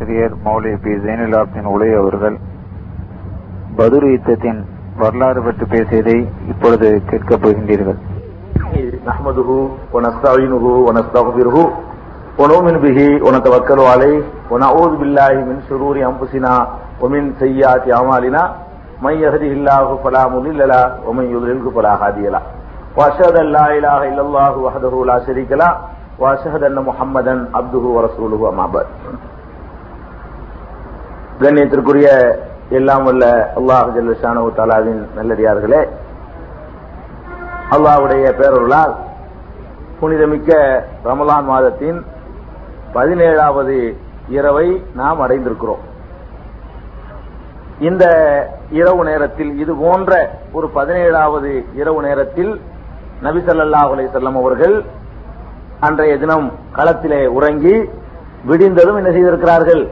பேராசிரியர் மௌலி பி ஜெயினுலாப்தின் உலக அவர்கள் பதுரு யுத்தத்தின் வரலாறு பற்றி பேசியதை இப்பொழுது கேட்கப் போகின்றீர்கள் نحمده ونستعينه ونستغفره ونؤمن به ونتوكل عليه ونعوذ بالله من شرور انفسنا ومن سيئات اعمالنا من يهده الله فلا مضل له ومن يضلل فلا هادي له واشهد ان لا اله الا الله وحده لا شريك له واشهد ان محمدا عبده ورسوله اما بعد கண்ணியத்திற்குரிய எல்லாம் வல்ல அல்லாஹ் ஜல்லஷானு தாலாவின் நல்லடியார்களே அல்லாஹுடைய பேரொருளால் புனிதமிக்க ரமலான் மாதத்தின் பதினேழாவது இரவை நாம் அடைந்திருக்கிறோம். இந்த இரவு நேரத்தில் இது போன்ற ஒரு பதினேழாவது இரவு நேரத்தில் நபி ஸல்லல்லாஹு அவர்கள் அன்றைய தினம் களத்திலே உறங்கி விடிந்ததும் என்ன செய்திருக்கிறார்கள்?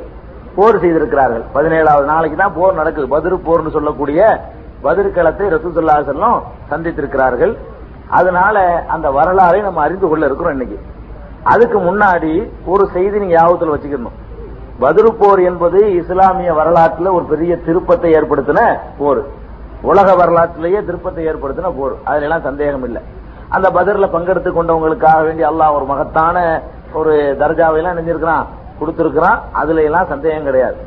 போர் செய்திருக்கிறார்கள். பதினேழாவது நாளைக்கு தான் போர் நடக்குது. பதிரு போர்னு சொல்லக்கூடிய பதிரு ரசூசுல்லா ரசூலுல்லாஹி சந்தித்திருக்கிறார்கள். அதனால அந்த வரலாறை நம்ம அறிந்து கொள்ள இருக்கிறோம் இன்னைக்கு. அதுக்கு முன்னாடி ஒரு செய்தி நீங்க யாபத்தில் வச்சுக்கணும். பதிரு போர் என்பது இஸ்லாமிய வரலாற்றில் ஒரு பெரிய திருப்பத்தை ஏற்படுத்தின போர். உலக வரலாற்றிலேயே திருப்பத்தை ஏற்படுத்தின போர். அதுல எல்லாம் சந்தேகம் இல்லை. அந்த பதிரில் பங்கெடுத்து கொண்டவங்களுக்காக வேண்டி அல்லாஹ் ஒரு மகத்தான ஒரு தர்ஜாவை எல்லாம் நினைஞ்சிருக்கிறான். கொடுத்திருக்கிறான் அதுல எல்லாம் சந்தேகம் கிடையாது.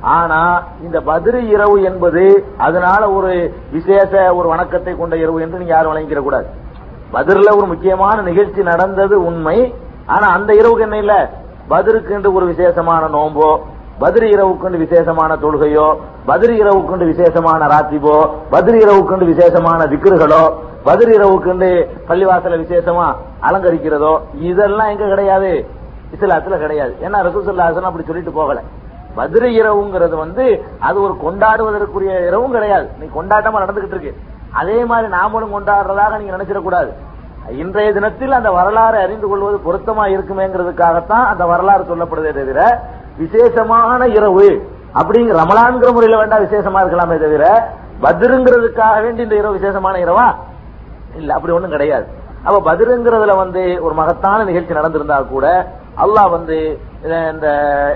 ஆனா இந்த பதிரி இரவு என்பது அதனால ஒரு விசேஷ ஒரு வணக்கத்தை கொண்ட இரவு என்று நீங்க யாரும் வழங்கிக்கிற கூடாது. பதிரில ஒரு முக்கியமான நிகழ்ச்சி நடந்தது உண்மை ஆனா அந்த இரவுக்கு என்ன இல்ல? பதிருக்கு ஒரு விசேஷமான நோம்போ பதிரி இரவுக்கு விசேஷமான தொழுகையோ பதிரி இரவுக்கு விசேஷமான ராத்திபோ பதிரி இரவுக்கு விசேஷமான திக்ருகளோ பதிரி இரவுக்கு பள்ளிவாசல விசேஷமா அலங்கரிக்கிறதோ இதெல்லாம் எங்க கிடையாது. இஸ்லாத்துல கிடையாது. ஏன்னா ரசூசல்லாசன் அப்படி சொல்லிட்டு போகல. பதிரி இரவுங்கிறது வந்து அது ஒரு கொண்டாடுவதற்குரிய இரவும் கிடையாது. நீ கொண்டாட்டமா நடந்துகிட்டு இருக்கு. அதே மாதிரி நாமளும் கொண்டாடுறதாக நீங்க நினைச்சிடக்கூடாது. இன்றைய தினத்தில் அந்த வரலாறு அறிந்து கொள்வது பொருத்தமா இருக்குமேங்கிறதுக்காகத்தான் அந்த வரலாறு சொல்லப்படுதே தவிர விசேஷமான இரவு அப்படிங்கிற ரமலான்கிற முறையில வேண்டாம் விசேஷமா இருக்கலாமே தவிர பதிருங்கிறதுக்காக வேண்டி இந்த இரவு விசேஷமான இரவா? இல்ல அப்படி ஒண்ணும் கிடையாது. அப்ப பதிருங்கிறதுல வந்து ஒரு மகத்தான நிகழ்ச்சி நடந்திருந்தா கூட அல்லாஹ் வந்து இந்த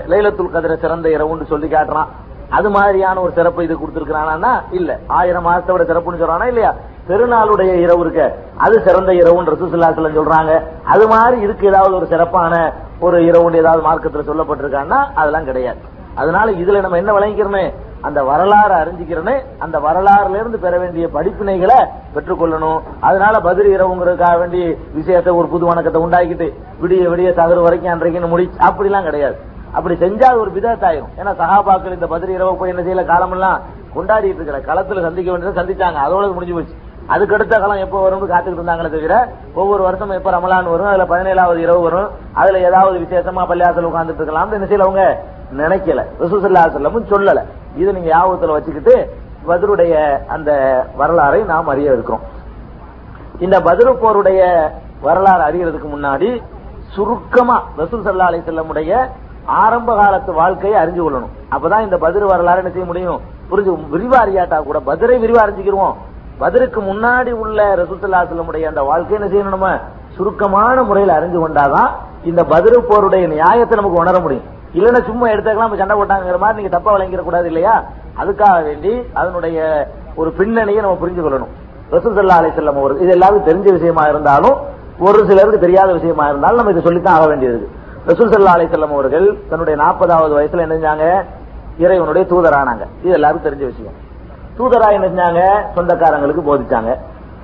லைலத்துல் கதிர சிறந்த இரவுன்னு சொல்லி காட்டுறான். அது மாதிரியான ஒரு சிறப்பு இது கொடுத்திருக்கிறானா இல்ல. ஆயிரம் மாசத்தோட சிறப்புன்னு சொல்றானா இல்லையா? பெருநாளுடைய இரவு இருக்க. அது சிறந்த இரவுன்னு ரசூசுல்லாசலம் சொல்றாங்க. அது மாதிரி இதுக்கு ஏதாவது ஒரு சிறப்பான ஒரு இரவுன்னு ஏதாவது மார்க்கத்துல சொல்லப்பட்டிருக்கான்னா அதெல்லாம் கிடையாது. அதனால இதுல நம்ம என்ன விளங்கிக்கிறோமே? அந்த வரலாறு அறிஞ்சிக்கிறனே அந்த வரலாறுல இருந்து பெற வேண்டிய படிப்பினைகளை பெற்றுக்கொள்ளணும். அதனால பதிரி இரவுங்கிறதுக்காக வேண்டி விஷயத்தை ஒரு புது வணக்கத்தை உண்டாக்கிட்டு விடிய விடிய தகரு வரைக்கும் அன்றைக்குன்னு முடிச்சு அப்படிலாம் கிடையாது. அப்படி செஞ்சா ஒரு விதத்தாயிரும். ஏன்னா சகாபாக்கள் இந்த பதிரி இரவு போய் என்ன செய்யல? காலமெல்லாம் கொண்டாடிட்டு இருக்கிற களத்துல சந்திக்க வேண்டியதை சந்திச்சாங்க. அதோட முடிஞ்சு போச்சு. அதுக்கு அடுத்த காலம் எப்போ வரும்னு காத்துக்கிட்டு இருந்தாங்களே தவிர ஒவ்வொரு வருஷம் எப்ப ரமலான் வரும் அதுல பதினேழாவது இரவு வரும் அதுல ஏதாவது விசேஷமா பள்ளியாசல் உட்கார்ந்துட்டு இருக்கலாம் என்ன செய்யல அவங்க நினைக்கல. ரசூசல்லா செல்லமும் சொல்லல. இது நீங்க யாபத்துல வச்சுக்கிட்டு பதருடைய அந்த வரலாறை நாம் அறிய இருக்கிறோம். இந்த பதிரு போருடைய வரலாறு அறிகிறதுக்கு முன்னாடி சுருக்கமா ரசூல் சல்லா அலி செல்லமுடைய ஆரம்ப காலத்து வாழ்க்கையை அறிஞ்சு கொள்ளணும். அப்பதான் இந்த பதிரு வரலாறு என்ன செய்ய முடியும்? புரிஞ்சு விரிவா அறியாட்டா கூட பதிரை விரிவா அறிஞ்சுக்கிருவோம். பதிருக்கு முன்னாடி உள்ள ரசூல்லா செல்லமுடைய அந்த வாழ்க்கை என்ன செய்யணும்? நம்ம சுருக்கமான முறையில் அறிஞ்சு கொண்டாதான் இந்த பதிரு போருடைய நியாயத்தை நமக்கு உணர முடியும். இல்லைன்னா சும்மா எடுத்துக்கலாம் சண்டை போட்டாங்கிற மாதிரி நீங்க தப்பா விளங்கிட கூடாது இல்லையா? அதுக்காக வேண்டி அதனுடைய ஒரு பின்னணியை நம்ம புரிஞ்சு கொள்ளணும். ரசூசல்லா அலை செல்லம் ஒரு இது எல்லாருக்கும் தெரிஞ்ச விஷயமா இருந்தாலும் ஒரு சிலருக்கு தெரியாத விஷயமா இருந்தாலும் நம்ம இதை சொல்லித்தான் ஆக வேண்டியது. ரசூல் சல்லா அலை செல்லம் அவர்கள் தன்னுடைய நாற்பதாவது வயசுல என்ன செஞ்சாங்க? இறைவனுடைய தூதரானாங்க. இது எல்லாருக்கும் தெரிஞ்ச விஷயம். தூதரா என்ன செஞ்சாங்க? சொந்தக்காரங்களுக்கு போதிச்சாங்க.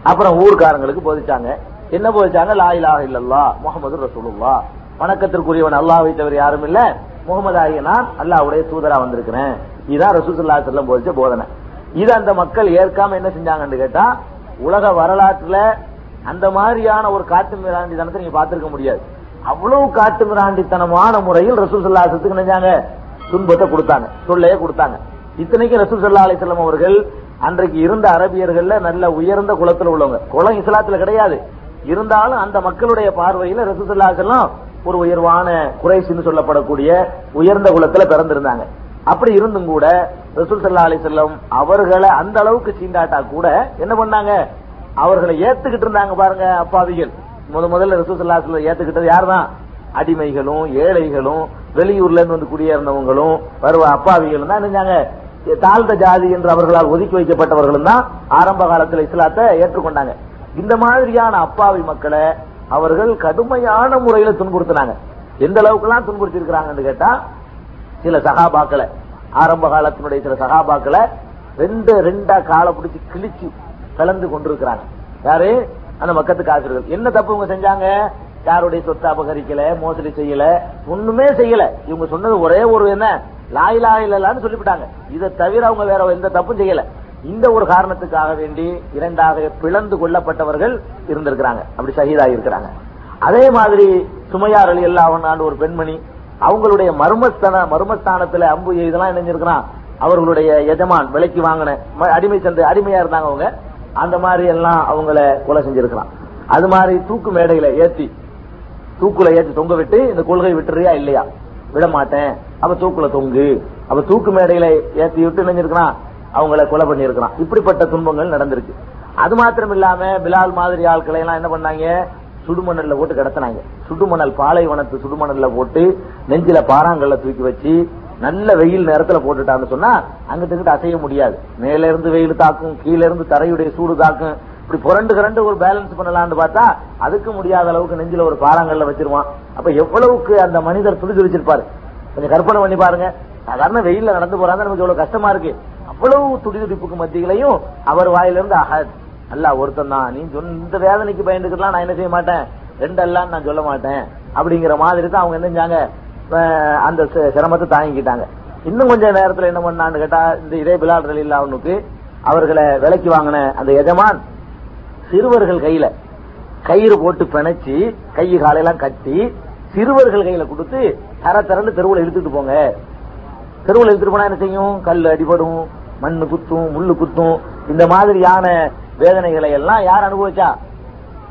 அப்புறம் ஊர்க்காரங்களுக்கு போதிச்சாங்க. என்ன போதிச்சாங்க? லா இலாஹ இல்லல்லா முகமது ரசூலுல்லா வணக்கத்திற்குரியவன் அல்லாவை தவிர யாரும் இல்ல. முகமது ஆகிய நான் அல்லாவுடைய தூதரா வந்திருக்கிறேன். இதுதான் ரசூசுல்லா செல்லம் போதிச்ச போதனை. இது அந்த மக்கள் ஏற்காம என்ன செஞ்சாங்கன்னு கேட்டா உலக வரலாற்றுல அந்த மாதிரியான ஒரு காட்டு மிராண்டித்தனத்தை நீங்க பாத்திருக்க முடியாது. அவ்வளவு காட்டு மிராண்டித்தனமான முறையில் ரசூல் சல்லாசத்துக்கு நினைஞ்சாங்க துன்பத்தை கொடுத்தாங்க. சொல்லையே கொடுத்தாங்க. இத்தனைக்கு ரசூல் சல்லா அலிசல்லம் அவர்கள் அன்றைக்கு இருந்த அரபியர்கள்ல நல்ல உயர்ந்த குளத்தில் உள்ளவங்க. குளம் இஸ்லாத்துல கிடையாது. இருந்தாலும் அந்த மக்களுடைய பார்வையில ரசூல் ஒரு உயர்வான குறைசின்னு சொல்லப்படக்கூடிய உயர்ந்த குலத்துல பிறந்திருந்தாங்க. அப்படி இருந்தும் கூட ரசூல் சல்லா அலி செல்லம் அவர்களை அந்த அளவுக்கு சீண்டாட்டா கூட என்ன பண்ணாங்க? அவர்களை ஏத்துக்கிட்டு இருந்தாங்க பாருங்க அப்பாவிகள். முத முதல்ல ரசூல் சல்லா ஏத்துக்கிட்டது யார் தான் அடிமைகளும் ஏழைகளும் வெளியூர்ல இருந்து வந்து குடியேறினவங்களும் வருவ அப்பாவிகளும் தான் நினைஞ்சாங்க தாழ்ந்த ஜாதி என்று அவர்களால் ஒதுக்கி வைக்கப்பட்டவர்களும் தான் ஆரம்ப காலத்தில் இஸ்லாத்தை ஏற்றுக்கொண்டாங்க. இந்த மாதிரியான அப்பாவி மக்களை அவர்கள் கடுமையான முறையில துன்புறுத்தினாங்க. எந்த அளவுக்குலாம் துன்புறுத்தி இருக்கிறாங்கன்னு கேட்டா சில சகாபாக்களை ஆரம்ப காலத்தினுடைய சில சகாபாக்களை ரெண்டு ரெண்டா காலை பிடிச்சி கிழிச்சு கலந்து கொண்டிருக்கிறாங்க. யாரு? அந்த மக்கத்து ஆசிரியர்கள். என்ன தப்பு இவங்க செஞ்சாங்க? யாருடைய சொத்தை அபகரிக்கல மோசடி செய்யல ஒண்ணுமே செய்யல. இவங்க சொன்னது ஒரே ஒரு என்ன? லாயிலா இல்லலான்னு சொல்லிவிட்டாங்க. இதை தவிர அவங்க வேற எந்த தப்பும் செய்யல. இந்த ஒரு காரணத்துக்காக வேண்டி இரண்டாக பிளந்து கொல்லப்பட்டவர்கள் இருந்திருக்கிறாங்க. அப்படி ஷஹீதாகி இருக்கிறாங்க. அதே மாதிரி சுமையார் அலி அல்லாஹ் ஒரு பெண்மணி அவங்களுடைய மர்மஸ்தான மர்மஸ்தானத்துல அம்பு இதெல்லாம் இணைஞ்சிருக்கிறான். அவர்களுடைய எஜமான் விலைக்கு வாங்கின ம- அடிமை சந்தை அடிமையா இருந்தாங்க அவங்க. அந்த மாதிரி எல்லாம் அவங்கள கொலை செஞ்சிருக்கிறான். அது மாதிரி தூக்கு மேடையில ஏத்தி தூக்குல ஏத்தி தொங்க விட்டு இந்த கொள்கை விட்டுறியா இல்லையா? விட மாட்டேன் அப்ப தூக்குல தொங்கு. அப்ப தூக்கு மேடையில ஏத்தி விட்டு நினைஞ்சிருக்கிறான் அவங்கள கொலை பண்ணியிருக்கிறான். இப்படிப்பட்ட துன்பங்கள் நடந்திருக்கு. அது மாத்திரம் இல்லாம பிலால் மாதிரி ஆட்களை எல்லாம் என்ன பண்ணாங்க? சுடுமணல்ல போட்டு கடத்தினாங்க. சுடுமணல் பாலைவனத்து சுடுமணல்ல போட்டு நெஞ்சில பாறாங்கல்ல தூக்கி வச்சு நல்ல வெயில் நேரத்துல போட்டுட்டான்னு சொன்னா அங்கிட்டு இங்கிட்டு அசைய முடியாது. மேல இருந்து வெயில் தாக்கும் கீழே இருந்து தரையுடைய சூடு தாக்கும். இப்படி புரண்டு கரண்டு ஒரு பேலன்ஸ் பண்ணலாம்னு பார்த்தா அதுக்கு முடியாத அளவுக்கு நெஞ்சில ஒரு பாறாங்கல்ல வச்சிருவான். அப்ப எவ்வளவுக்கு அந்த மனிதர் துடி துடிச்சிருப்பாரு? கொஞ்சம் கற்பனை பண்ணி பாருங்க. சாதாரண வெயில்ல நடந்து போறாங்க நமக்கு எவ்வளவு கஷ்டமா இருக்கு. அவ்வளவு துடி துடிப்புக்கு மத்தியிலையும் அவர் வாயிலிருந்து அஹத். அல்ல ஒருத்தன் தான். நீ இந்த வேதனைக்கு பயந்துக்கலாம் நான் என்ன செய்ய மாட்டேன்? ரெண்டெல்லாம் நான் சொல்ல மாட்டேன். அப்படிங்கிற மாதிரி தான் அவங்க என்ன செஞ்சாங்க? அந்த சிரமத்தை தாங்கிக்கிட்டாங்க. இன்னும் கொஞ்ச நேரத்தில் என்ன பண்ணான்னு கேட்டா இந்த இதே பிலால் ரலில்லா அவனுக்கு அவர்களை விலைக்கு வாங்கின அந்த எஜமான் சிறுவர்கள் கையில கயிறு போட்டு பிணைச்சு கை காலையெல்லாம் கட்டி சிறுவர்கள் கையில கொடுத்து தர திறந்து தெருவில் இழுத்துட்டு போங்க. தெருவில் இழுத்துட்டு போனா என்ன செய்யும்? கல் அடிபடும் மண்ணு குத்தும் முள்ளு குத்தும். இந்த மாதிரியான வேதனைகளை எல்லாம் யார் அனுபவிச்சா?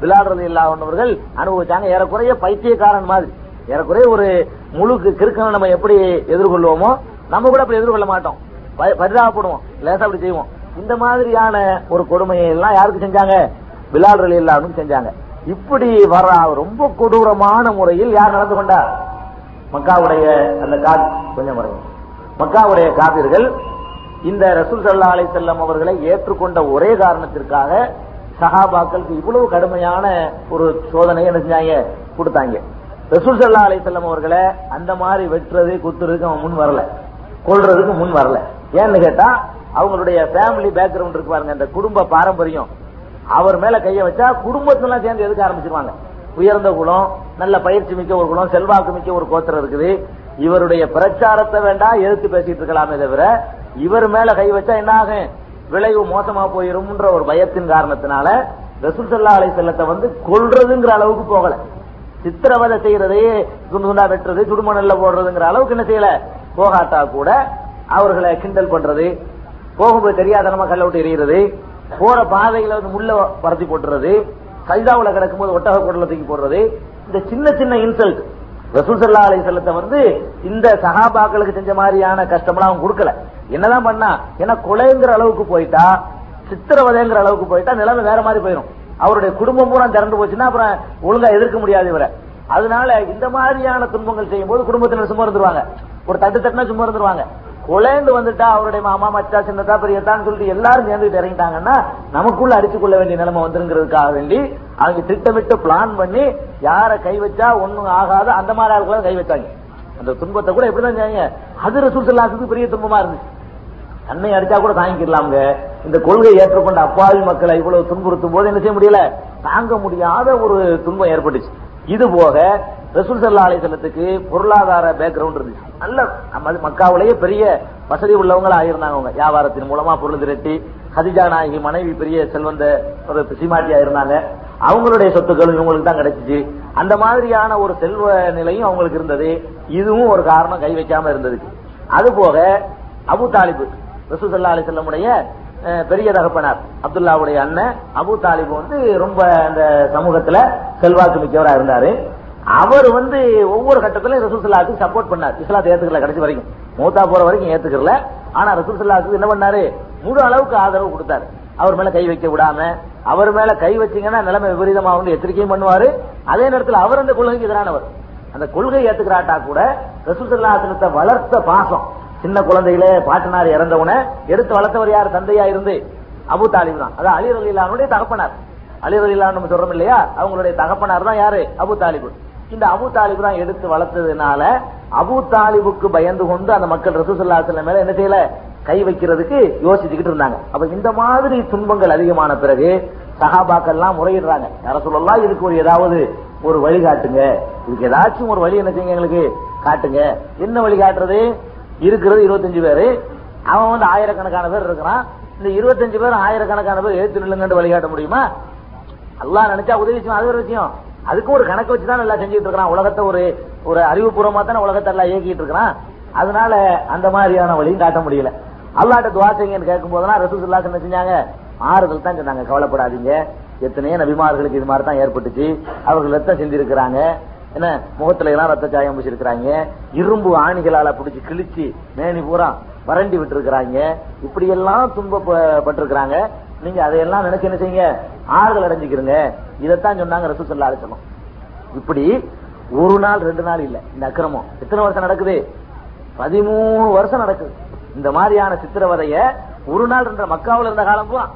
விளையாடுறது இல்லாதவர்கள் அனுபவிச்சாங்க. ஏறக்குறைய பைத்தியக்காரன் மாதிரி. ஏறக்குறைய ஒரு முழு கிறுக்கனை நம்ம எப்படி எதிர்கொள்வோமோ நம்ம கூட அப்படி எதிர்கொள்ள மாட்டோம். ப- பரிதாபப்படுவோம். லேசா அப்படி செய்வோம். இந்த மாதிரியான ஒரு கொடுமையை எல்லாம் யாருக்கு செஞ்சாங்க? விளையாடுறது எல்லாரும் செஞ்சாங்க. இப்படி வர ரொம்ப கொடூரமான முறையில் யார் நடந்து கொண்டார் மக்காவுடைய அந்த கா கொஞ்சம் வரையும் மக்காவுடைய காபிர்கள் இந்த ரசூல் சல்லா அலை செல்லம் அவர்களை ஏற்றுக்கொண்ட ஒரே காரணத்திற்காக சஹாபாக்களுக்கு இவ்வளவு கடுமையான ஒரு சோதனையை என்ன செஞ்சாங்க? கொடுத்தாங்க. ரசூல் சல்லா அலை செல்லம் அவர்களை அந்த மாதிரி வெட்டுறது குத்துறதுக்கு அவன் முன் வரல. கொள்றதுக்கு முன் வரல. ஏன்னு கேட்டா அவங்களுடைய ஃபேமிலி பேக்ரவுண்ட் இருக்கு பாருங்க. அந்த குடும்ப பாரம்பரியம். அவர் மேல கைய வச்சா குடும்பத்துல சேர்ந்து எதுக்க ஆரம்பிச்சிருவாங்க? உயர்ந்த குலம் நல்ல பயிற்சி மிக்க ஒரு குலம் செல்வாக்கு மிக்க ஒரு கோத்திரம் இருக்குது. இவருடைய பிரச்சாரத்தை வேண்டாம் எதிர்த்து பேசிட்டு இருக்கலாமே தவிர இவர் மேல கை வச்சா என்ன ஆகும்? விளைவு மோசமா போயிரும்ன்ற ஒரு பயத்தின் காரணத்தினால ரசூல் சல்லா அலை செல்லத்தை வந்து கொல்றதுங்கிற அளவுக்கு போகல. சித்திரவதை செய்யறதே துண்டு துண்டா வெட்டுறது சுடுமணல்ல போடுறதுங்கிற அளவுக்கு என்ன செய்யல? போகாட்டா கூட அவர்களை கிண்டல் பண்றது போகும்போது தெரியாதனமா கல்ல விட்டு எறிகிறது போற பாதையில வந்து முள்ள பரத்தி போட்டுறது சைதாவுல கிடக்கும்போது ஒட்டக குடல தூக்கி போடுறது இந்த சின்ன சின்ன இன்சல்ட் ரசூல் சல்லா அலி செல்லத்தை வந்து இந்த சகாபாக்களுக்கு செஞ்ச மாதிரியான கஷ்டம்லாம் அவன் கொடுக்கல. என்னதான் பண்ணா ஏன்னா கொலைங்கிற அளவுக்கு போயிட்டா சித்திரவதைங்கிற அளவுக்கு போயிட்டா நிலைமை வேற மாதிரி போயிடும் அவருடைய குடும்பம் பூரா திறந்து போச்சுன்னா அப்புறம் ஒழுங்கா எதிர்க்க முடியாது இவரை. அதனால இந்த மாதிரியான துன்பங்கள் செய்யும் போது குடும்பத்தினர் சும்மா இருந்துருவாங்க. ஒரு தட்டு தட்டுனா சும்மா இருந்துருவாங்க. குழந்து வந்துட்டா அவருடைய மாமா மச்சா சின்னதா பெரியதான் சொல்லிட்டு எல்லாரும் சேர்ந்துட்டு இறங்கிட்டாங்கன்னா நமக்குள்ள அடிச்சு கொள்ள வேண்டிய நிலைமை வந்துருங்கிறதுக்காக வேண்டி அவங்க திட்டமிட்டு பிளான் பண்ணி யார கை வச்சா ஒண்ணும் ஆகாத அந்த மாதிரி ஆட்களை கை வச்சாங்க. அந்த துன்பத்தை கூட எப்படிதான் செய்யுங்க அது ரசூல் சல்லாத்துக்கு பெரிய துன்பமா இருந்துச்சு. தன்னை அடிச்சா கூட தாங்கிக்கலாம்ங்க. இந்த கொள்கை ஏற்றுக்கொண்ட அப்பாவி மக்களை இவ்வளவு துன்புறுத்தும் போது என்ன செய்ய முடியல? தாங்க முடியாத ஒரு துன்பம் ஏற்பட்டுச்சு. இது போக ரசூல் சல்லா அலிசல்லத்துக்கு பொருளாதார பேக்ரவுண்ட் இருந்துச்சு. நல்ல நம்ம மக்காவிலேயே பெரிய வசதி உள்ளவங்களா ஆயிருந்தாங்க அவங்க. வியாபாரத்தின் மூலமா பொருள் திரட்டி ஹதிஜா நாயகி மனைவி பெரிய செல்வந்த ஒரு சீமாட்டியா இருந்தாங்க அவங்களுடைய சொத்துக்களும் இவங்களுக்கு தான் கிடைச்சிச்சு. அந்த மாதிரியான ஒரு செல்வ நிலையும் அவங்களுக்கு இருந்தது. இதுவும் ஒரு காரணம் கை வைக்காம இருந்ததுக்கு அது போக அபு தாலிபு ரசூசல்லா அலி செல்லமுடைய பெரிய தகப்பனார் அப்துல்லாவுடைய அண்ணன் அபு தாலிபு வந்து ரொம்ப அந்த சமூகத்துல செல்வாக்கு மிக்கவரா இருந்தாரு. அவர் வந்து ஒவ்வொரு கட்டத்திலும் ரசூசல்லாவுக்கு சப்போர்ட் பண்ணார். இஸ்லாத்தை ஏத்துக்கல கடைசி வரைக்கும். மூத்தா போற வரைக்கும் ஏத்துக்கல ஆனா ரசூசல்லாவுக்கு என்ன பண்ணாரு? முழு அளவுக்கு ஆதரவு கொடுத்தாரு. அவர் மேல கை வைக்க விடாம அவர் மேல கை வச்சீங்கன்னா நிலைமை விபரீதமாகும் எச்சரிக்கையும் பண்ணுவாரு. அதே நேரத்தில் அவர் அந்த கொள்கைக்கு எதிரானவர். அந்த கொள்கை ஏத்துக்கிறாட்டா கூட ரசூசல்லாசனத்தை வளர்த்த பாசம். சின்ன குழந்தையில பாட்டனார் இறந்தவன எடுத்து வளர்த்தவர் யார்? தந்தையா இருந்து அபு தாலிப் தான். அதான் அலி ரலிலானுடைய தகப்பனார். அலி ரலிலான் நம்ம சொல்றோம் இல்லையா? அவங்களுடைய தகப்பனார் தான் யாரு? அபு தாலிபு. இந்த அபு தாலிபு தான் எடுத்து வளர்த்ததுனால அபு தாலிபுக்கு பயந்து கொண்டு அந்த மக்கள் ரசூசல்லாசன மேல என்ன செய்யல? கை வைக்கிறதுக்கு யோசிச்சுக்கிட்டு இருந்தாங்க. அப்ப இந்த மாதிரி துன்பங்கள் அதிகமான பிறகு சகாபாக்கள்லாம் முறையிடுறாங்க. யார சொல்லலாம் இதுக்கு ஒரு ஏதாவது ஒரு வழி காட்டுங்க. இதுக்கு ஏதாச்சும் ஒரு வழி என்ன செய்யுங்க எங்களுக்கு? காட்டுங்க. என்ன வழி காட்டுறது? இருக்கிறது இருபத்தஞ்சு பேரு. அவன் வந்து ஆயிரக்கணக்கான பேர் இருக்கிறான். இந்த இருபத்தஞ்சு பேர் ஆயிரக்கணக்கான பேர் எழுத்து நில்லுங்கன்னு வழிகாட்ட முடியுமா? எல்லாம் நினைச்சா உதவி செய்யும் அது ஒரு விஷயம். அதுக்கு ஒரு கணக்கு வச்சு தான் செஞ்சுட்டு இருக்கிறான். உலகத்தை ஒரு ஒரு அறிவுபூர்வமா தானே உலகத்தை எல்லாம் இயக்கிட்டு இருக்கிறான். அதனால அந்த மாதிரியான வழியும் காட்ட முடியல. அல்லாட்ட துவா செய்யுங்கன்னு கேட்கும் போதெல்லாம் ரசூசுல்லா என்ன செஞ்சாங்க. ஆறுதல் தான் சொன்னாங்க. கவலைப்படாதீங்க. எத்தனையோ நபிமார்களுக்கு இது மாதிரி தான் ஏற்பட்டுச்சு. அவர்கள் ரத்தம் செஞ்சிருக்கிறாங்க என்ன முகத்துல எல்லாம் ரத்த சாயம் பூசிருக்கிறாங்க. இரும்பு ஆணிகளால பிடிச்சி கிழிச்சு மேனி பூரா வறண்டி விட்டு இருக்கிறாங்க இப்படி எல்லாம் துன்பப்பட்டிருக்கிறாங்க நீங்க அதையெல்லாம் நினைச்சு என்ன செய்யுங்க? ஆறுதல் அடைஞ்சுக்கிறங்க இதைத்தான் சொன்னாங்க ரசூசல்லா அலிசல்லம் இப்படி ஒரு நாள் ரெண்டு நாள் இல்ல. இந்த அக்கிரமம். எத்தனை வருஷம் நடக்குது? பதிமூணு வருஷம் நடக்குது. இந்த மாதிரியான சித்திரவதைய ஒரு நாள் இருந்த மக்காவுல இருந்த காலம் பூரா.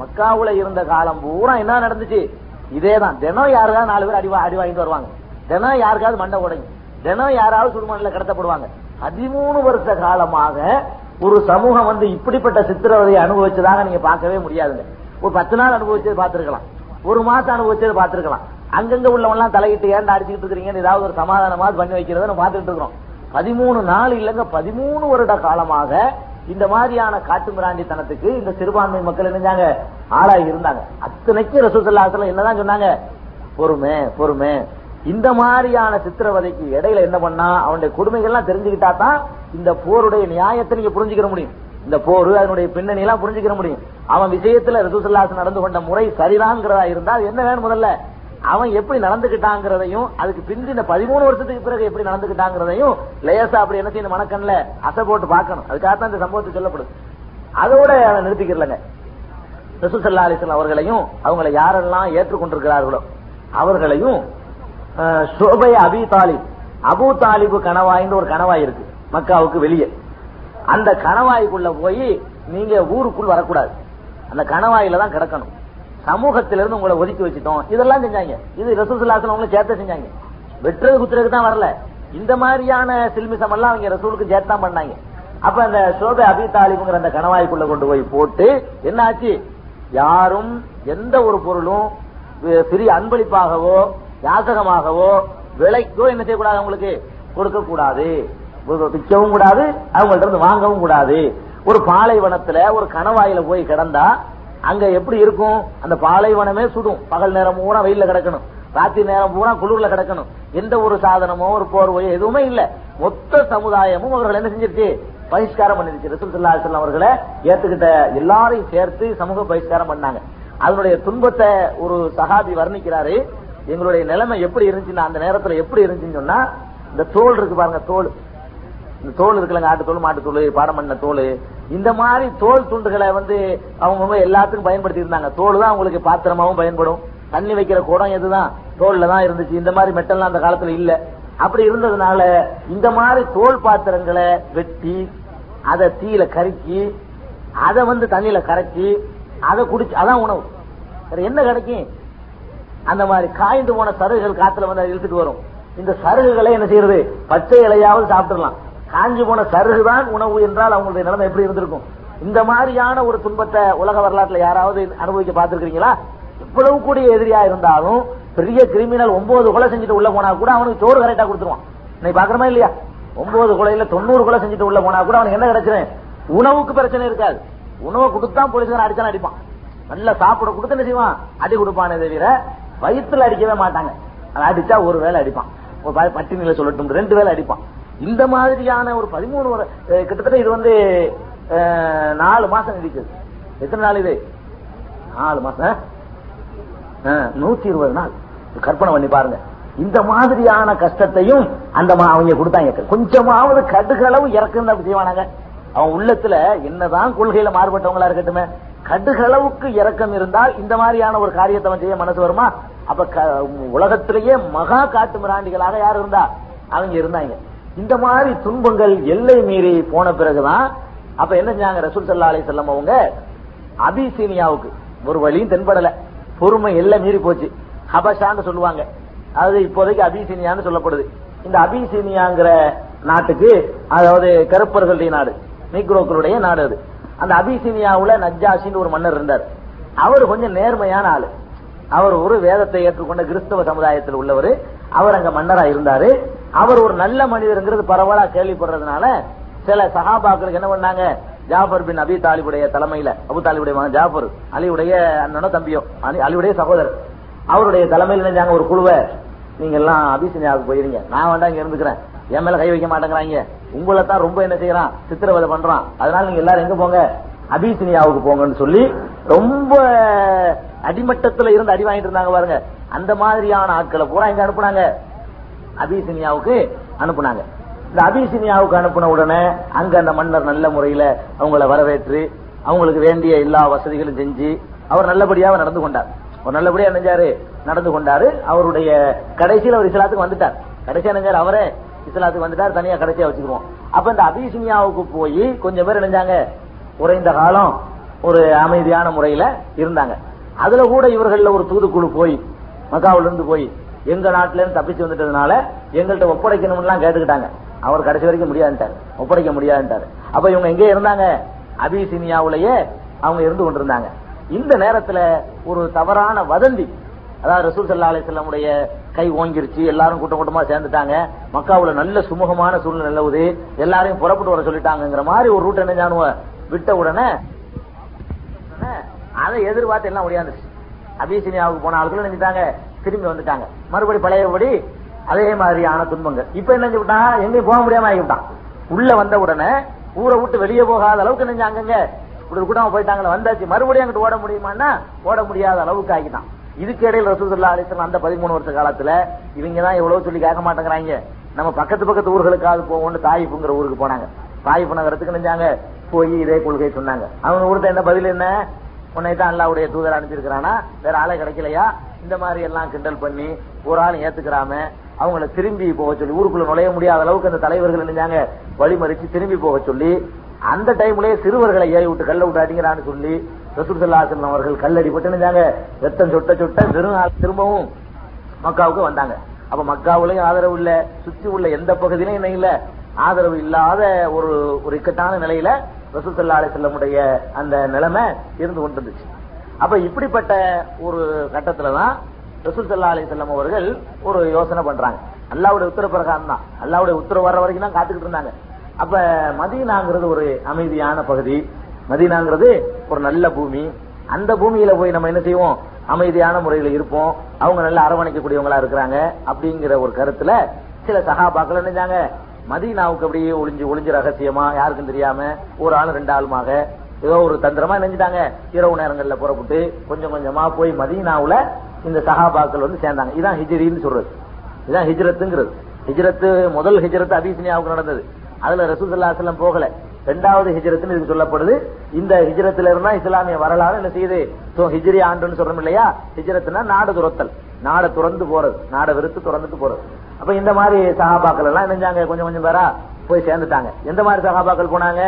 மக்காவுல இருந்த காலம் பூரா என்ன நடந்துச்சு? இதேதான். தினம் யாருக்காவது நாலு பேர் அடி அடி வாங்கிட்டு வருவாங்க. தினம் யாருக்காவது மண்டை உடையும். தினம் யாராவது சுடுமணில கடத்தப்படுவாங்க. பதிமூணு வருஷ காலமாக ஒரு சமூகம் வந்து இப்படிப்பட்ட சித்திரவதையை அனுபவிச்சதாக நீங்க பார்க்கவே முடியாதுங்க. ஒரு பத்து நாள் அனுபவிச்சது பார்த்திருக்கலாம். ஒரு மாசம் அனுபவிச்சது பார்த்திருக்கலாம். அங்கங்க உள்ளவங்க தலையிட்டு ஏன்டா அடிச்சுக்கிட்டு இருக்கிறீங்கன்னு ஏதாவது ஒரு சமாதானமாக பண்ணி வைக்கிறத நம்ம பார்த்துட்டு இருக்கிறோம். பதிமூணு நாள் இல்லைங்க பதிமூணு வருட காலமாக இந்த மாதிரியான காட்டுமிராண்டித்தனத்துக்கு இந்த சிறுபான்மை மக்கள் என்னஞ்சாங்க? ஆளாகி இருந்தாங்க. அத்தனைக்கு ரசூசல்லாசலம் என்னதான் சொன்னாங்க? பொறுமை பொறுமை. இந்த மாதிரியான சித்திரவதைக்கு இடையில என்ன பண்ணா அவனுடைய கொடுமைகள்லாம் தெரிஞ்சுக்கிட்டா தான் இந்த போருடைய நியாயத்தை நீங்க புரிஞ்சுக்கிற முடியும். இந்த போர் அதனுடைய பின்னணி எல்லாம் புரிஞ்சுக்கிற முடியும். அவன் விஷயத்துல ரசூசல்லாஸ் நடந்து கொண்ட முறை சரிதான்ங்கிறதா இருந்தா அது என்ன வேணும் முதல்ல? அவன் எப்படி நடந்துகிட்டாங்கிறதையும் அதுக்கு பிந்தி இந்த பதிமூணு வருஷத்துக்கு பிறகு எப்படி நடந்துகிட்டாங்கிறதையும் லேசா அப்படி என்ன செய்யணும் மணக்கண்ல அசை போட்டு பார்க்கணும். அதுக்காக தான் இந்த சம்பவத்தை சொல்லப்படுது. அதோட அவன் நிறுத்திக்கிறலங்க. ரசூசல்லா அலிஸ்லாம் அவர்களையும் அவங்களை யாரெல்லாம் ஏற்றுக்கொண்டிருக்கிறார்களோ அவர்களையும் அஹ், ஷோபை அபி தாலிப். அபு தாலிபு கணவாயின்னு ஒரு கணவாய் இருக்கு. மக்காவுக்கு வெளியே. அந்த கணவாய்க்குள்ள போய் நீங்க ஊருக்குள் வரக்கூடாது. அந்த கணவாயில தான் கிடக்கணும். சமூகத்திலிருந்து உங்களை ஒதுக்கி வச்சுட்டோம். இதெல்லாம் செஞ்சாங்க. இது ரசூசுல்லாசன் அவங்களும் சேர்த்த செஞ்சாங்க. வெட்டுறது குத்துறதுக்கு தான் வரல. இந்த மாதிரியான சில்மிசம் எல்லாம் அவங்க ரசூலுக்கு சேர்த்தான் பண்ணாங்க. அப்ப அந்த சோபை அபி தாலிபுங்கிற அந்த கணவாய்க்குள்ள கொண்டு போய் போட்டு என்ன ஆச்சு யாரும் எந்த ஒரு பொருளும் பெரிய சிறிய அன்பளிப்பாகவோ யாசகமாகவோ விலைக்கோ என்ன செய்யக்கூடாது அவங்களுக்கு? கொடுக்க கூடாது விற்கவும் கூடாது அவங்கள்ட்ட இருந்து வாங்கவும் கூடாது. ஒரு பாலைவனத்துல ஒரு கணவாயில போய் கிடந்தா அங்க எப்படி இருக்கும்? அந்த பாலைவனமே சுடும். பகல் நேரம் பூரா வெயில கிடக்கணும். ராத்திரி நேரம் பூரா குளிர்ல கிடக்கணும். எந்த ஒரு சாதனமோ ஒரு போர்வையோ எதுவுமே இல்ல. மொத்த சமுதாயமும் அவர்கள் என்ன செஞ்சிருச்சு? பகிஷ்காரம் பண்ணிருச்சு. ரசூல் ஸல்லல்லாஹு அவர்களை ஏத்துக்கிட்ட எல்லாரையும் சேர்த்து சமூக பகிஷ்காரம் பண்ணாங்க. அதனுடைய துன்பத்தை ஒரு சகாபி வர்ணிக்கிறாரு. எங்களுடைய நிலைமை எப்படி இருந்துச்சுன்னா அந்த நேரத்துல எப்படி இருந்துச்சுன்னு சொன்னா இந்த தோல் இருக்கு பாருங்க தோல். இந்த தோல் இருக்குல்லங்க ஆட்டு தோல் மாட்டு தோல் பாடம் பண்ண தோல். இந்த மாதிரி தோல் துண்டுகளை வந்து அவங்க எல்லாத்துக்கும் பயன்படுத்தி இருந்தாங்க. தோல் தான் உங்களுக்கு பாத்திரமாவும் பயன்படும். தண்ணி வைக்கிற குடம் எதுதான்? தோல்ல தான் இருந்துச்சு. இந்த மாதிரி மெட்டல்லாம் அந்த காலத்துல இல்ல. அப்படி இருந்ததுனால இந்த மாதிரி தோல் பாத்திரங்களை வெட்டி அதை தீயில கருக்கி அதை வந்து தண்ணியில கரைச்சி அதை குடிச்சு அதான் உணவு. என்ன கிடைக்கும்? அந்த மாதிரி காய்ந்து போன சருகுகள் காத்துல வந்து அதை இழுத்துட்டு வரும். இந்த சருகுகளை என்ன செய்யறது? பச்சை இலையாவது சாப்பிட்டுடலாம். காஞ்சி போன சருகு தான் உணவு என்றால் அவங்களுடைய நிலைமை எப்படி இருந்திருக்கும்? இந்த மாதிரியான ஒரு துன்பத்தை உலக வரலாற்றுல யாராவது அனுபவிக்க பார்த்திருக்கீங்களா இவ்வளவு கூடிய எதிரியா இருந்தாலும் பெரிய கிரிமினல் ஒன்பது கொலை செஞ்சுட்டு உள்ள போனா கூட அவனுக்கு சோறு கரெக்டா கொடுத்துருவான். இன்னைக்கு பாக்குறமா இல்லையா? ஒன்பது கொலையில தொண்ணூறு கொலை செஞ்சுட்டு உள்ள போனா கூட அவனுக்கு என்ன கிடைச்சிரும் உணவுக்கு பிரச்சனை இருக்காது. உணவு கொடுத்தா போலீஸ்காரன் அடிச்சான் அடிப்பான். நல்லா சாப்பிட கொடுத்து என்ன செய்வான்? அடி கொடுப்பானே தவிர வயிற்றுல அடிக்கவே மாட்டாங்க. அதை அடிச்சா ஒரு வேளை அடிப்பான். ஒரு ப- பட்டினியில சொல்லட்டும் ரெண்டு வேலை அடிப்பான். இந்த மாதிரியான ஒரு பதிமூணு கிட்டத்தட்ட இது வந்து நாலு மாசம் இருக்குது எத்தனை நாள் இது? நாலு மாசம். நூத்தி இருபது நாள். கற்பனை பண்ணி பாருங்க. இந்த மாதிரியான கஷ்டத்தையும் அந்த மா- அவங்க கொடுத்தாங்க. கொஞ்சமாவது கடுகளவு இறக்குன்னு அப்படி செய்வானாங்க. அவன் உள்ளத்துல என்னதான் கொள்கையில மாறுபட்டவங்களா இருக்கட்டுமே. கடுகளவுக்கு இறக்கம் இருந்தால் இந்த மாதிரியான ஒரு காரியத்தை அவன் செய்ய மனசு வருமா? அப்ப க- உலகத்திலேயே மகா காட்டு மிராண்டிகளாக யார் இருந்தா? அவங்க இருந்தாங்க. இந்த மாதிரி துன்பங்கள் எல்லை மீறி போன பிறகுதான் அப்ப என்ன செஞ்சாங்க? ரசூல் சல்லா அலி செல்லம் அவங்க அபிசீனியாவுக்கு ஒரு வழியும் தென்படல. பொறுமை எல்லாம் மீறி போச்சு. ஹபஷான்னு சொல்லுவாங்க. அது இப்போதைக்கு அபிசீனியான்னு சொல்லப்படுது. இந்த அபிசீனியாங்கிற நாட்டுக்கு அதாவது கருப்பர்களுடைய நாடு நீக்ரோக்களுடைய நாடு அது. அந்த அபிசீனியாவுல நஜ்ஜாஷின்னு ஒரு மன்னர் இருந்தார். அவர் கொஞ்சம் நேர்மையான ஆளு. அவர் ஒரு வேதத்தை ஏற்றுக்கொண்ட கிறிஸ்தவ சமுதாயத்தில் உள்ளவர். அவர் அங்க மன்னரா இருந்தாரு. அவர் ஒரு நல்ல மனிதர்ங்கிறது பரவலா கேள்விப்படுறதுனால சில சஹாபாக்களுக்கு என்ன பண்ணாங்க? ஜாஃபர் பின் அபி தாலிபுடைய தலைமையில அபு தாலிபுடைய மகன் ஜாஃபர் அலியுடைய அண்ணனோ தம்பியோ அலியுடைய சகோதரர். அவருடைய தலைமையில் நினைஞ்சாங்க ஒரு குழுவை நீங்க எல்லாம் அபிசனியாவுக்கு போயிருங்க. நான் வேண்டாம் இங்க இருந்துக்கிறேன். என் மேல கை வைக்க மாட்டேங்கிறாங்க. உங்களை தான் ரொம்ப என்ன செய்யறான்? சித்திரவதை பண்றான். அதனால நீங்க எல்லாரும் எங்க போங்க? அபிசினியாவுக்கு போங்கன்னு சொல்லி ரொம்ப அடிமட்டத்துல இருந்து அடி வாங்கிட்டு இருந்தாங்க பாருங்க. அந்த மாதிரியான ஆட்களை பூரா இங்க அனுப்புனாங்க. அபிசினியாவுக்கு அனுப்புனாங்க. இந்த அபிசினியாவுக்கு அனுப்புன உடனே அங்க அந்த மன்னர் நல்ல முறையில அவங்கள வரவேற்று அவங்களுக்கு வேண்டிய எல்லா வசதிகளும் செஞ்சு அவர் நல்லபடியாக நடந்து கொண்டார். அவர் நல்லபடியா நினைஞ்சாரு நடந்து கொண்டாரு. அவருடைய கடைசியில் அவர் இஸ்லாத்துக்கு வந்துட்டார். கடைசியா நினைஞ்சாரு அவரே இஸ்லாத்துக்கு வந்துட்டார். தனியா கடைசியா வச்சுக்குவோம். அப்ப இந்த அபிசினியாவுக்கு போய் கொஞ்சம் பேர் நினைஞ்சாங்க குறைந்த காலம் ஒரு அமைதியான முறையில இருந்தாங்க. அதுல கூட இவர்கள்ல ஒரு தூதுக்குழு போய் மக்காவில இருந்து போய் எங்க நாட்டுல இருந்து தப்பிச்சு வந்துட்டதுனால எங்கள்கிட்ட ஒப்படைக்கணும்லாம் கேட்டுக்கிட்டாங்க. அவர் கடைசி வரைக்கும் முடியாதுட்டாரு ஒப்படைக்க முடியாதுட்டாரு அப்ப இவங்க எங்க இருந்தாங்க? அபிசினியாவுலயே அவங்க இருந்து கொண்டிருந்தாங்க. இந்த நேரத்துல ஒரு தவறான வதந்தி அதாவது ரசூல் சல்லா அலிஸ்லாமுடைய கை ஓங்கிருச்சு எல்லாரும் கூட்டம் கூட்டமா சேர்ந்துட்டாங்க மக்காவுல நல்ல சுமூகமான சூழ்நிலை நிலவுது எல்லாரையும் புறப்பட்டு வர சொல்லிட்டாங்கிற மாதிரி ஒரு ரூட் என்ன ஜானுவ? விட்ட உடனே அதை எதிர்பார்த்து எல்லாம் ஒடியாந்துச்சு அபிசினியாவுக்கு போன ஆட்களும் நினைச்சாங்க திரும்பி வந்துட்டாங்க. மறுபடி பழையபடி அதே மாதிரியான துன்பங்கள். இப்ப என்ன விட்டான் எங்கேயும் போக முடியாம ஆகிவிட்டான். உள்ள வந்த உடனே ஊரை விட்டு வெளியே போகாத அளவுக்கு நினைஞ்சு அங்கங்க. இப்படி கூட்டமா போயிட்டாங்களே வந்தாச்சு. மறுபடியும் அங்கிட்டு ஓட முடியுமான்னா ஓட முடியாத அளவுக்கு ஆகிட்டான். இதுக்கு இடையில ரசூதுல்லா அலிஸ்லாம் அந்த பதிமூணு வருஷ காலத்துல இவங்க தான் எவ்வளவு சொல்லி கேட்க மாட்டேங்கிறாங்க. நம்ம பக்கத்து பக்கத்து ஊர்களுக்காவது போவோம்னு தாயிப்புங்கிற ஊருக்கு போனாங்க. தாயிப்பு நகரத்துக்கு நினைஞ்சாங்க போய் இதே கொள்கை சொன்னாங்க. அவங்க கொடுத்த என்ன பதில் என்ன? உன்னை தான் அல்லாவுடைய தூதர் அனுப்பியிருக்கிறானா? வேற ஆளே கிடைக்கலையா? இந்த மாதிரி எல்லாம் கிண்டல் பண்ணி ஒரு ஆள் ஏத்துக்கிறாம அவங்கள திரும்பி போக சொல்லி ஊருக்குள்ள நுழைய முடியாத அளவுக்கு அந்த தலைவர்கள் நினைஞ்சாங்க வழிமறிச்சு திரும்பி போக சொல்லி அந்த டைம்லயே சிறுவர்களை ஏறி விட்டு கல்ல விட்டு அடிங்கிறான்னு சொல்லி ரசூசல்லாசன் அவர்கள் கல்லடிப்பட்டு நினைஞ்சாங்க ரத்தம் சொட்ட சொட்ட வெறும் திரும்பவும் மக்காவுக்கு வந்தாங்க. அப்ப மக்காவுலயும் ஆதரவு இல்ல சுத்தி உள்ள எந்த பகுதியிலும் என்ன இல்ல. ஆதரவு இல்லாத ஒரு ஒரு இக்கட்டான நிலையில ரசூசல்லாலை செல்லமுடைய அந்த நிலைமை இருந்து கொண்டிருந்துச்சு. அப்ப இப்படிப்பட்ட ஒரு கட்டத்துலதான் ரசூல் சல்லா அலிசல்லம் அவர்கள் ஒரு யோசனை பண்றாங்க. அல்லாவுடைய உத்தரவு பிரகாரம் தான். அல்லாவுடைய உத்தரவு வர வரைக்கும் தான் காத்துக்கிட்டு இருந்தாங்க. அப்ப மதீனாங்கிறது ஒரு அமைதியான பகுதி. மதீனாங்கிறது ஒரு நல்ல பூமி. அந்த பூமியில போய் நம்ம என்ன செய்வோம்? அமைதியான முறையில் இருப்போம். அவங்க நல்லா அரவணைக்கக்கூடியவங்களா இருக்கிறாங்க. அப்படிங்கிற ஒரு கருத்துல சில சகாபாக்கள் நினைச்சாங்க மதீனாவுக்கு அப்படியே ஒளிஞ்சு ஒளிஞ்சு ரகசியமா யாருக்கும் தெரியாம ஒரு ஆள் ரெண்டு ஆளுமாக ஏதோ ஒரு தந்திரமா நினைஞ்சிட்டாங்க. இரவு நேரங்கள்ல புறப்பட்டு கொஞ்சம் கொஞ்சமா போய் மதீனாவுல இந்த சகாபாக்கள் வந்து சேர்ந்தாங்க. இதான் ஹிஜ்ரின்னு சொல்றது. இதான் ஹிஜ்ரத்துங்கிறது. ஹிஜ்ரத்து முதல் ஹிஜ்ரத் அபிசினியாவுக்கு நடந்தது. அதுல ரசூசல்லாசலம் போகல. ரெண்டாவது ஹிஜ்ரத்னு இதுக்கு சொல்லப்படுது. இந்த ஹிஜ்ரத்துல இருந்தா இஸ்லாமிய வரலாறு என்ன செய்யுது? ஹிஜ்ரி ஆண்டுன்னு சொல்றோம் இல்லையா? ஹிஜ்ரத்னா நாடு துரத்தல். நாடை துறந்து போறது. நாடை வெறுத்து துறந்துட்டு போறது. அப்ப இந்த மாதிரி சகாபாக்கள் எல்லாம் நினைஞ்சாங்க கொஞ்சம் கொஞ்சம் பேரா போய் சேர்ந்துட்டாங்க. எந்த மாதிரி சகாபாக்கள் போனாங்க?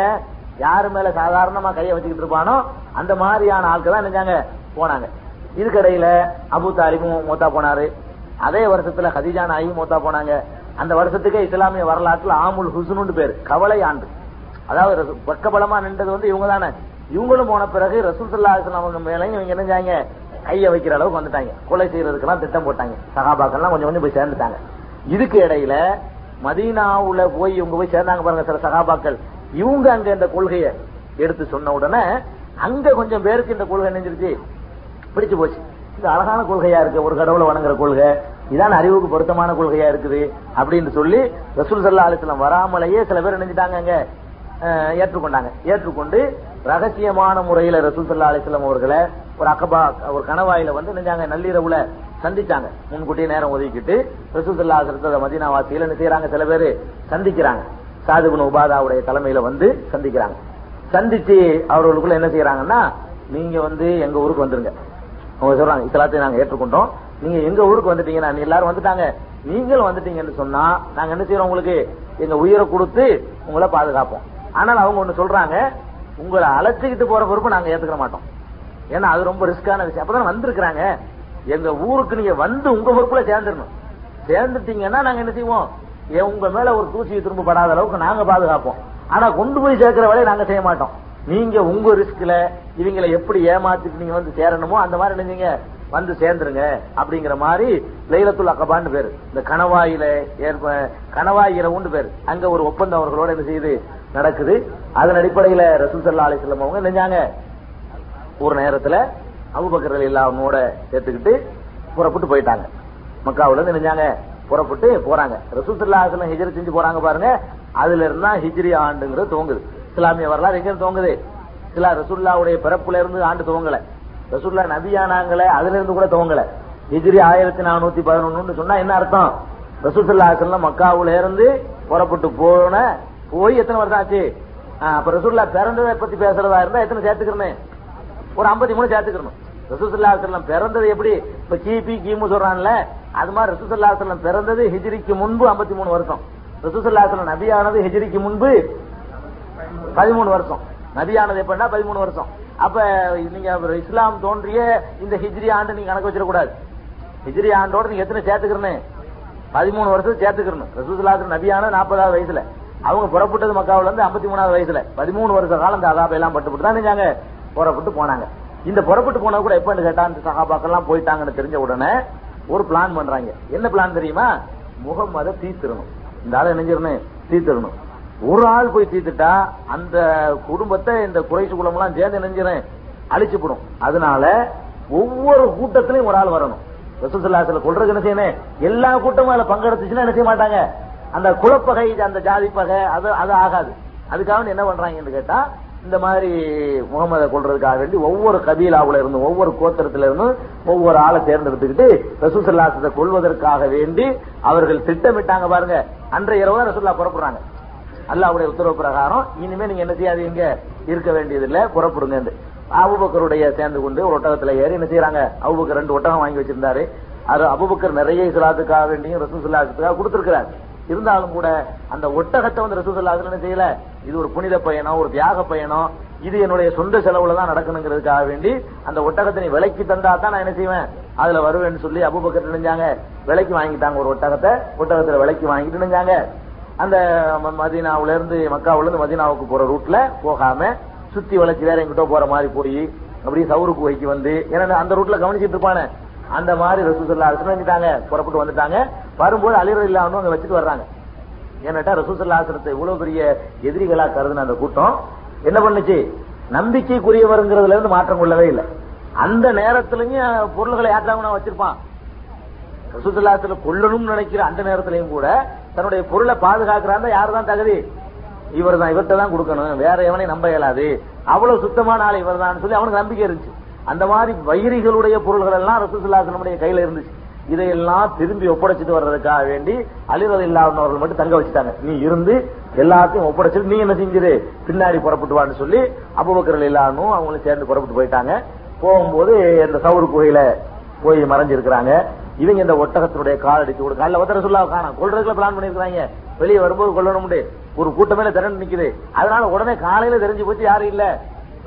யாரு மேல சாதாரணமா கையை வச்சுக்கிட்டு இருப்பானோ அந்த மாதிரியான ஆட்கள் தான் நினைஞ்சாங்க போனாங்க. இதுக்கடையில அபு தாலிபும் மூத்தா போனாரு. அதே வருஷத்துல ஹதிஜா நாயும் மூத்தா போனாங்க. அந்த வருஷத்துக்கே இஸ்லாமிய வரலாற்றுல ஆமுல் ஹுசுனு பேர். கவலை ஆண்டு. அதாவது பக்கபலமா நின்றது வந்து இவங்க தானே. இவங்களும் போன பிறகு ரசூல் சல்லா அவங்க மேலையும் இவங்க என்னஞ்சாங்க கையை வைக்கிற அளவுக்கு வந்துட்டாங்க. கொலை செய்யறதுக்கெல்லாம் திட்டம் போட்டாங்க. சகாபாக்கள்லாம் கொஞ்சம் கொஞ்சம் போய் சேர்ந்துட்டாங்க. இதுக்கு இடையில மதீனாவுல போய் இவங்க போய் சேர்ந்தாங்க பாருங்க சில சகாபாக்கள். இவங்க அங்க இந்த கொள்கையை எடுத்து சொன்ன உடனே அங்க கொஞ்சம் பேருக்கு இந்த கொள்கை நினைஞ்சிருச்சு. பிடிச்சு போச்சு. இது அழகான கொள்கையா இருக்கு. ஒரு கடவுளை வணங்குற கொள்கை. இதான் அறிவுக்கு பொருத்தமான கொள்கையா இருக்குது அப்படின்னு சொல்லி ரசூல் சல்லா அலிஸ்லாம் வராமலேயே சில பேர் நினைஞ்சிட்டாங்க அங்க. ஏற்றுக்கொண்டாங்க. ஏற்றுக்கொண்டு ரகசியமான முறையில ரசூல் சல்லா அலிஸ்லாம் அவர்களை ஒரு அக்கபா ஒரு கணவாயில வந்து நினைஞ்சாங்க நள்ளிரவுல சந்திச்சாங்க. முன்கூட்டியே நேரம் ஒதுக்கிட்டு ரசூல் சல்லா அலிஸ்லத்தை மதினா வாசியில என்ன செய்யறாங்க சில பேர் சந்திக்கிறாங்க. சாதுபுன் உபாதாவுடைய தலைமையில வந்து சந்திக்கிறாங்க. சந்திச்சு அவர்களுக்குள்ள என்ன செய்யறாங்கன்னா நீங்க வந்து எங்க ஊருக்கு வந்துருங்க. அவங்க சொல்றாங்க இஸ்லாத்தை நாங்க ஏற்றுக்கொண்டோம். நீங்க எங்க ஊருக்கு வந்துட்டீங்கன்னா நீ எல்லாரும் வந்துட்டாங்க. நீங்களும் வந்துட்டீங்கன்னு சொன்னா நாங்க என்ன செய்யறோம் உங்களுக்கு? எங்க உயிரை கொடுத்து உங்களை பாதுகாப்போம். ஆனால் அவங்க ஒண்ணு சொல்றாங்க உங்களை அழைச்சிக்கிட்டு போற பொறுப்பு நாங்க ஏத்துக்க மாட்டோம். ஏன்னா அது ரொம்ப ரிஸ்கான விஷயம். அப்பதான் வந்திருக்கிறாங்க. எங்க ஊருக்கு நீங்க வந்து உங்க பொறுப்புல சேர்ந்துடணும். சேர்ந்துட்டீங்கன்னா நாங்க என்ன செய்வோம்? ஏன் உங்க மேல ஒரு தூசியை திரும்ப படாத அளவுக்கு நாங்க பாதுகாப்போம். ஆனா கொண்டு போய் சேர்க்கிற வேலையை நாங்க செய்ய மாட்டோம். நீங்க உங்க ரிஸ்க்ல இவங்களை எப்படி ஏமாத்திட்டு நீங்க வந்து சேரணுமோ அந்த மாதிரி நினைஞ்சீங்க வந்து சேர்ந்துருங்க. அப்படிங்கிற மாதிரி லைலத்துல் அக்கபான்னு பேரு. இந்த கணவாயில ஏற்ப கணவாய் இரவுன்னு பேரு. அங்க ஒரு ஒப்பந்தம் அவர்களோட என்ன செய்யுது? நடக்குது. அதன் அடிப்படையில ரசூல் சல்லா அலிஸ்லாம் அவங்க நினைஞ்சாங்க ஒரு நேரத்துல அபுபக்கர் எல்லாமோட சேர்த்துக்கிட்டு புறப்பட்டு போயிட்டாங்க. மக்காவில இருந்து நினைஞ்சாங்க புறப்பட்டு போறாங்க. இல்லாஹாசனில் ஹிஜரி செஞ்சு போறாங்க பாருங்க. அதுல இருந்தா ஹிஜ்ரி ஆண்டுங்கிறது தோங்குது இஸ்லாமிய வரலாறு எங்க தோங்குது சில ரசூல்லாவுடைய பிறப்புல இருந்து ஆண்டு துவங்கல. ரசூல்லா நபியானாங்களே அதுல இருந்து கூட துவங்கல. ஹிஜ்ரி ஆயிரத்தி நானூத்தி பதினொன்னு சொன்னா என்ன அர்த்தம்? ரசூத்துல்லா மக்காவுல இருந்து புறப்பட்டு போன போய் எத்தனை வருஷம் ஆச்சு? அப்ப ரசூல்லா பிறந்ததை பத்தி பேசுறதா இருந்தா எத்தனை சேர்த்துக்கிறேன்? ஒரு 53 மூணு சேர்த்துக்கணும் ரசூசல்லா செல்லம் பிறந்தது எப்படி? இப்ப கிபி கிமு சொல்றான்ல அது மாதிரி ரசூசல்லா செல்லம் பிறந்தது ஹிஜ்ரிக்கு முன்பு 53 மூணு வருஷம். ரசூசல்லா செல்லம் நபியானது ஹிஜ்ரிக்கு முன்பு பதிமூணு வருஷம். நபியானது எப்படின்னா பதிமூணு வருஷம். அப்ப நீங்க இஸ்லாம் தோன்றிய இந்த ஹிஜ்ரி ஆண்டு நீங்க கணக்கு வச்சிடக்கூடாது. ஹிஜ்ரி ஆண்டோட நீங்க எத்தனை சேர்த்துக்கிறேன்னு பதிமூணு வருஷம் சேர்த்துக்கணும் ரசூசல்லாசன் நபியான நாற்பதாவது வயசுல. அவங்க புறப்பட்டது மக்காவுல இருந்து ஐம்பத்தி மூணாவது வயசுல. பதிமூணு வருஷ காலம் இந்த அதாபை எல்லாம் பட்டுப்பட்டு தான் நினைச்சாங்க புறப்பட்டு போனாங்க. இந்த புறப்பட்டு போனது கூட எப்பன்னு கேட்டா இந்த சகாபாக்கெல்லாம் போயிட்டாங்கன்னு தெரிஞ்ச உடனே ஒரு பிளான் பண்றாங்க. என்ன பிளான் தெரியுமா? முகம்மதை தீர்த்திடணும். இந்த ஆளை நினைஞ்சிடணும் தீர்த்திடணும். ஒரு ஆள் போய் தீர்த்துட்டா அந்த குடும்பத்தை இந்த குறைசு குளம் எல்லாம் சேர்ந்து நினைஞ்சிடும் அழிச்சுப்படும். அதனால ஒவ்வொரு கூட்டத்திலையும் ஒரு ஆள் வரணும். ரசூசல்லாசல கொள்றது என்ன செய்யணும்? எல்லா கூட்டமும் அதுல பங்கெடுத்துச்சுன்னா என்ன செய்ய மாட்டாங்க? அந்த குலப்பகை அந்த ஜாதி பகை அது அது ஆகாது. அதுக்காக என்ன பண்றாங்கன்னு கேட்டா இந்த மாதிரி முகமதை கொள்றதுக்காக வேண்டி ஒவ்வொரு கபீலாவுல இருந்தும் ஒவ்வொரு கோத்திரத்துல இருந்தும் ஒவ்வொரு ஆளை தேர்ந்தெடுத்துக்கிட்டு ரசூசல்லாசத்தை கொள்வதற்காக வேண்டி அவர்கள் திட்டமிட்டாங்க பாருங்க. அன்றைய இரவு தான் ரசூல்லா புறப்படுறாங்க. அல்லாவுடைய உத்தரவு பிரகாரம் இனிமே நீங்க என்ன செய்யாதீங்க இருக்க வேண்டியது இல்ல புறப்படுங்க அபுபக்கருடைய சேர்ந்து கொண்டு ஒரு ஒட்டகத்துல ஏறி என்ன செய்யறாங்க அபுபக்கர் ரெண்டு ஒட்டகம் வாங்கி வச்சிருந்தாரு. அது அபுபக்கர் நிறைய இஸ்லாத்துக்காக வேண்டியும் ரசூசல்லாத்துக்காக கொடுத்திருக்கிறாரு. இருந்தாலும் கூட அந்த ஒட்டகத்தை வந்து ரசூசுல்லாத்துல என்ன செய்யல? இது ஒரு புனித பயணம் ஒரு தியாக பயணம். இது என்னுடைய சொந்த செலவுல தான் நடக்கணுங்கிறதுக்காக வேண்டி அந்த ஒட்டகத்தை நீ விலைக்கு தந்தா தான் நான் என்ன செய்வேன்? அதுல வருவேன்னு சொல்லி அபுபக்கர் நினைஞ்சாங்க. விலைக்கு வாங்கிட்டாங்க ஒரு ஒட்டகத்தை. ஒட்டகத்துல விலைக்கு வாங்கிட்டு நினைஞ்சாங்க. அந்த ம- மதீனாவுல இருந்து மக்காவுல இருந்து மதீனாவுக்கு போற ரூட்ல போகாம சுத்தி வளைச்சு வேற எங்கிட்ட போற மாதிரி போய் அப்படியே சவுரு குகைக்கு வந்து ஏன்னா அந்த ரூட்ல கவனிச்சிட்டு இருப்பானே. அந்த மாதிரி ரசூசல்லா செஞ்சுட்டாங்க புறப்பட்டு வந்துட்டாங்க. வரும்போது அழிவு இல்லாம அங்க வச்சுட்டு வர்றாங்க. ஏன்னாட்டா ரசூசல்லாசனத்தை இவ்வளவு பெரிய எதிரிகளா கருதுன அந்த கூட்டம் என்ன பண்ணுச்சு? நம்பிக்கைக்குரியவருங்கிறதுல இருந்து மாற்றம் கொள்ளவே இல்லை. அந்த நேரத்திலையும் பொருள்களை யாத்திராம வச்சிருப்பான்? ரசூசல்லாத்துல கொல்லணும்னு நினைக்கிற அந்த நேரத்திலையும் கூட தன்னுடைய பொருளை பாதுகாக்கிறாங்க யாரு தான் தகுதி? இவர் தான் இவர்கிட்ட தான் கொடுக்கணும். வேற எவனையும் நம்ப இயலாது. அவ்வளவு சுத்தமான ஆள் இவர் தான் சொல்லி அவனுக்கு நம்பிக்கை இருந்துச்சு. அந்த மாதிரி வைரிகளுடைய பொருள்கள் எல்லாம் ரசூசல்லாசனுடைய கையில இருந்துச்சு. இதையெல்லாம் திரும்பி ஒப்படைச்சிட்டு வர்றதுக்காக வேண்டி அலிரல் இல்லாதவர்கள் மட்டும் தங்க வச்சுட்டாங்க. நீ இருந்து எல்லாத்தையும் ஒப்படைச்சிட்டு நீ என்ன செஞ்சிரு? பின்னாடி புறப்பட்டு வான்னு சொல்லி அபுபக்கர்கள் இல்லாமலும் அவங்களும் சேர்ந்து புறப்பட்டு போயிட்டாங்க. போகும்போது இந்த சவுறு குகையில போய் மறைஞ்சிருக்கிறாங்க. இவங்க இந்த ஒட்டகத்தினுடைய கால் அடிச்சு கொடுக்க அல்ல ஒத்தர சொல்லா காணும் கொள்றதுக்குள்ள பிளான் பண்ணிருக்காங்க வெளியே வரும்போது கொள்ளணும் ஒரு கூட்டமே திரண்டு நிக்குது. அதனால உடனே காலையில தெரிஞ்சு போச்சு யாரும் இல்ல.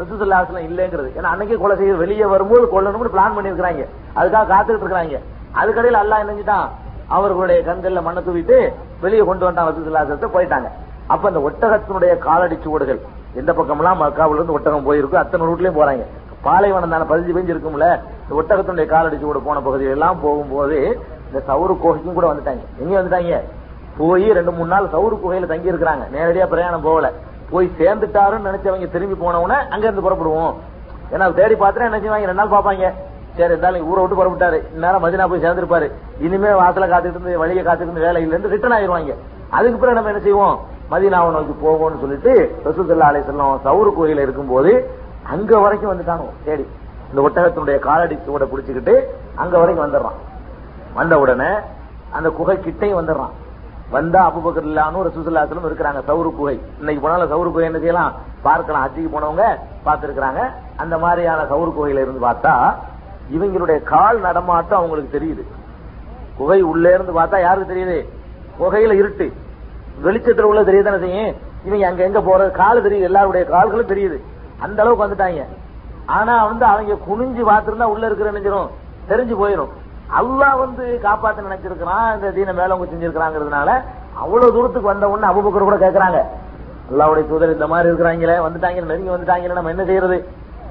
ரசூசல்லாஸ்லாம் இல்லங்கிறது. ஏன்னா அன்னைக்கு கொலை செய்ய வெளியே வரும்போது கொல்லணும்னு பிளான் பண்ணிருக்காங்க அதுக்காக காத்துக்கிட்டு இருக்காங்க அதுக்கடையில் அல்லாஹ் என்னஞ்சிட்டான் அவர்களுடைய கண்கள்ல மண்ணை தூவிட்டு வெளியே கொண்டு வந்தான் ரசூசல்லாசத்தை போயிட்டாங்க. அப்ப அந்த ஒட்டகத்தினுடைய காலடி சுவடுகள் எந்த பக்கம்லாம் மக்காவில இருந்து ஒட்டகம் போயிருக்கு அத்தனை ரூட்லயும் போறாங்க. பாலைவனம் தானே பதிஞ்சு பெஞ்சு இருக்கும்ல? இந்த ஒட்டகத்தினுடைய காலடி சுவடு போன பகுதியில் எல்லாம் போகும்போது இந்த சவுரு கோகைக்கும் கூட வந்துட்டாங்க. எங்க வந்துட்டாங்க. போய் ரெண்டு மூணு நாள் சவுரு குகையில தங்கி இருக்கிறாங்க நேரடியா பிரயாணம் போகல. போய் சேர்ந்துட்டாருன்னு நினைச்சவங்க திரும்பி போனவன அங்க இருந்து புறப்படுவோம். ஏன்னா தேடி பார்த்துட்டு என்ன செய்வாங்க? ரெண்டு நாள் பார்ப்பாங்க. சரி இருந்தாலும் ஊரை விட்டு புறப்பட்டாரு. இந்நேரம் மதினா போய் சேர்ந்திருப்பாரு. இனிமே வாசல காத்துட்டு இருந்து வழியை காத்துட்டு இருந்து வேலை இல்லைன்னு ரிட்டர்ன் ஆயிருவாங்க. அதுக்கு பிறகு நம்ம என்ன செய்வோம்? மதினாவை நோக்கி போவோம்னு சொல்லிட்டு ரசூசல்லா அலை செல்லம் சவுறு கோயில இருக்கும்போது அங்க வரைக்கும் வந்துட்டானோ தேடி இந்த ஒட்டகத்தினுடைய காலடி சுவடை பிடிச்சுக்கிட்டு அங்க வரைக்கும் வந்துடுறான். வந்த உடனே அந்த குகை கிட்டையும் வந்துடுறான். வந்தா அபுபக்கர் இல்லாமல் ஒரு சுசுலாத்திலும் இருக்கிறாங்க. சவுரு குகை. இன்னைக்கு போனாலும் சவுரு குகை என்ன செய்யலாம்? பார்க்கலாம். அச்சுக்கு போனவங்க பார்த்திருக்கிறாங்க. அந்த மாதிரியான சவுரு குகையில இருந்து பார்த்தா இவங்களுடைய கால் நடமாட்டம் அவங்களுக்கு தெரியுது. குகை உள்ளே இருந்து பார்த்தா யாருக்கு தெரியுது? குகையில இருட்டு. வெளிச்சத்துல உள்ள தெரியுதானே செய்யும். இவங்க அங்க எங்க போறது? கால் தெரியுது. எல்லாருடைய கால்களும் தெரியுது. அந்த அளவுக்கு வந்துட்டாங்க. ஆனா வந்து அவங்க குனிஞ்சு பார்த்திருந்தா உள்ள இருக்கிற நினைச்சிரும் தெரிஞ்சு போயிடும் அல்லாஹ் வந்து காப்பாத்த நினைச்சிருக்கிறான் இந்த தீன மேலவங்க செஞ்சிருக்கிறாங்கிறதுனால அவ்வளவு தூரத்துக்கு வந்த உடனே அபுபக்கர் கூட கேட்கறாங்க அல்லாவுடைய தூதர் இந்த மாதிரி இருக்கிறாங்களே வந்துட்டாங்க நெருங்கி வந்துட்டாங்க நம்ம என்ன செய்யறது?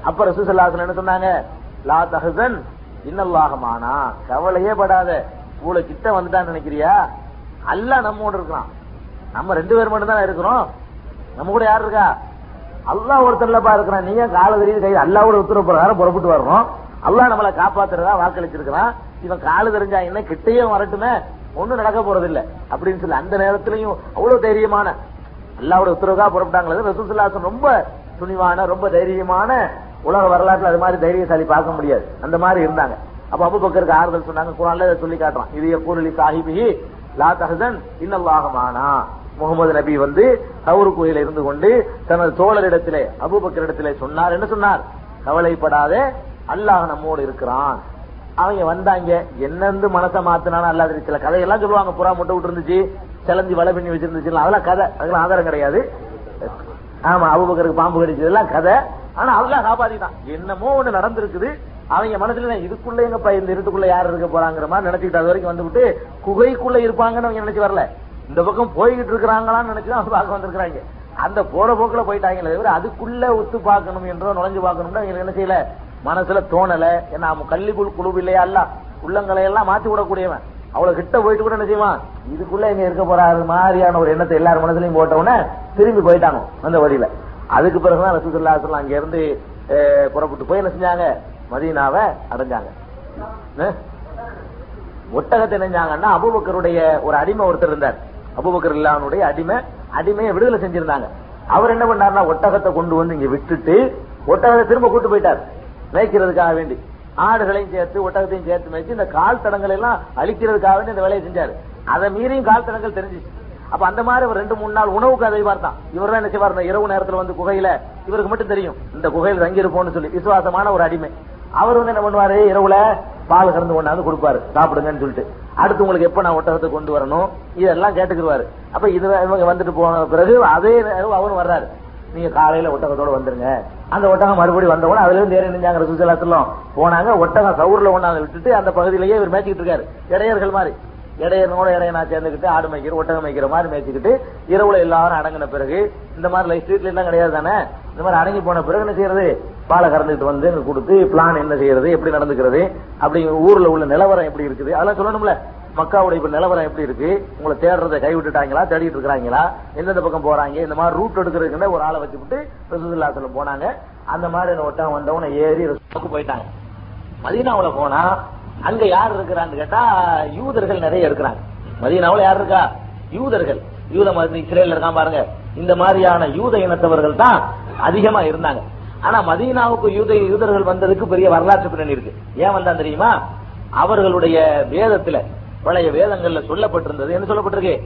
அப்ப ரசூசல்லாசன் என்ன சொன்னாங்க? லா தஹசன் இன்னல்லாகமானா கவலையே படாத. உங்களை கிட்ட வந்துட்டான்னு நினைக்கிறியா? அல்லாஹ் நம்மோட இருக்கிறான். நம்ம ரெண்டு பேர் மட்டும் தான் இருக்கிறோம். நம்ம கூட யார் இருக்கா? அல்லாஹ் ஒருத்தர்லப்பா இருக்கிறான். நீங்க கால தெரியுது கை அல்லாவோட உத்தரவு பிரகாரம் புறப்பட்டு வர்றோம் அல்லா நம்மளை காப்பாத்துறதா வாக்களிச்சிருக்கிறான். இவன் காலு தெரிஞ்சா என்ன கிட்டேயே வரட்டுமே? ஒண்ணும் நடக்க போறதில்ல. அப்படின்னு சொல்லி அந்த நேரத்திலையும் அவ்வளவு தைரியமான அல்லாவோட உத்தரவுக்காக புறப்பட்டாங்களே ரசூசுல்லாசன் ரொம்ப துணிவான ரொம்ப தைரியமான உலக வரலாற்றுல அது மாதிரி தைரியசாலி பார்க்க முடியாது. அந்த மாதிரி இருந்தாங்க. அப்ப அபுபக்கருக்கு ஆறுதல் சொன்னாங்க குரான்ல இதை சொல்லி காட்டுறான். இது எப்பூரலி சாஹிபி லா தஹசன் இன்னல்லாகமானா முகமது நபி வந்து தவறு கோயில இருந்து கொண்டு தனது தோழரிடத்திலே அபுபக்கரிடத்திலே சொன்னார். என்ன சொன்னார்? கவலைப்படாதே அல்லாஹ் நம்மோடு இருக்கிறான். அவங்க வந்தாங்க என்னந்து மனசை மாத்தினாலும் அல்லாத சில கதையெல்லாம் சொல்லுவாங்க புறா முட்டை விட்டு இருந்துச்சு செலஞ்சி வலை பண்ணி வச்சிருந்துச்சு அதெல்லாம் கதை. அதெல்லாம் ஆதாரம் கிடையாது. ஆமா அபுபக்கருக்கு பாம்பு கடிச்சது எல்லாம் கதை. ஆனா அல்லாஹ் காப்பாத்திட்டான். என்னமோ ஒண்ணு நடந்திருக்குது. அவங்க மனசுல இதுக்குள்ள எங்க இந்த இருட்டுக்குள்ள யார் இருக்க போறாங்கிற மாதிரி நினைச்சுக்கிட்டு அது வரைக்கும் வந்துவிட்டு குகைக்குள்ள இருப்பாங்கன்னு அவங்க நினைச்சு வரல. இந்த பக்கம் போய்கிட்டு இருக்கிறாங்களான்னு நினைச்சு பார்க்க வந்திருக்காங்க அந்த போற போக்குல போயிட்டாங்களே தவிர அதுக்குள்ள ஒத்து பார்க்கணும் என்றோ நுழைஞ்சு பார்க்கணும்னு அவங்க என்ன செய்யல? மனசுல தோணல. ஏன்னா கள்ளி குழு இல்லையா? அல்ல. உள்ளங்களை எல்லாம் மாத்தி விடக்கூடியவன். அவ்வளவு கிட்ட போயிட்டு கூட என்ன செய்வான்? இதுக்குள்ள எங்க இருக்க போறாரு மாதிரியான ஒரு எண்ணத்தை எல்லாரும் மனசுலயும் போட்ட திரும்பி போயிட்டாங்க அந்த வழியில. அதுக்கு பிறகுதான் ரசூசுல்லா சொல்லலாம் அங்க இருந்து புறப்பட்டு போய் என்ன செஞ்சாங்க? மதீனாவை அடைஞ்சாங்க. ஒட்டகத்தை நினைஞ்சாங்கன்னா அபுபக்கருடைய ஒரு அடிமை ஒருத்தர் இருந்தார். அபுபக்கர் இல்லாமனுடைய அடிமை அடிமையை விடுதலை செஞ்சிருந்தாங்க. அவர் என்ன பண்ணாருன்னா ஒட்டகத்தை கொண்டு வந்து இங்க விட்டுட்டு ஒட்டகத்தை திரும்ப கூட்டு போயிட்டார். மேய்க்கிறதுக்காக வேண்டி. ஆடுகளையும் சேர்த்து ஒட்டகத்தையும் சேர்த்து மேய்ச்சி இந்த கால் தடங்களை எல்லாம் அழிக்கிறதுக்காக வேண்டி இந்த வேலையை செஞ்சாரு. அதை மீறியும் கால் தடங்கள் தெரிஞ்சிச்சு. அப்ப அந்த மாதிரி ஒரு ரெண்டு மூணு நாள் உணவுக்கு அதை பார்த்தான். இவர் என்ன செய்வார் இந்த இரவு நேரத்துல வந்து குகையில இவருக்கு மட்டும் தெரியும். இந்த குகையில் தங்கி இருப்போம்னு சொல்லி விசுவாசமான ஒரு அடிமை. அவர் வந்து என்ன பண்ணுவாரு? இரவுல பால் கறந்து கொண்டாந்து கொடுப்பாரு. சாப்பிடுங்கன்னு சொல்லிட்டு. அடுத்து உங்களுக்கு எப்ப நான் ஒட்டகத்தை கொண்டு வரணும்? இதெல்லாம் கேட்டுக்கிடுவாரு அப்ப இது இவங்க வந்துட்டு போன பிறகு அதே நேரம் அவரும் வர்றாரு. நீங்க காலையில ஒட்டகத்தோட வந்துருங்க. அந்த ஒட்டகம் மறுபடியும் உடனே அதுல இருந்து ஏறி நிஞ்சாங்க ரசூசலாத்திலும் போனாங்க ஒட்டகம் சவுர்ல கொண்டாந்து விட்டுட்டு அந்த பகுதியிலேயே இவர் மேய்ச்சிட்டு இருக்காரு. இடையர்கள் மாதிரி. இடையனோட இடையனா சேர்ந்துக்கிட்டு ஆடு மேய்க்கிற ஒட்டகம் மேய்க்கிற மாதிரி மேய்ச்சிக்கிட்டு இரவுல எல்லாரும் அடங்கின பிறகு இந்த மாதிரி ஸ்ட்ரீட்ல எல்லாம் கிடையாது தானே? இந்த மாதிரி அடங்கி போன பிறகு என்ன செய்யறது? பாலை கறந்துட்டு வந்து கொடுத்து பிளான் என்ன செய்யறது எப்படி நடந்துக்கிறது அப்படிங்கிற ஊர்ல உள்ள நிலவரம் எப்படி இருக்குது? அதெல்லாம் சொல்லணும்ல. மக்காவுடைய இப்ப நிலவரம் எப்படி இருக்கு? உங்களை தேடுறதை கை விட்டுட்டாங்களா தேடிட்டு இருக்கிறாங்களா? எந்தெந்த பக்கம் போறாங்க? இந்த மாதிரி ரூட் எடுக்கிறதுக்குன்னு ஒரு ஆளை வச்சுக்கிட்டு ரசூலுல்லாஹி போனாங்க. அந்த மாதிரி ஒட்டகம் வந்தவன ஏறி போயிட்டாங்க. மதீனாவுல போனா அங்க யார் இருக்கிறான்னு கேட்டா யூதர்கள் நிறைய இருக்கிறாங்க. மதீனாவுல யார் இருக்கா? யூதர்கள். யூத மத இஸ்ரேல் இருக்கான் பாருங்க. இந்த மாதிரியான யூத இனத்தவர்கள் தான் அதிகமா இருந்தாங்க. ஆனா மதீனாவுக்கு யூத யூதர்கள் வந்ததுக்கு பெரிய வரலாற்று பின்னணி இருக்கு. ஏன் வந்தா தெரியுமா? அவர்களுடைய வேதத்துல பழைய வேதங்கள்ல சொல்லப்பட்டிருந்தது. என்ன சொல்லப்பட்டிருக்கு?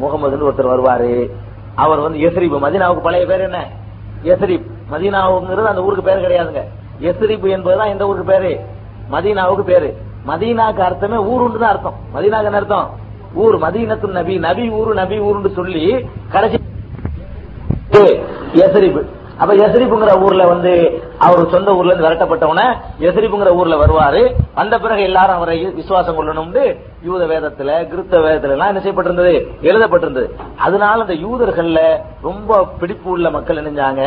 முகமதுன்னு ஒருத்தர் வருவாரு. அவர் வந்து எசரிப்பு மதீனாவுக்கு பழைய பேர் என்ன? எஸ்ரிப். மதீனாவுங்கிறது அந்த ஊருக்கு பேர் கிடையாதுங்க. எசரிப்பு என்பதுதான் இந்த ஊருக்கு பேரு. மதீனாவுக்கு பேரு. மதீனாக்கு அர்த்தமே ஊருண்டு தான் அர்த்தம். மதீனாக்கு என்ன அர்த்தம்? ஊர் மதீனத்து நபி நபி ஊரு நபி ஊருன்னு சொல்லி கடைசி எசரிப்பு அப்ப எசரிப்புங்கிற ஊர்ல வந்து அவர் சொந்த ஊர்ல இருந்து விரட்டப்பட்டவன எசரிப்புங்கிற ஊர்ல வருவாரு. வந்த பிறகு எல்லாரும் அவரை விசுவாசம் கொள்ளணும்னு யூத வேதத்துல கிருத்த வேதத்துல எல்லாம் என்ன செய்யப்பட்டிருந்தது? எழுதப்பட்டிருந்தது. அதனால அந்த யூதர்கள்ல ரொம்ப பிடிப்பு உள்ள மக்கள் நினைஞ்சாங்க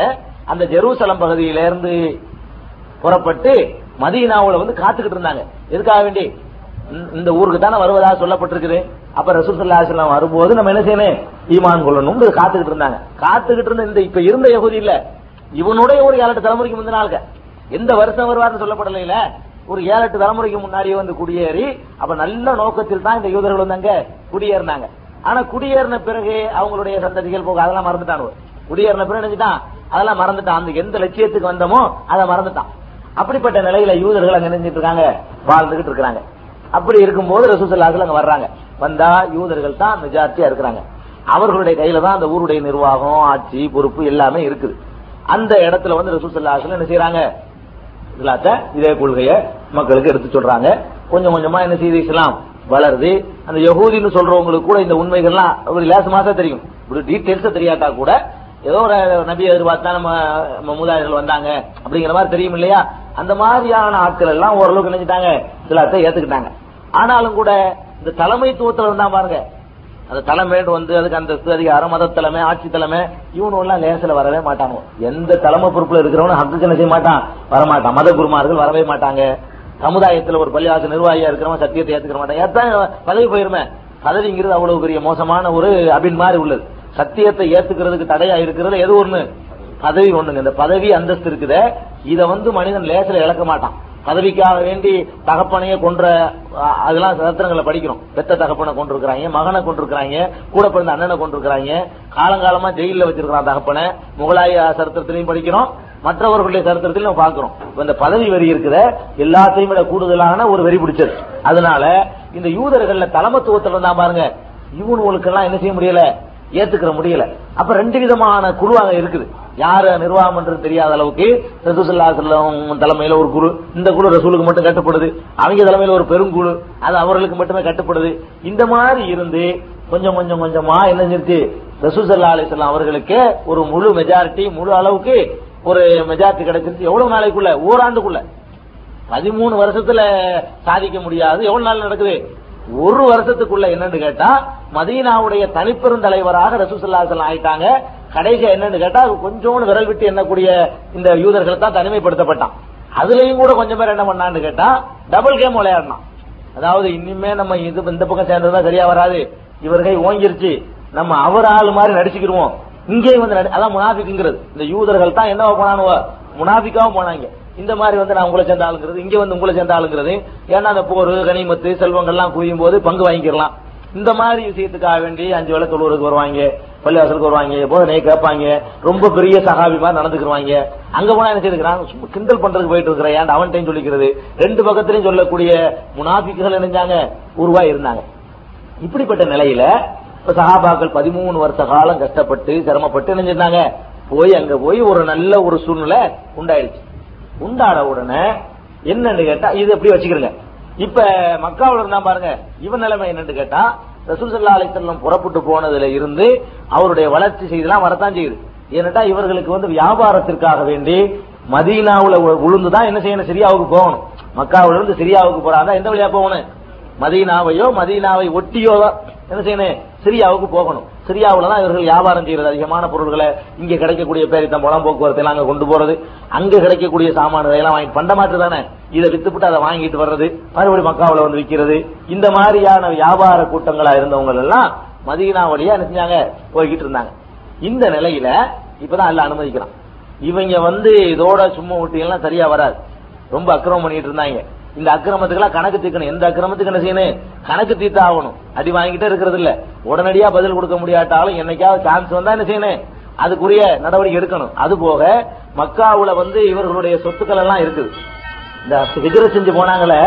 அந்த ஜெருசலம் பகுதியில இருந்து புறப்பட்டு மதீனாவுல வந்து காத்துக்கிட்டு இருந்தாங்க. எதுக்காக வேண்டி? இந்த- ஊருக்கு தானே வருவதா சொல்லப்பட்டிருக்குது. அப்ப ரசூசல்லாஸ்லாம் வரும்போது நம்ம என்ன செய்யணும்? ஈமான் கொள்ளணும் காத்துக்கிட்டு இருந்தாங்க. காத்துக்கிட்டு இருந்த இந்த இப்ப இருந்த யகுதி இல்ல. இவனுடைய ஒரு ஏழு எட்டு தலைமுறைக்கு முந்தின ஆளுங்க எந்த வருஷம் வருவார்னு சொல்லப்படல ஒரு ஏழு எட்டு தலைமுறைக்கு முன்னாடியே வந்து குடியேறி அப்ப நல்ல நோக்கத்தில் தான் இந்த யூதர்கள் வந்து அங்க குடியேறினாங்க. ஆனா குடியேறின பிறகு அவங்களுடைய சந்ததிகள் போக அதெல்லாம் மறந்துட்டான் குடியேறின பிறகு நினைச்சுட்டான் அதெல்லாம் மறந்துட்டான். அந்த எந்த லட்சியத்துக்கு வந்தமோ அதை மறந்துட்டான். அப்படிப்பட்ட நிலையில யூதர்கள் அங்க நினைஞ்சிட்டு இருக்காங்க வாழ்ந்துகிட்டு இருக்காங்க அப்படி இருக்கும்போது ரசூசல்லாக்கள் அங்க வர்றாங்க. வந்தா யூதர்கள் தான் மெஜாரிட்டியா இருக்கிறாங்க. அவர்களுடைய கையில தான் அந்த ஊருடைய நிர்வாகம் ஆட்சி பொறுப்பு எல்லாமே இருக்குது. அந்த இடத்துல வந்து ரசூசல்லாக்கள் என்ன செய்யறாங்க இதே கொள்கையை மக்களுக்கு எடுத்து சொல்றாங்க. கொஞ்சம் கொஞ்சமா என்ன செய்து இஸ்லாம் வளருது. அந்த யகூதின்னு சொல்றவங்களுக்கு கூட இந்த உண்மைகள்லாம் ஒரு லேசமா தான் தெரியும். ஒரு டீட்டெயில்ஸா தெரியாட்டா கூட ஏதோ ஒரு நபி எதிர்பார்த்தா நம்ம நம்ம வந்தாங்க அப்படிங்கிற மாதிரி தெரியும் இல்லையா? அந்த மாதிரியான ஆட்கள் எல்லாம் ஓரளவுக்கு நினைச்சிட்டாங்க இஸ்லாத்தை ஏத்துக்கிட்டாங்க. ஆனாலும் கூட இந்த தலைமைத்துவத்துல இருந்தா பாருங்க. அந்த தலைமைன்னு வந்து அதுக்கு அந்த அதிகாரம் மத தலைமை ஆட்சி தலைமை இவனு எல்லாம் லேசில் வரவே மாட்டாங்க எந்த தலைமை பொறுப்புல இருக்கிறவனும் ஹக்குக்கு என்ன செய்ய மாட்டான்? வரமாட்டான். மத குருமார்கள் வரவே மாட்டாங்க. சமுதாயத்தில் ஒரு பள்ளிவாசல் நிர்வாகியா இருக்கிறவன் சத்தியத்தை ஏத்துக்கிற மாட்டான். ஏத்தான் பதவி போயிருமே. பதவிங்கிறது அவ்வளவு பெரிய மோசமான ஒரு அபின் மாதிரி உள்ளது. சத்தியத்தை ஏத்துக்கிறதுக்கு தடையா இருக்கிறது எது ஒண்ணு? பதவி ஒண்ணுங்க. இந்த பதவி அந்தஸ்து இருக்குத. இத வந்து மனிதன் லேசில இழக்க மாட்டான். பதவிக்காக வேண்டி தகப்பனையே கொன்ற அதெல்லாம் சத்திரங்களை படிக்கிறோம். பெத்த தகப்பனை கொண்டிருக்கிறாங்க மகனை கொண்டிருக்கிறாங்க கூட பிறந்த அண்ணனை கொண்டிருக்கிறாங்க காலங்காலமா ஜெயில வச்சிருக்கிறான் தகப்பனை. முகலாய சரித்திரத்திலையும் படிக்கிறோம். மற்றவர்களுடைய சரித்திரத்திலையும் நம்ம இந்த பதவி வரி இருக்கிற எல்லாத்தையும் விட கூடுதலான ஒரு வரி பிடிச்சது. அதனால இந்த யூதர்கள்ல தலைமத்துவத்துல இருந்தா பாருங்க இவனுங்களுக்கெல்லாம் என்ன செய்ய முடியல? ஏத்துக்கிற முடியல. அப்ப ரெண்டு விதமான குரு அங்க இருக்குது. யாரு நிர்வாகம் என்று தெரியாத அளவுக்கு ரசூசல்லா செல்லம் தலைமையில ஒரு குழு இந்த குழு ரசூலுக்கு மட்டும் கட்டுப்படுது. அவங்க தலைமையில ஒரு பெருங்குழு அது அவர்களுக்கு மட்டுமே கட்டுப்படுது. இந்த மாதிரி இருந்து கொஞ்சம் கொஞ்சம் கொஞ்சமா என்ன செஞ்சு ரசூசல்லா அலிசல்லாம் அவர்களுக்கு ஒரு முழு மெஜாரிட்டி முழு அளவுக்கு ஒரு மெஜாரிட்டி கிடைச்சிருச்சு. எவ்வளவு நாளைக்குள்ள? ஓராண்டுக்குள்ள. பதிமூணு வருஷத்துல சாதிக்க முடியாது. எவ்வளவு நாள் நடக்குது? ஒரு வருஷத்துக்குள்ள என்னன்னு கேட்டா மதீனாவுடைய தனிப்பெருந்தலைவராக ரசூசல்லாசல் ஆயிட்டாங்க. கடைசியா என்னன்னு கேட்டா கொஞ்சோண்டு விரல் விட்டு எண்ணக்கூடிய இந்த யூதர்கள் தான் தனிமைப்படுத்தப்பட்டான். அதுலயும் கூட கொஞ்சம் பேர் என்ன பண்ணான்னு கேட்டா டபுள் கேம் விளையாடினான். அதாவது இனிமே நம்ம இது இந்த பக்கம் சேர்ந்ததா சரியா வராது. இவர்கள் ஓங்கிருச்சு. நம்ம அவர் ஆள் மாதிரி நடிச்சுக்கிடுவோம். இங்கேயும் வந்து நடி- அதான் முனாபிக்குங்கிறது இந்த யூதர்கள் தான் என்னவா போனானுவ? முனாபிக்காவும் போனாங்க. இந்த மாதிரி வந்து நான் உங்களை சேர்ந்த ஆளுங்கிறது இங்க வந்து உங்களை சேர்ந்த ஆளுங்கிறது ஏன்னா அந்த போர் கனிமத்து செல்வங்கள்லாம் குவியும் போது பங்கு வாங்கிக்கலாம். இந்த மாதிரி விஷயத்துக்காக வேண்டி அஞ்சு வேளை தொழுவருக்கு வருவாங்க பள்ளிவாசலுக்கு வருவாங்க போதனை கேட்பாங்க. ரொம்ப பெரிய சகாபி மாதிரி நடந்துக்குருவாங்க. அங்க போனா என்ன செய்திருக்கிறான் சும்மா கிண்டல் பண்றதுக்கு போயிட்டு இருக்கிறேன். ஏன் அவன்கிட்டையும் சொல்லிக்கிறது? ரெண்டு பக்கத்திலையும் சொல்லக்கூடிய முனாபிக்குகள் நினைஞ்சாங்க உருவா இருந்தாங்க. இப்படிப்பட்ட நிலையில இப்ப சகாபாக்கள் பதிமூணு வருஷ காலம் கஷ்டப்பட்டு சிரமப்பட்டு நினைஞ்சிருந்தாங்க போய் அங்க போய் ஒரு நல்ல ஒரு சூழ்நிலை உண்டாயிடுச்சு. உண்டான உடனே என்னன்னு கேட்டா இது எப்படி வச்சுக்கிறீங்க? இப்ப மக்காவில் இருந்தா பாருங்க இவன் நிலைமை என்னன்னு கேட்டா ரசூல் ஸல்லல்லாஹு புறப்பட்டு போனதுல இருந்து அவருடைய வளர்ச்சி செய்தெல்லாம் வரத்தான் செய்யுது. ஏனட்டா இவர்களுக்கு வந்து வியாபாரத்திற்காக வேண்டி மதீனாவுல உளுந்துதான் என்ன செய்யணும்? சிரியாவுக்கு போகணும். மக்காவில இருந்து சிரியாவுக்கு போறாங்க எந்த வழியா போகணும்? மதீனாவையோ மதீனாவை ஒட்டியோ தான் என்ன செய்யணும்? சிரியாவுக்கு போகணும். சிரியாவுல தான் இவர்கள் வியாபாரம் செய்யறது. அதிகமான பொருட்களை இங்க கிடைக்கக்கூடிய பேரித்தம்பளம் போக்குவரத்து எல்லாம் அங்க கொண்டு போறது. அங்க கிடைக்கக்கூடிய சாமான்களை எல்லாம் வாங்கி பண்டமாற்று தானே? இதை வித்துப்பட்டு அதை வாங்கிட்டு வர்றது. மறுபடியும் மக்காவில் வந்து விற்கிறது இந்த மாதிரியான வியாபார கூட்டங்களா இருந்தவங்க எல்லாம் மதீனா வழியா என்ன செஞ்சாங்க போய்கிட்டு இருந்தாங்க. இந்த நிலையில இப்பதான் எல்லாம் அனுமதிக்கிறான். இவங்க வந்து இதோட சும்மா ஊட்டிகள்லாம் சரியா வராது. ரொம்ப அக்கிரமம் பண்ணிட்டு இருந்தாங்க. இந்த அக்கிரமத்துக்கெல்லாம் கணக்கு தீர்க்கணும். எந்த அக்கிரமத்துக்கு என்ன செய்யணும்? கணக்கு தீர்த்து ஆகணும் அடி வாங்கிட்டே இருக்கிறது இல்ல. உடனடியா பதில் கொடுக்க முடியாட்டாலும் என்னைக்காவது சான்ஸ் வந்தா என்ன செய்யணும்? அதுக்குரிய நடவடிக்கை எடுக்கணும். அது போக மக்காவுல வந்து இவர்களுடைய சொத்துக்கள் எல்லாம் இருக்குது. இந்த ஹிஜ்ரத் செஞ்சு போனாங்களே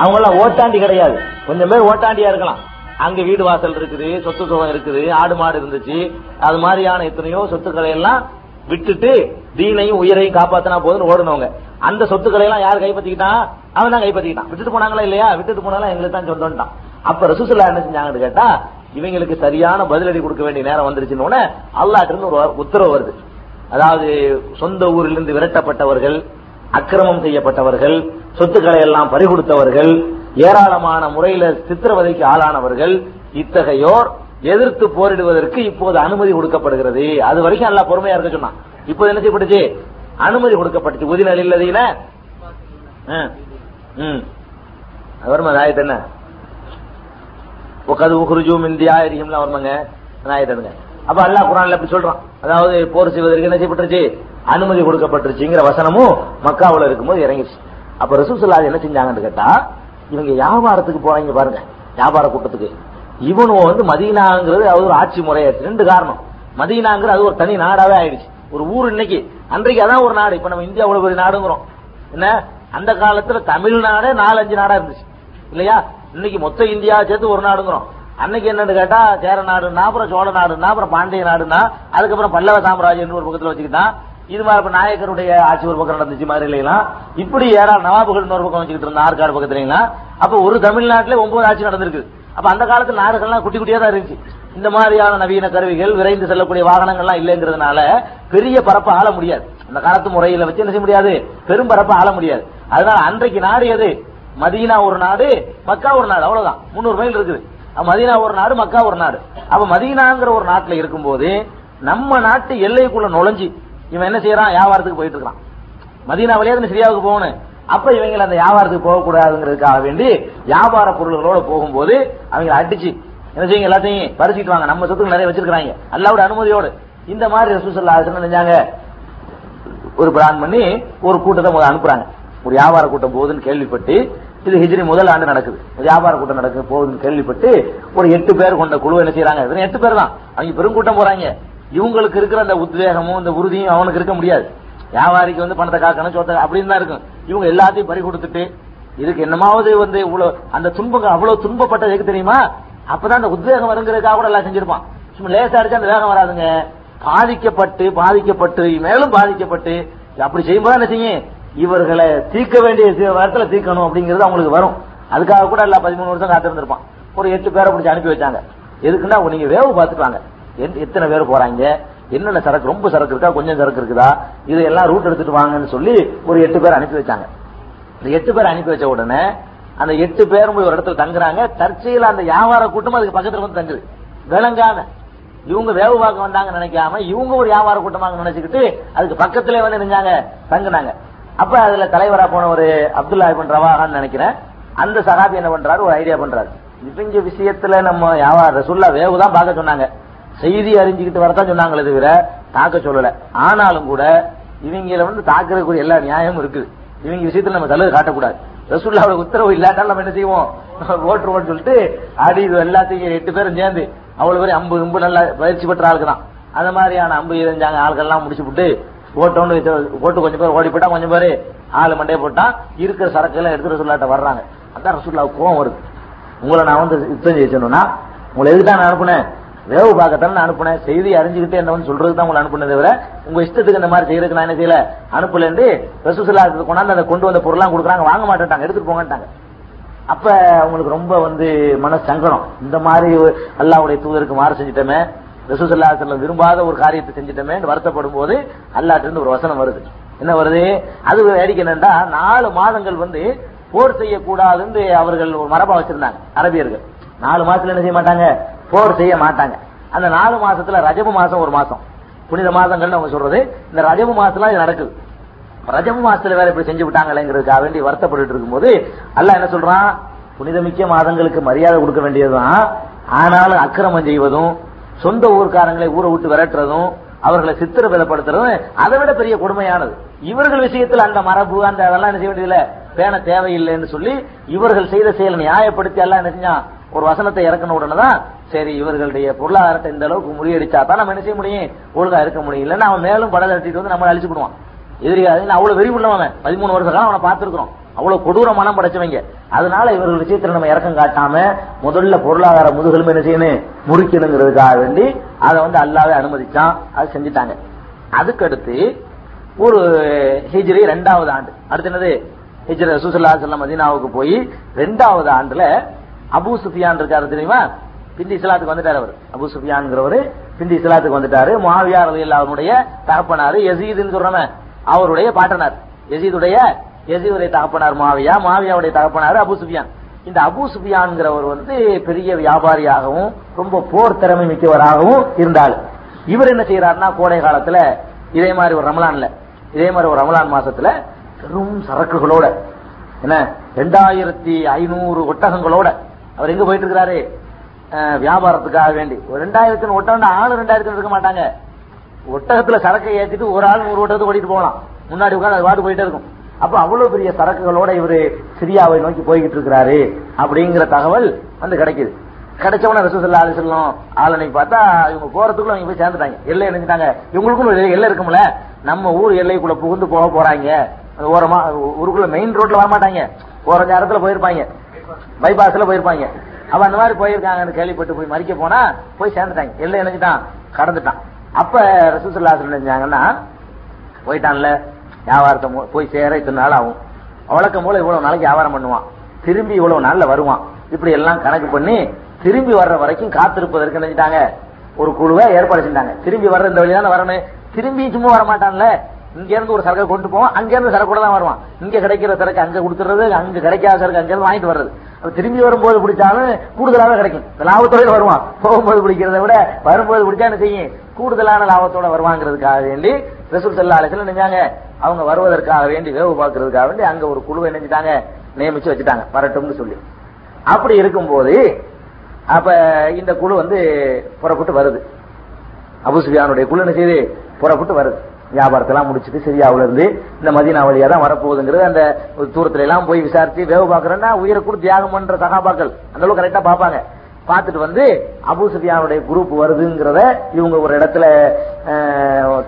அவங்க எல்லாம் ஓட்டாண்டி கிடையாது. கொஞ்சம் பேர் ஓட்டாண்டியா இருக்கலாம். அங்க வீடு வாசல் இருக்குது சொத்து சுகம் இருக்குது ஆடு மாடு இருந்துச்சு. அது மாதிரியான எத்தனையோ சொத்துக்களை எல்லாம் விட்டுட்டு தீனையும் உயிரையும் காப்பாத்தினா போதுன்னு ஓடுனவங்க. அந்த சொத்துக்களை எல்லாம் யார் கைப்பற்றிக்கிட்டான் அவன் தான் கைப்பற்றிக்கிட்டான் விட்டுட்டு போனாங்களா இல்லையா? விட்டுட்டு போனாலும் எங்களுக்கு தான் சொந்தம்ட்டான். அப்ப ரசூசுல்லா என்ன செஞ்சாங்கன்னு கேட்டா இவங்களுக்கு சரியான பதிலடி கொடுக்க வேண்டிய நேரம் வந்துருச்சுன்னு உடனே அல்லாட்டிருந்து ஒரு உத்தரவு வருது. அதாவது சொந்த ஊரிலிருந்து விரட்டப்பட்டவர்கள் அக்கிரமம் செய்யப்பட்டவர்கள் சொத்துக்களை எல்லாம் பறிகொடுத்தவர்கள் ஏராளமான முறையில சித்திரவதைக்கு ஆளானவர்கள் இத்தகையோர் எதிர்த்து போரிடுவதற்கு இப்போது அனுமதி கொடுக்கப்படுகிறது. அது வரைக்கும் நல்லா பொறுமையா இருக்க சொன்னான். இப்போது என்ன செய்யப்பட்டுச்சு? அனுமதி கொடுக்கப்பட்டுச்சு. உதினல் இல்லதீன? அது வருமா? ஆயத்து என்ன? உக்கது உகுருஜும் இந்தியா எரியும்லாம் வருமாங்க? ஆயத்துங்க அப்ப அல்லாஹ் குரான்ல எப்படி சொல்றான். அதாவது போர் செய்வதற்கு என்ன செய்யப்பட்டுருச்சு? அனுமதி கொடுக்கப்பட்டுருச்சுங்கிற வசனமும் மக்காவில் இருக்கும்போது இறங்கிடுச்சு. அப்ப ரசூசல்லா என்ன செஞ்சாங்கன்னு கேட்டா இவங்க வியாபாரத்துக்கு போறாங்க பாருங்க. வியாபார கூட்டத்துக்கு. இவனும் வந்து மதீனாங்கிறது அது ஒரு ஆட்சி முறையாச்சு ரெண்டு காரணம். மதீனாங்கிறது அது ஒரு தனி நாடாவே ஆயிடுச்சு. ஒரு ஊர் இன்னைக்கு. அன்றைக்கு அதான் ஒரு நாடு. இப்ப நம்ம இந்தியா அவ்வளவு பெரிய நாடுங்கிறோம். என்ன? அந்த காலத்துல தமிழ்நாடே நாலஞ்சு நாடா இருந்துச்சு. இல்லையா? இன்னைக்கு மொத்த இந்தியா சேர்த்து ஒரு நாடுங்கிறோம். அன்னைக்கு என்னன்னு கேட்டா சேர நாடுன்னா அப்புறம் சோழ நாடுன்னா அப்புறம் பாண்டிய நாடுன்னா அதுக்கப்புறம் பல்லவ சாம்ராஜ்யம் ஒரு பக்கத்துல வச்சுக்கிட்டான் இது மாதிரி நாயக்கருடைய ஆட்சி ஒரு பக்கம் நடந்துச்சு மாதிரி இல்லைங்களா? இப்படி ஏறா நவாபுகள் ஒரு பக்கம் வச்சுக்கிட்டு இருந்த ஆற்காடு பக்கத்துலீங்களா? அப்ப ஒரு தமிழ்நாட்டுல ஒன்பது ஆட்சி நடந்திருக்கு. அப்ப அந்த காலத்துல நாடுகள்லாம் குட்டி குட்டியா தான் இருந்துச்சு. இந்த மாதிரியான நவீன கருவிகள் விரைந்து செல்லக்கூடிய வாகனங்கள்லாம் இல்லைங்கிறதுனால பெரிய பரப்பை ஆள முடியாது. அந்த காலத்து முறையில வச்சு என்ன செய்ய முடியாது? பெரும் பரப்பை ஆள முடியாது. அதனால அன்றைக்கு நாடு எது? மதீனா ஒரு நாடு மக்கா ஒரு நாடு அவ்வளவுதான். முன்னூறு மைல் இருக்குது. மதீனா ஒரு நாடு மக்கா ஒரு நாடு. அப்ப மதீனாங்கிற ஒரு நாட்டுல இருக்கும்போது நம்ம நாட்டு எல்லைக்குள்ள நுழைஞ்சு இவன் என்ன செய்யறான்? வியாபாரத்துக்கு போயிட்டு இருக்கான். மதீனா வழியா சிரியாவுக்கு போகணும். அப்ப இவங்க அந்த வியாபாரத்துக்கு போகக்கூடாதுங்கிறதுக்காக வேண்டி வியாபார பொருள்களோட போகும்போது அவங்க அடிச்சு என்ன செய்யுங்க எல்லாத்தையும் பறிச்சுட்டு வாங்க. நம்ம சொத்துக்கு நிறைய வச்சிருக்காங்க அல்லாவோட அனுமதியோடு. இந்த மாதிரி ரசூசல்லா நினைஞ்சாங்க ஒரு பிளான் பண்ணி ஒரு கூட்டத்தை முதல்ல அனுப்புறாங்க. ஒரு வியாபார கூட்டம் போகுதுன்னு கேள்விப்பட்டு இது ஹிஜ்ரி முதல் ஆண்டு நடக்குது. ஒரு வியாபார கூட்டம் நடக்குது போகுதுன்னு கேள்விப்பட்டு ஒரு எட்டு பேர் கொண்ட குழு என்ன செய்யறாங்க வெறும் எட்டு பேர் தான். அவங்க பெருங்கூட்டம் போறாங்க. இவங்களுக்கு இருக்கிற அந்த உத்வேகமும் இந்த உறுதியும் அவனுக்கு இருக்க முடியாது. வியாபாரிக்கு வந்து பணத்தை காக்கணும் சோத்த அப்படின்னு தான் இருக்கும். இவங்க எல்லாத்தையும் பறி கொடுத்துட்டு இதுக்கு என்னமாவது வந்து இவ்வளவு அந்த துன்பம் அவ்வளவு துன்பப்பட்டது எதுக்கு தெரியுமா? அப்பதான் அந்த உத்வேகம் வருங்கிறதுக்காக கூட எல்லாம் செஞ்சிருப்பான். சும்மா லேசா அடிச்சா அந்த வேகம் வராதுங்க. பாதிக்கப்பட்டு பாதிக்கப்பட்டு மேலும் பாதிக்கப்பட்டு அப்படி செய்யும்போது என்ன செய்யும்? இவர்களை தீர்க்க வேண்டிய நேரத்தில் தீர்க்கணும் அப்படிங்கிறது அவங்களுக்கு வரும். அதுக்காக கூட எல்லா பதிமூணு வருஷம் காத்திருந்திருப்பான். ஒரு எட்டு பேரை பிடிச்சி அனுப்பி வச்சாங்க. எதுக்குன்னா நீங்க வேவு பார்த்துட்டாங்க எத்தனை பேர் போறாங்க? என்னென்ன சரக்கு? ரொம்ப சரக்கு இருக்கா? கொஞ்சம் சரக்கு இருக்குதா? இது எல்லாம் ரூட் எடுத்துட்டு வாங்கன்னு சொல்லி ஒரு எட்டு பேர் அனுப்பி வச்சாங்க. இந்த எட்டு பேர் அனுப்பி வச்ச உடனே அந்த எட்டு பேரும் போய் ஒரு இடத்துல தங்குறாங்க. தற்செயல அந்த வியாபார கூட்டம் அதுக்கு பக்கத்துல வந்து தங்குது. விளங்காம. இவங்க வேவு பார்க்க வந்தாங்க நினைக்காம இவங்க ஒரு வியாபார கூட்டமாக நினைச்சுக்கிட்டு அதுக்கு பக்கத்துல வந்து நினைஞ்சாங்க தங்குனாங்க. அப்ப அதுல தலைவரா போன ஒரு அப்துல்லா இபின் ரவாஹான்னு நினைக்கிறேன். அந்த சகாபி என்ன பண்றாரு? ஒரு ஐடியா பண்றாரு. இவங்க விஷயத்துல நம்ம வியாபார ரசுல்லா வேவு தான் பார்க்க சொன்னாங்க. செய்தி அறிஞ்சுக்கிட்டு வரதான் சொன்னாங்களே தவிர தாக்க சொல்லல. ஆனாலும் கூட இவங்கள வந்து தாக்குறதுக்குரிய எல்லா நியாயமும் இருக்குது. இவங்க விஷயத்துல நம்ம தலைவர் காட்டக்கூடாது. ரசூல்லாவோட உத்தரவு இல்லாட்டால் நம்ம என்ன செய்வோம்? ஓட்டுருவோம்னு சொல்லிட்டு அடி இது எல்லாத்தையும் எட்டு பேரும் சேர்ந்து அவ்வளவு பேரும் அம்பு அம்பு நல்லா பயிற்சி பெற்ற ஆளுக்கு தான். அந்த மாதிரியான அம்பு எரிஞ்சாங்க ஆளுக்கெல்லாம் முடிச்சு விட்டு ஓட்டோன்னு ஓட்டு கொஞ்சம் பேர் ஓடி போட்டா கொஞ்சம் பேர் ஆளு மண்டையை போட்டா இருக்கிற சரக்கு எல்லாம் எடுத்து ரசூல்லாட்ட வர்றாங்க. அதான் ரசூல்லாவுக்கு கோவம் வருது. உங்களை நான் வந்து யுத்தம் ஜெயிச்சணும்னா உங்களை எதுக்கு நான் அனுப்புனேன்? வேவு பார்க்கத்தான் நான் அனுப்புனேன். செய்தி அறிஞ்சுக்கிட்டே என்ன சொல்றதுக்கு தான் உங்களை அனுப்புனே தவிர உங்க இஷ்டத்துக்கு இந்த மாதிரி செய்யறதுக்கு நான் என்ன செய்யல? அனுப்பலன்னு ரசூசலா கொண்டாந்து அதை கொண்டு வந்த பொருளாம் கொடுக்குறாங்க. வாங்க மாட்டேன்ட்டாங்க. எடுத்துட்டு போங்கட்டாங்க அப்ப அவங்களுக்கு ரொம்ப வந்து மன சங்கடம் இந்த மாதிரி அல்லாவுடைய தூதருக்கு மாறு செஞ்சுட்டோமே ரசூசல்லா விரும்பாத ஒரு காரியத்தை செஞ்சிட்டோமே வருத்தப்படும் போது அல்லாட்டு இருந்து ஒரு வசனம் வருது. என்ன வருது? அது வேடிக்கை என்னன்னா நாலு மாதங்கள் வந்து போர் செய்யக்கூடாதுன்னு அவர்கள் ஒரு மரபா வச்சிருந்தாங்க அரபியர்கள். நாலு மாசத்துல என்ன செய்ய மாட்டாங்க? போர் செய்ய மாட்டாங்க. அந்த நாலு மாசத்துல ரஜபு மாசம் ஒரு மாசம். புனித மாதங்கள்னு அவங்க சொல்றது. இந்த ரஜபு மாசத்துல இது நடக்குது. ரஜபு மாசத்துல வேற இப்படி செஞ்சு விட்டாங்களேங்கிறதுக்காக வேண்டி வருத்தப்பட்டு இருக்கும்போது அல்ல என்ன சொல்றான்? புனிதமிக்க மாதங்களுக்கு மரியாதை கொடுக்க வேண்டியதுதான். ஆனாலும் அக்கிரமம் செய்வதும் சொந்த ஊர்க்காரங்களை ஊரை விட்டு விரட்டுறதும் அவர்களை சித்திரவதைப்படுத்துறதும் அதை விட பெரிய கொடுமையானது. இவர்கள் விஷயத்தில் அந்த மரபு அந்த அதெல்லாம் என்ன செய்ய வேண்டியதில்லை. பேண தேவையில்லைன்னு சொல்லி இவர்கள் செய்த செயலை நியாயப்படுத்தி எல்லாம் என்ன செஞ்சான்? ஒரு வசனத்தை இறக்கணும் உடனே தான் சரி இவர்களுடைய பொருளாதாரத்தை இந்த அளவுக்கு முறியடிச்சா தான் நம்ம என்ன செய்ய முடியும்? ஒழுங்கா இருக்க முடியும். இல்லைன்னா அவன் மேலும் படம் தட்டிட்டு வந்து நம்மளை அழிச்சு விடுவான். எதிரியாது அவ்வளவு வெறி உள்ளவன் பதிமூணு வருஷம் காலம் அவனை பார்த்திருக்கிறோம். அவ்வளவு கொடூர மனம் படைச்சவங்க. அதனால இவர்கள் விஷயத்துல நம்ம இறக்கம் காட்டாம முதல்ல பொருளாதார முதுகெலும்பு என்ன செய்யணும்? முறிக்கணுங்கிறதுக்காக வேண்டி அதை வந்து அல்லாவே அனுமதிச்சான். அது செஞ்சுட்டாங்க. அதுக்கடுத்து ஒரு ஹிஜ்ரி ரெண்டாவது ஆண்டு. அடுத்து என்னது? ஹிஜ்ரி சுசுல்லா செல்லம் மதீனாவுக்கு போய் ரெண்டாவது ஆண்டுல அபு சுஃபியான் இருக்காரு தெரியுமா? பிந்தி இஸ்லாத்துக்கு வந்துட்டார் அவர். அபு சுஃபியான்ங்கிறவரு பிந்தி இஸ்லாத்துக்கு வந்துட்டாரு. மாவியா அலி அவருடைய தகப்பனாரு எசீதுன்னு சொல்றவன் அவருடைய பாட்டனார். எசீதுடைய எசீதுடைய தகப்பனார் மாவியா மாவியாவுடைய தகப்பனார் அபு சுஃபியான். இந்த அபு சுஃபியான்ங்கிறவர் வந்து பெரிய வியாபாரியாகவும் ரொம்ப போர் திறமை மிக்கவராகவும் இருந்தாள் இவர் என்ன செய்யறாருன்னா கோடை காலத்துல இதே மாதிரி ஒரு ரமலான்ல இதே மாதிரி ஒரு ரமலான் மாசத்துல பெரும் சரக்குகளோட என்ன ரெண்டாயிரத்தி ஐநூறு ஒட்டகங்களோட அவர் எங்க போயிட்டு இருக்கிறாரு வியாபாரத்துக்காக வேண்டி. ஒரு ரெண்டாயிரத்தி ஒட்டகம் ஆளு ரெண்டாயிரத்தி இருக்க மாட்டாங்க. ஒட்டகத்துல சரக்கை ஏத்திட்டு ஒரு ஆள் நூறு ஒட்டகத்தை ஓடிட்டு போகலாம். முன்னாடி உட்காந்து அது பாட்டு போயிட்டே இருக்கும். அப்ப அவ்வளவு பெரிய சரக்குகளோட இவரு சிரியாவை நோக்கி போய்கிட்டு இருக்கிறாரு அப்படிங்கிற தகவல் வந்து கிடைக்குது. கிடைச்சவன ரசூசல்லா அலிசல்லம் ஆளுநை பார்த்தா இவங்க போறதுக்குள்ள அவங்க போய் சேர்ந்துட்டாங்க. எல்லை இணைஞ்சிட்டாங்க இவங்களுக்கும் எல்லை இருக்கும்ல. நம்ம ஊர் எல்லைக்குள்ள புகுந்து போக போறாங்க. ஓரமா ஊருக்குள்ள மெயின் ரோட்ல வர மாட்டாங்க போற நேரத்துல போயிருப்பாங்க. பைபாஸ்ல போயிருப்பாங்க. அவ அந்த மாதிரி போயிருக்காங்கன்னு கேள்விப்பட்டு போய் மறிக்க போனா போய் சேர்ந்துட்டாங்க. எல்லாம் இணைஞ்சுட்டான் கடந்துட்டான். அப்ப ரசூசல்லா செஞ்சாங்கன்னா போயிட்டான்ல வியாபாரத்தை போய் சேர இத்தனை நாள் ஆகும். வழக்கம் போல இவ்வளவு நாளைக்கு வியாபாரம் பண்ணுவான். திரும்பி இவ்வளவு நாள்ல வருவான். இப்படி எல்லாம் கணக்கு பண்ணி திரும்பி வர்ற வரைக்கும் காத்திருப்பதற்கு நினைச்சிட்டாங்க ஒரு குழுவை ஏற்பாடு செஞ்சாங்க திரும்பி வர்ற இந்த வழிதான வரணும். திரும்பி சும்மா வர மாட்டான்ல இங்க இருந்து ஒரு சரக்கை கொண்டு போவான் அங்க இருந்து சரக்கு கூட தான் வருவான். இங்க கிடைக்கிற சரக்கு அங்க கொடுத்துறது அங்க கிடைக்காத சரக்கு அங்க இருந்து வாங்கிட்டு வர்றது. திரும்பி வரும்போது பிடிச்சாலும் கூடுதலாக கிடைக்கும். இந்த லாபத்தோட வருவான். போகும்போது பிடிக்கிறத விட வரும்போது பிடிச்சா என்ன செய்யும்? கூடுதலான லாபத்தோட வருவாங்கிறதுக்காக வேண்டி ரசூல் சல்லா நினைச்சாங்க. அவங்க வருவதற்காக வேண்டி வேவு பார்க்கறதுக்காக வேண்டி அங்க ஒரு குழுவை நினைச்சிட்டாங்க. நியமிச்சு வச்சுட்டாங்க. வரட்டும்னு சொல்லி. அப்படி இருக்கும்போது அப்ப இந்த குழு வந்து புறப்பட்டு வருது. அபுசுபியானுடைய குழு என்ன செய்யுது புறப்பட்டு வருது. வியாபாரத்தெல்லாம் முடிச்சிட்டு சிரியாவில இருந்து இந்த மதீனா வழியா தான் வரப்போகுதுங்கிறது அந்த தூரத்துல எல்லாம் போய் விசாரிச்சு வேவு பாக்குறேன்னா உயிரை கூட தியாகம் பண்ற சகாபாக்கள். அந்த அளவுக்கு கரெக்டா பாப்பாங்க பார்த்துட்டு வந்து அபு சுஃபியானுடைய குரூப் வருதுங்கிறத இவங்க ஒரு இடத்துல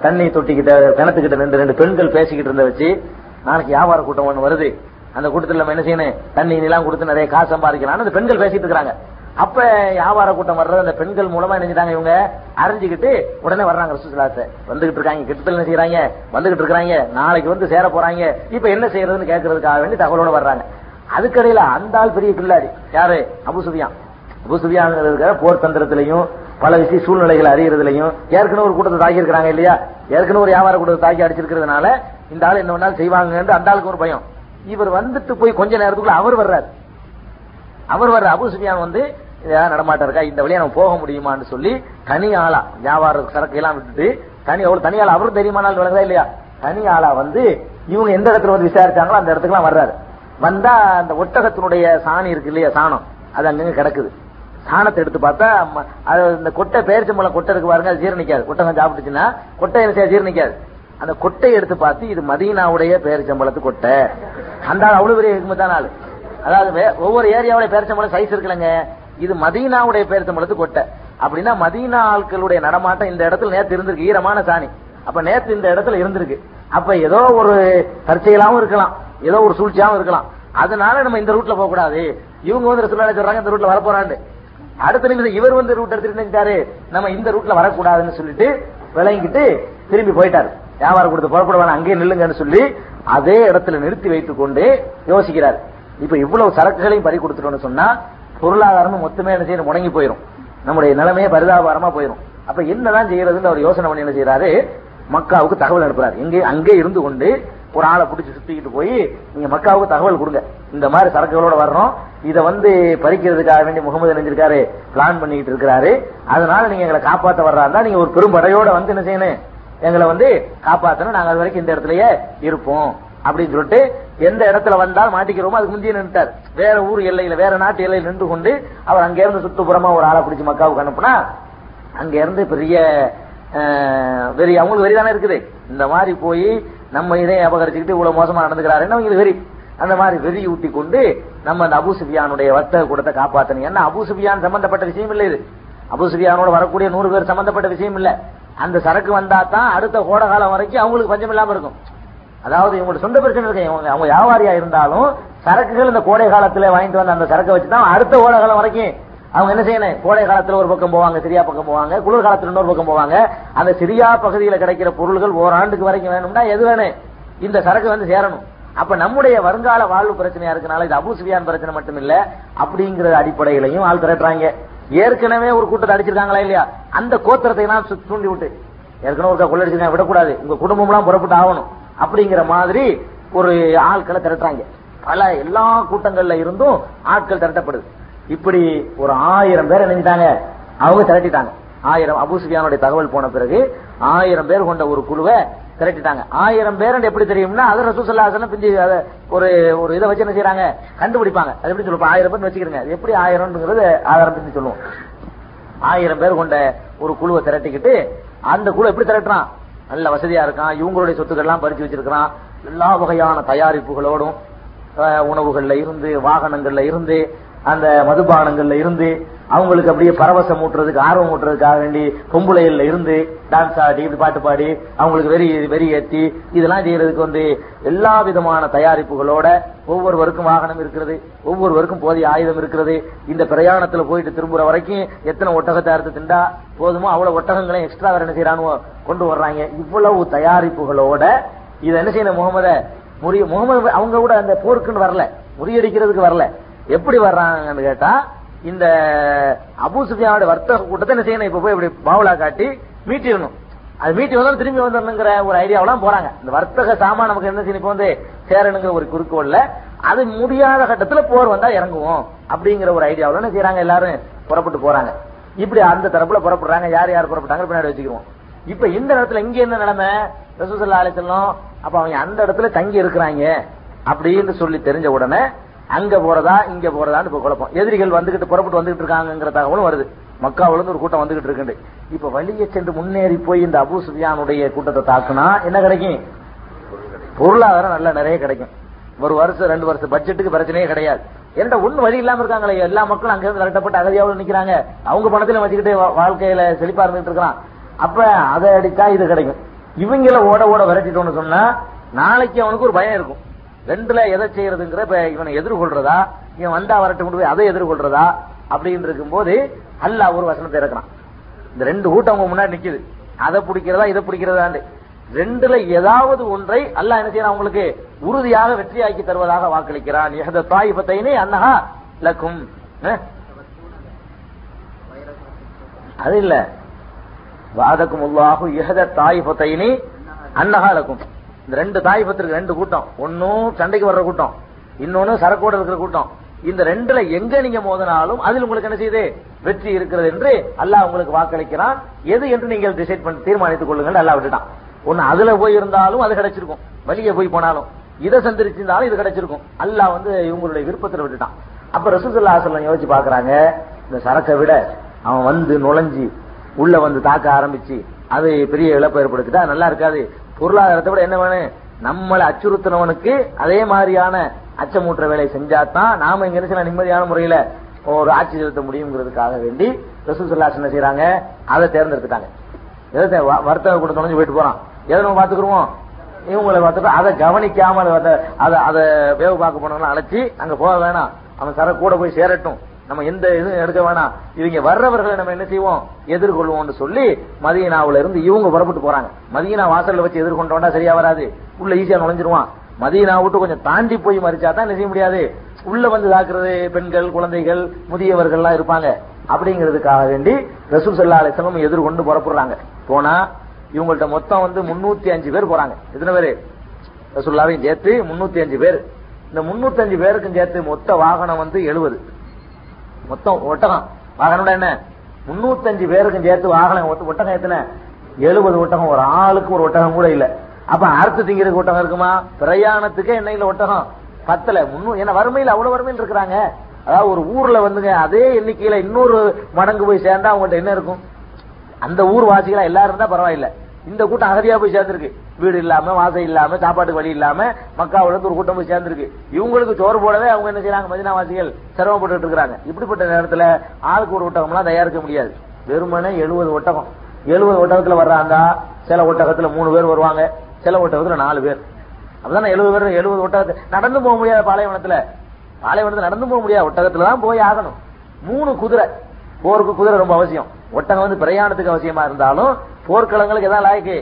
தண்ணி தொட்டிக்கிட்ட கிணத்துக்கிட்ட ரெண்டு ரெண்டு பெண்கள் பேசிக்கிட்டு இருந்த வச்சு நாளைக்கு வியாபார கூட்டம் ஒன்று வருது. அந்த கூட்டத்தில் நம்ம என்ன செய்யணும்? தண்ணி எல்லாம் கொடுத்து நிறைய காசு சம்பாதிக்கலாம்னு அந்த பெண்கள் பேசிட்டு இருக்காங்க அப்ப வியாபார கூட்டம் வர்றது அந்த பெண்கள் மூலமா என்ன இவங்க? அறிஞ்சுக்கிட்டு உடனே வர்றாங்க ரசூசுலாச வந்துகிட்டு இருக்காங்க கிட்டத்தில் என்ன செய்யறாங்க வந்துகிட்டு இருக்காங்க நாளைக்கு வந்து சேர போறாங்க. இப்ப என்ன செய்யறதுன்னு கேட்கறதுக்காக வேண்டி தகவலோட வர்றாங்க. அதுக்கடையில அந்த ஆள் பெரிய கில்லாடி யாரு? அபுசுபியான் அபுசுபியான் இருக்கிற போர் தந்திரத்திலையும் பல விஷய சூழ்நிலைகளை அறியறதுலையும் ஏற்கனவே ஒரு கூட்டத்தை தாக்கி இருக்கிறாங்க இல்லையா? ஏற்கனவே ஒரு வியாபார கூட்டத்தை தாக்கி அடிச்சிருக்கிறதுனால இந்த ஆள் என்ன வேணாலும் செய்வாங்கன்னு அந்த ஆளுக்கு ஒரு பயம். இவர் வந்துட்டு போய் கொஞ்ச நேரத்துக்குள்ள அவர் வர்றாரு. அவர் வர்ற அபு வந்து ஏதாவது நடமாட்டம் இருக்கா இந்த வழியா நம்ம போக முடியுமான்னு சொல்லி தனி ஆளா வியாபார சரக்கு எல்லாம் விட்டுட்டு தனி அவ்வளவு தனி ஆளா அவரும் தெரியுமானால் விளங்குதா இல்லையா? தனி ஆளா வந்து இவங்க எந்த இடத்துல வந்து விசாரிச்சாங்களோ அந்த இடத்துக்கு எல்லாம் வர்றாரு. வந்தா அந்த ஒட்டகத்தினுடைய சாணி இருக்கு இல்லையா சாணம்? அது அங்கங்க கிடக்குது. சாணத்தை எடுத்து பார்த்தா அது இந்த கொட்டை பேரிச்சம்பழம் கொட்டை இருக்கு பாருங்க அது ஜீரணிக்காது. ஒட்டகம் சாப்பிட்டுச்சுன்னா கொட்டை என்ன ஜீரணிக்காது. அந்த கொட்டையை எடுத்து பார்த்து இது மதீனாவுடைய பேரிச்சம்பழத்து கொட்டை. அந்த அவ்வளவு பெரிய ஹிக்மத்தான ஆளு. அதாவது ஒவ்வொரு ஏரியாவுடைய பேரிச்சம்பழம் சைஸ் இருக்குல்லங்க. இது மதீனாவுடைய பேரிச்சம்பழத்து கொட்டை. அப்படின்னா மதீனா ஆட்களுடைய நடமாட்டம் இந்த இடத்துல நேத்து இருந்திருக்கு. ஈரமான சாணி. அப்ப நேத்து இந்த இடத்துல இருந்திருக்கு. அப்ப ஏதோ ஒரு தற்செயலாவும் இருக்கலாம். ஏதோ ஒரு சூழ்ச்சியாவும் இருக்கலாம். அதனால நம்ம இந்த ரூட்ல போக கூடாது இவங்க வந்து சொல்றாங்க இந்த ரூட்ல வரப்போறாண்டு அடுத்த நிமிஷம் இவர் வந்து ரூட் எடுத்துட்டு நம்ம இந்த ரூட்ல வரக்கூடாதுன்னு சொல்லிட்டு விளங்கிட்டு திரும்பி போயிட்டாரு. வியாபாரம் கொடுத்து புறப்பட வேணாம் அங்கேயே நில்லுங்கன்னு சொல்லி அதே இடத்துல நிறுத்தி வைத்துக் கொண்டு யோசிக்கிறார். இப்ப இவ்வளவு சரக்குகளையும் பறி கொடுத்துட்டோம்னு சொன்னா பொருளாதாரமும் மொத்தமே என்ன செய்யணும்? முடங்கி போயிடும் நம்முடைய நிலைமையே பரிதாபாரமா போயிடும் அப்ப என்னதான் செய்யறதுன்னு அவர் யோசனை பண்ணி என்ன செய்யறாரு மக்காவுக்கு தகவல் அனுப்புறாரு. எங்கே அங்கே இருந்து கொண்டு ஒரு ஆளை பிடிச்சி சுத்திக்கிட்டு போய் நீங்க மக்காவுக்கு தகவல் கொடுங்க. இந்த மாதிரி சரக்குகளோட வர்றோம். இதை வந்து பறிக்கிறதுக்காக வேண்டி முகமது நினைஞ்சிருக்காரு பிளான் பண்ணிக்கிட்டு இருக்கிறாரு. அதனால நீங்க எங்களை காப்பாத்த வர்றாருந்தா நீங்க ஒரு பெரும் படையோட வந்து என்ன செய்யணும்? எங்களை வந்து காப்பாத்தணும். நாங்க அது வரைக்கும் இந்த இடத்துலயே இருப்போம். அப்படின்னு சொல்லிட்டு எந்த இடத்துல வந்தால் மாட்டிக்கிறோமோ அதுக்கு முந்தைய நின்றுட்டார் வேற ஊர் எல்லையில வேற நாட்டு எல்லையில் நின்று கொண்டு அவர் அங்க இருந்து ஒரு ஆளை பிடிச்சி மக்காவுக்கு அனுப்புனா அங்க இருந்து பெரிய வெறி அவங்களுக்கு வெறி தானே இருக்குது. இந்த மாதிரி போய் நம்ம இதை அபகரிச்சுக்கிட்டு இவ்வளவு மோசமா நடந்துக்கிறாருன்னு அவங்களுக்கு வெறி? அந்த மாதிரி வெறி ஊட்டி கொண்டு நம்ம அந்த அபுசுபியானுடைய வர்த்தக கூடத்தை காப்பாத்தணும். ஏன்னா அபுசுபியான் சம்பந்தப்பட்ட விஷயம் இல்ல இது. அபுசுபியானோட வரக்கூடிய நூறு பேர் சம்பந்தப்பட்ட விஷயம் இல்ல. அந்த சரக்கு வந்தா தான் அடுத்த கோட காலம் வரைக்கும் அவங்களுக்கு பஞ்சம் இல்லாம இருக்கும். அதாவது இவங்களோட சொந்த பிரச்சனை இருக்கு. இவங்க அவங்க வியாபாரியா இருந்தாலும் சரக்குகள் இந்த கோடை காலத்துல வாங்கிட்டு வந்த அந்த சரக்கை வச்சு தான் அடுத்த கோடை காலம் வரைக்கும் அவங்க என்ன செய்யணும்? கோடை காலத்துல ஒரு பக்கம் போவாங்க சிரியா பக்கம் போவாங்க குளிர் காலத்துல இன்னொரு பக்கம் போவாங்க. அந்த சிரியா பகுதியில் கிடைக்கிற பொருள்கள் ஓராண்டுக்கு வரைக்கும் வேணும்னா எது வேணும்? இந்த சரக்கு வந்து சேரணும். அப்ப நம்முடைய வருங்கால வாழ்வு பிரச்சனையா இருக்கனால இது அபு சுஃபியான் பிரச்சனை மட்டும் இல்ல அப்படிங்கிற அடிப்படையிலையும் ஆள் திரட்டுறாங்க. ஏற்கனவே ஒரு கூட்டத்தை அடிச்சிருக்காங்களா இல்லையா? அந்த கோத்திரத்தை எல்லாம் தூண்டி விட்டு ஏற்கனவே ஒருக்கா கொள்ளடிச்சிருக்காங்க விடக்கூடாது. உங்க குடும்பம்லாம் புறப்பட்டு ஆகணும். அப்படிங்கிற மாதிரி ஒரு ஆட்களை திரட்டுறாங்க. பல எல்லா கூட்டங்கள்ல இருந்தும் ஆட்கள் திரட்டப்படுது. இப்படி ஒரு ஆயிரம் பேர் நினைஞ்சிட்டாங்க. அவங்க திரட்டிட்டாங்க. ஆயிரம் அபு சுஃபியானுடைய தகவல் போன பிறகு ஆயிரம் பேர் கொண்ட ஒரு குழுவை திரட்டிட்டாங்க. ஆயிரம் பேர் எப்படி தெரியும்னா அது ரசூசல்லாசன பிஞ்சு ஒரு ஒரு இதை வச்சு என்ன செய்யறாங்க கண்டுபிடிப்பாங்க. அது எப்படி சொல்லுவோம்? ஆயிரம் பேர் வச்சுக்கிறங்க எப்படி ஆயிரம்ங்கிறது ஆதாரம் பிஞ்சு சொல்லுவோம். ஆயிரம் பேர் கொண்ட ஒரு குழுவை திரட்டிக்கிட்டு அந்த குழு எப்படி திரட்டுறான்? நல்ல வசதியா இருக்கான் இவங்களுடைய சொத்துக்கள் எல்லாம் பறிச்சு வச்சிருக்கிறான். எல்லா வகையான தயாரிப்புகளோடும் உணவுகள்ல இருந்து வாகனங்கள்ல இருந்து அந்த மதுபானங்கள்ல இருந்து அவங்களுக்கு அப்படியே பரவசம் ஊட்டுறதுக்கு ஆர்வம் ஊட்டுறதுக்காக வேண்டி பொம்புளையில் இருந்து டான்ஸ் ஆடி இப்படி பாட்டு பாடி அவங்களுக்கு வெறி வெறி ஏற்றி இதெல்லாம் செய்யறதுக்கு வந்து எல்லா விதமான தயாரிப்புகளோட ஒவ்வொருவருக்கும் வாகனம் இருக்கிறது ஒவ்வொருவருக்கும் போதிய ஆயுதம் இருக்கிறது. இந்த பிரயாணத்துல போயிட்டு திரும்புற வரைக்கும் எத்தனை ஒட்டகத்தை அறுத்து திண்டா போதுமோ அவ்வளவு ஒட்டகங்களையும் எக்ஸ்ட்ரா வேற என்ன செய்யறானோ கொண்டு வர்றாங்க. இவ்வளவு தயாரிப்புகளோட இதை என்ன செய்யணும் முகமத? முறிய முகமது அவங்க கூட அந்த போருக்குன்னு வரல முறியடிக்கிறதுக்கு வரல. எப்படி வர்றாங்கன்னு கேட்டா இந்த அபு சுஃபியானோட வர்த்தக கூட்டத்தை என்ன செய்யணும்? இப்ப போய் இப்படி பாவலா காட்டி மீட்டிடணும். அது மீட்டி வந்தாலும் திரும்பி வந்துடணுங்கிற ஒரு ஐடியாவெல்லாம் போறாங்க. இந்த வர்த்தக சாமான் நமக்கு என்ன செய்யணும்? வந்து சேரணுங்கிற ஒரு குறுக்கோள்ல அது முடியாத கட்டத்துல போர் வந்தா இறங்குவோம் அப்படிங்கிற ஒரு ஐடியாவில் என்ன செய்யறாங்க? எல்லாரும் புறப்பட்டு போறாங்க. இப்படி அந்த தரப்புல புறப்படுறாங்க. யார் யார் புறப்பட்டாங்க பின்னாடி வச்சுக்கிறோம் இப்ப இந்த இடத்துல இங்க என்ன நிலைமை? ரசூசல்லா அலிசல்லம் அப்ப அவங்க அந்த இடத்துல தங்கி இருக்கிறாங்க அப்படின்னு சொல்லி தெரிஞ்ச உடனே அங்க போறதா இங்க போறதான்னு இப்ப குழப்பம். எதிரிகள் வந்துகிட்டு புறப்பட்டு வந்துகிட்டு இருக்காங்கிற தகவலும் வருது. மக்காவுல இருந்து ஒரு கூட்டம் வந்துகிட்டு இருக்கு இப்ப வழியே சென்று முன்னேறி போய் இந்த அபு சுஃபியானுடைய கூட்டத்தை தாக்குனா என்ன கிடைக்கும்? பொருளாதாரம் நல்லா நிறைய கிடைக்கும். ஒரு வருஷம் ரெண்டு வருஷம் பட்ஜெட்டுக்கு பிரச்சனையே கிடையாது. என்கிட்ட ஒண்ணு வழி இல்லாம இருக்காங்களே. எல்லா மக்களும் அங்க இருந்து விரட்டப்பட்டு அகதியாவில் நிக்கிறாங்க. அவங்க பணத்துல வச்சுக்கிட்டு வாழ்க்கையில செழிப்பா இருந்துட்டு இருக்கான். அப்ப அதை அடிச்சா இது கிடைக்கும். இவங்கள ஓட ஓட விரட்டிட்டோம்னு சொன்னா நாளைக்கு அவனுக்கு ஒரு பயம் இருக்கும். ரெண்டுல எதை செய்யறதுங்கிற இவனை எதிர்கொள்றதா? இவன் வந்தா வரட்டு கொண்டு போய் அதை எதிர்கொள்றதா? அப்படின்னு இருக்கும்போது அல்லாஹ் ஒரு வசனத்தை இறக்குறான். இந்த ரெண்டு கூட்டம் அவங்க முன்னாடி நிக்குது. அதை பிடிக்கிறதா இதை பிடிக்கிறதாண்டு ரெண்டுல ஏதாவது ஒன்றை அல்லாஹ் என்ன செய்யறான் அவங்களுக்கு உறுதியாக வெற்றியாக்கி தருவதாக வாக்களிக்கிறான். எகத தாயிபத்தைனே அன்னஹா லக்கும். அது இல்ல. வாதக்கும் உல்லாஹு எஹத தாயிபத்தைனி அன்னஹா லக்கும். இந்த ரெண்டு தாயிபத்திற்கு ரெண்டு கூட்டம். ஒன்னும் சண்டைக்கு வர்ற கூட்டம். இன்னொன்னு சரக்கோட இருக்கிற கூட்டம். இந்த ரெண்டுல எங்க நீங்க மோதினாலும் அதில் உங்களுக்கு என்ன செய்யுது? வெற்றி இருக்கிறது என்று அல்லாஹ் உங்களுக்கு வாக்களிக்கிறான். எது என்று நீங்கள் டிசைட் பண்ணி தீர்மானித்துக் கொள்ளுங்கள் அல்லாஹ் விட்டுட்டான். ஒண்ணு அதுல போய் இருந்தாலும் அது கிடைச்சிருக்கும். வெளியே போய் போனாலும். இதை சந்திரிச்சிருந்தாலும் இது கிடைச்சிருக்கும். அல்லாஹ் வந்து இவங்களுடைய விருப்பத்தில் விட்டுட்டான். அப்ப ரசூசல்லா சொல்ல யோசிச்சு பாக்குறாங்க இந்த சரக்கை விட அவன் வந்து நுழைஞ்சு உள்ள வந்து தாக்க ஆரம்பிச்சு அது பெரிய இழப்பு ஏற்படுத்திட்டா நல்லா இருக்காது. பொருளாதாரத்தை விட என்ன வேணும்? நம்மளை அச்சுறுத்தினவனுக்கு அதே மாதிரியான அச்சமூற்ற வேலையை செஞ்சாதான் நாம இங்க என்ன நிம்மதியான முறையில ஒரு ஆட்சி செலுத்த முடியுங்கிறதுக்காக வேண்டி ரசூலுல்லாஹி என்ன செய்யறாங்க அதை தேர்ந்தெடுத்துட்டாங்க. எதை வ- வர்த்தக கூட தொலைஞ்சு போயிட்டு போறான். எதை நம்ம பாத்துக்கிறோம் இவங்களை பார்த்துட்டு அதை கவனிக்காம அதை- அதை அதை வேவு பார்க்க போனவங்களை அழைச்சி அங்க போக வேணாம். அவன் சர கூட போய் சேரட்டும். நம்ம எந்த இதுவும் எடுக்க வேணாம். இவங்க வர்றவர்களை நம்ம என்ன செய்வோம்? எதிர்கொள்வோம்னு சொல்லி மதீனாவுல இருந்து இவங்க புறப்பட்டு போறாங்க. மதியனா வாசல்ல வச்சு எதிர்கொண்டோம்னா சரியா வராது. உள்ள ஈஸியா நுழைஞ்சிருவான். மதியனா விட்டு கொஞ்சம் தாண்டி போய் மறிச்சா தான் என்ன செய்ய முடியாது? உள்ள வந்து தாக்குறது பெண்கள் குழந்தைகள் முதியவர்கள் எல்லாம் இருப்பாங்க. அப்படிங்கிறதுக்காக வேண்டி ரசூல் சல்லா அலிஸ்லாம் எதிர்கொண்டு புறப்படுறாங்க. போனா இவங்கள்ட்ட மொத்தம் வந்து முன்னூத்தி அஞ்சு பேர் போறாங்க. எத்தனை பேரு? ரசூல்லாவையும் சேர்த்து முன்னூத்தி அஞ்சு பேர். இந்த முன்னூத்தி அஞ்சு பேருக்கும் சேர்த்து மொத்த வாகனம் வந்து எழுபது. மொத்தம் ஒட்டகம். வாகனோட என்ன? முன்னூத்தஞ்சு பேருக்கும் சேர்த்து வாகனம் ஒட்டகம் எத்தனை? எழுபது ஒட்டகம். ஒரு ஆளுக்கு ஒரு ஒட்டகம் கூட இல்ல. அப்ப அறுத்து திங்கிறதுக்கு ஒட்டகம் இருக்குமா? பிரயாணத்துக்கே என்ன இல்ல ஒட்டகம். பத்தல. முன்னூ ஏன்னா வறுமையில் அவ்வளவு வறுமையில் இருக்கிறாங்க. அதாவது ஒரு ஊர்ல வந்துங்க அதே எண்ணிக்கையில இன்னொரு மடங்கு போய் சேர்ந்தா அவங்கள்ட்ட என்ன இருக்கும்? அந்த ஊர் வாசிகளா எல்லாரும் இருந்தா பரவாயில்ல. இந்த கூட்டம் அகதியா போய் சேர்ந்திருக்கு. வீடு இல்லாம வாசல் இல்லாம சாப்பாட்டுக்கு வழி இல்லாம மக்காவுலருந்து ஒரு கூட்டம் போய் சேர்ந்திருக்கு. இவங்களுக்கு சோறு போடவே அவங்க என்ன செய்யறாங்க? மதினாவாசிகள் சிரமப்பட்டு இருக்கிறாங்க. இப்படிப்பட்ட நேரத்துல ஆளுக்கு ஒரு ஒட்டகம்லாம் தயாரிக்க முடியாது. வெறுமனே எழுபது ஒட்டகம். எழுபது ஒட்டகத்துல வர்றாங்க சில ஒட்டகத்துல மூணு பேர் வருவாங்க. சில ஒட்டகத்துல நாலு பேர். அப்பதான் எழுபது பேர் எழுபது ஒட்டகத்தை நடந்து போக முடியாது பாலைவனத்துல. பாலைவனத்துல நடந்து போக முடியாது ஒட்டகத்துல தான் போய் ஆகணும். மூணு குதிரை. போருக்கு குதிரை ரொம்ப அவசியம். ஒட்டகம் வந்து பிரயாணத்துக்கு அவசியமா இருந்தாலும் போர்க்களங்களுக்கு எதாவது லாய்க்கு?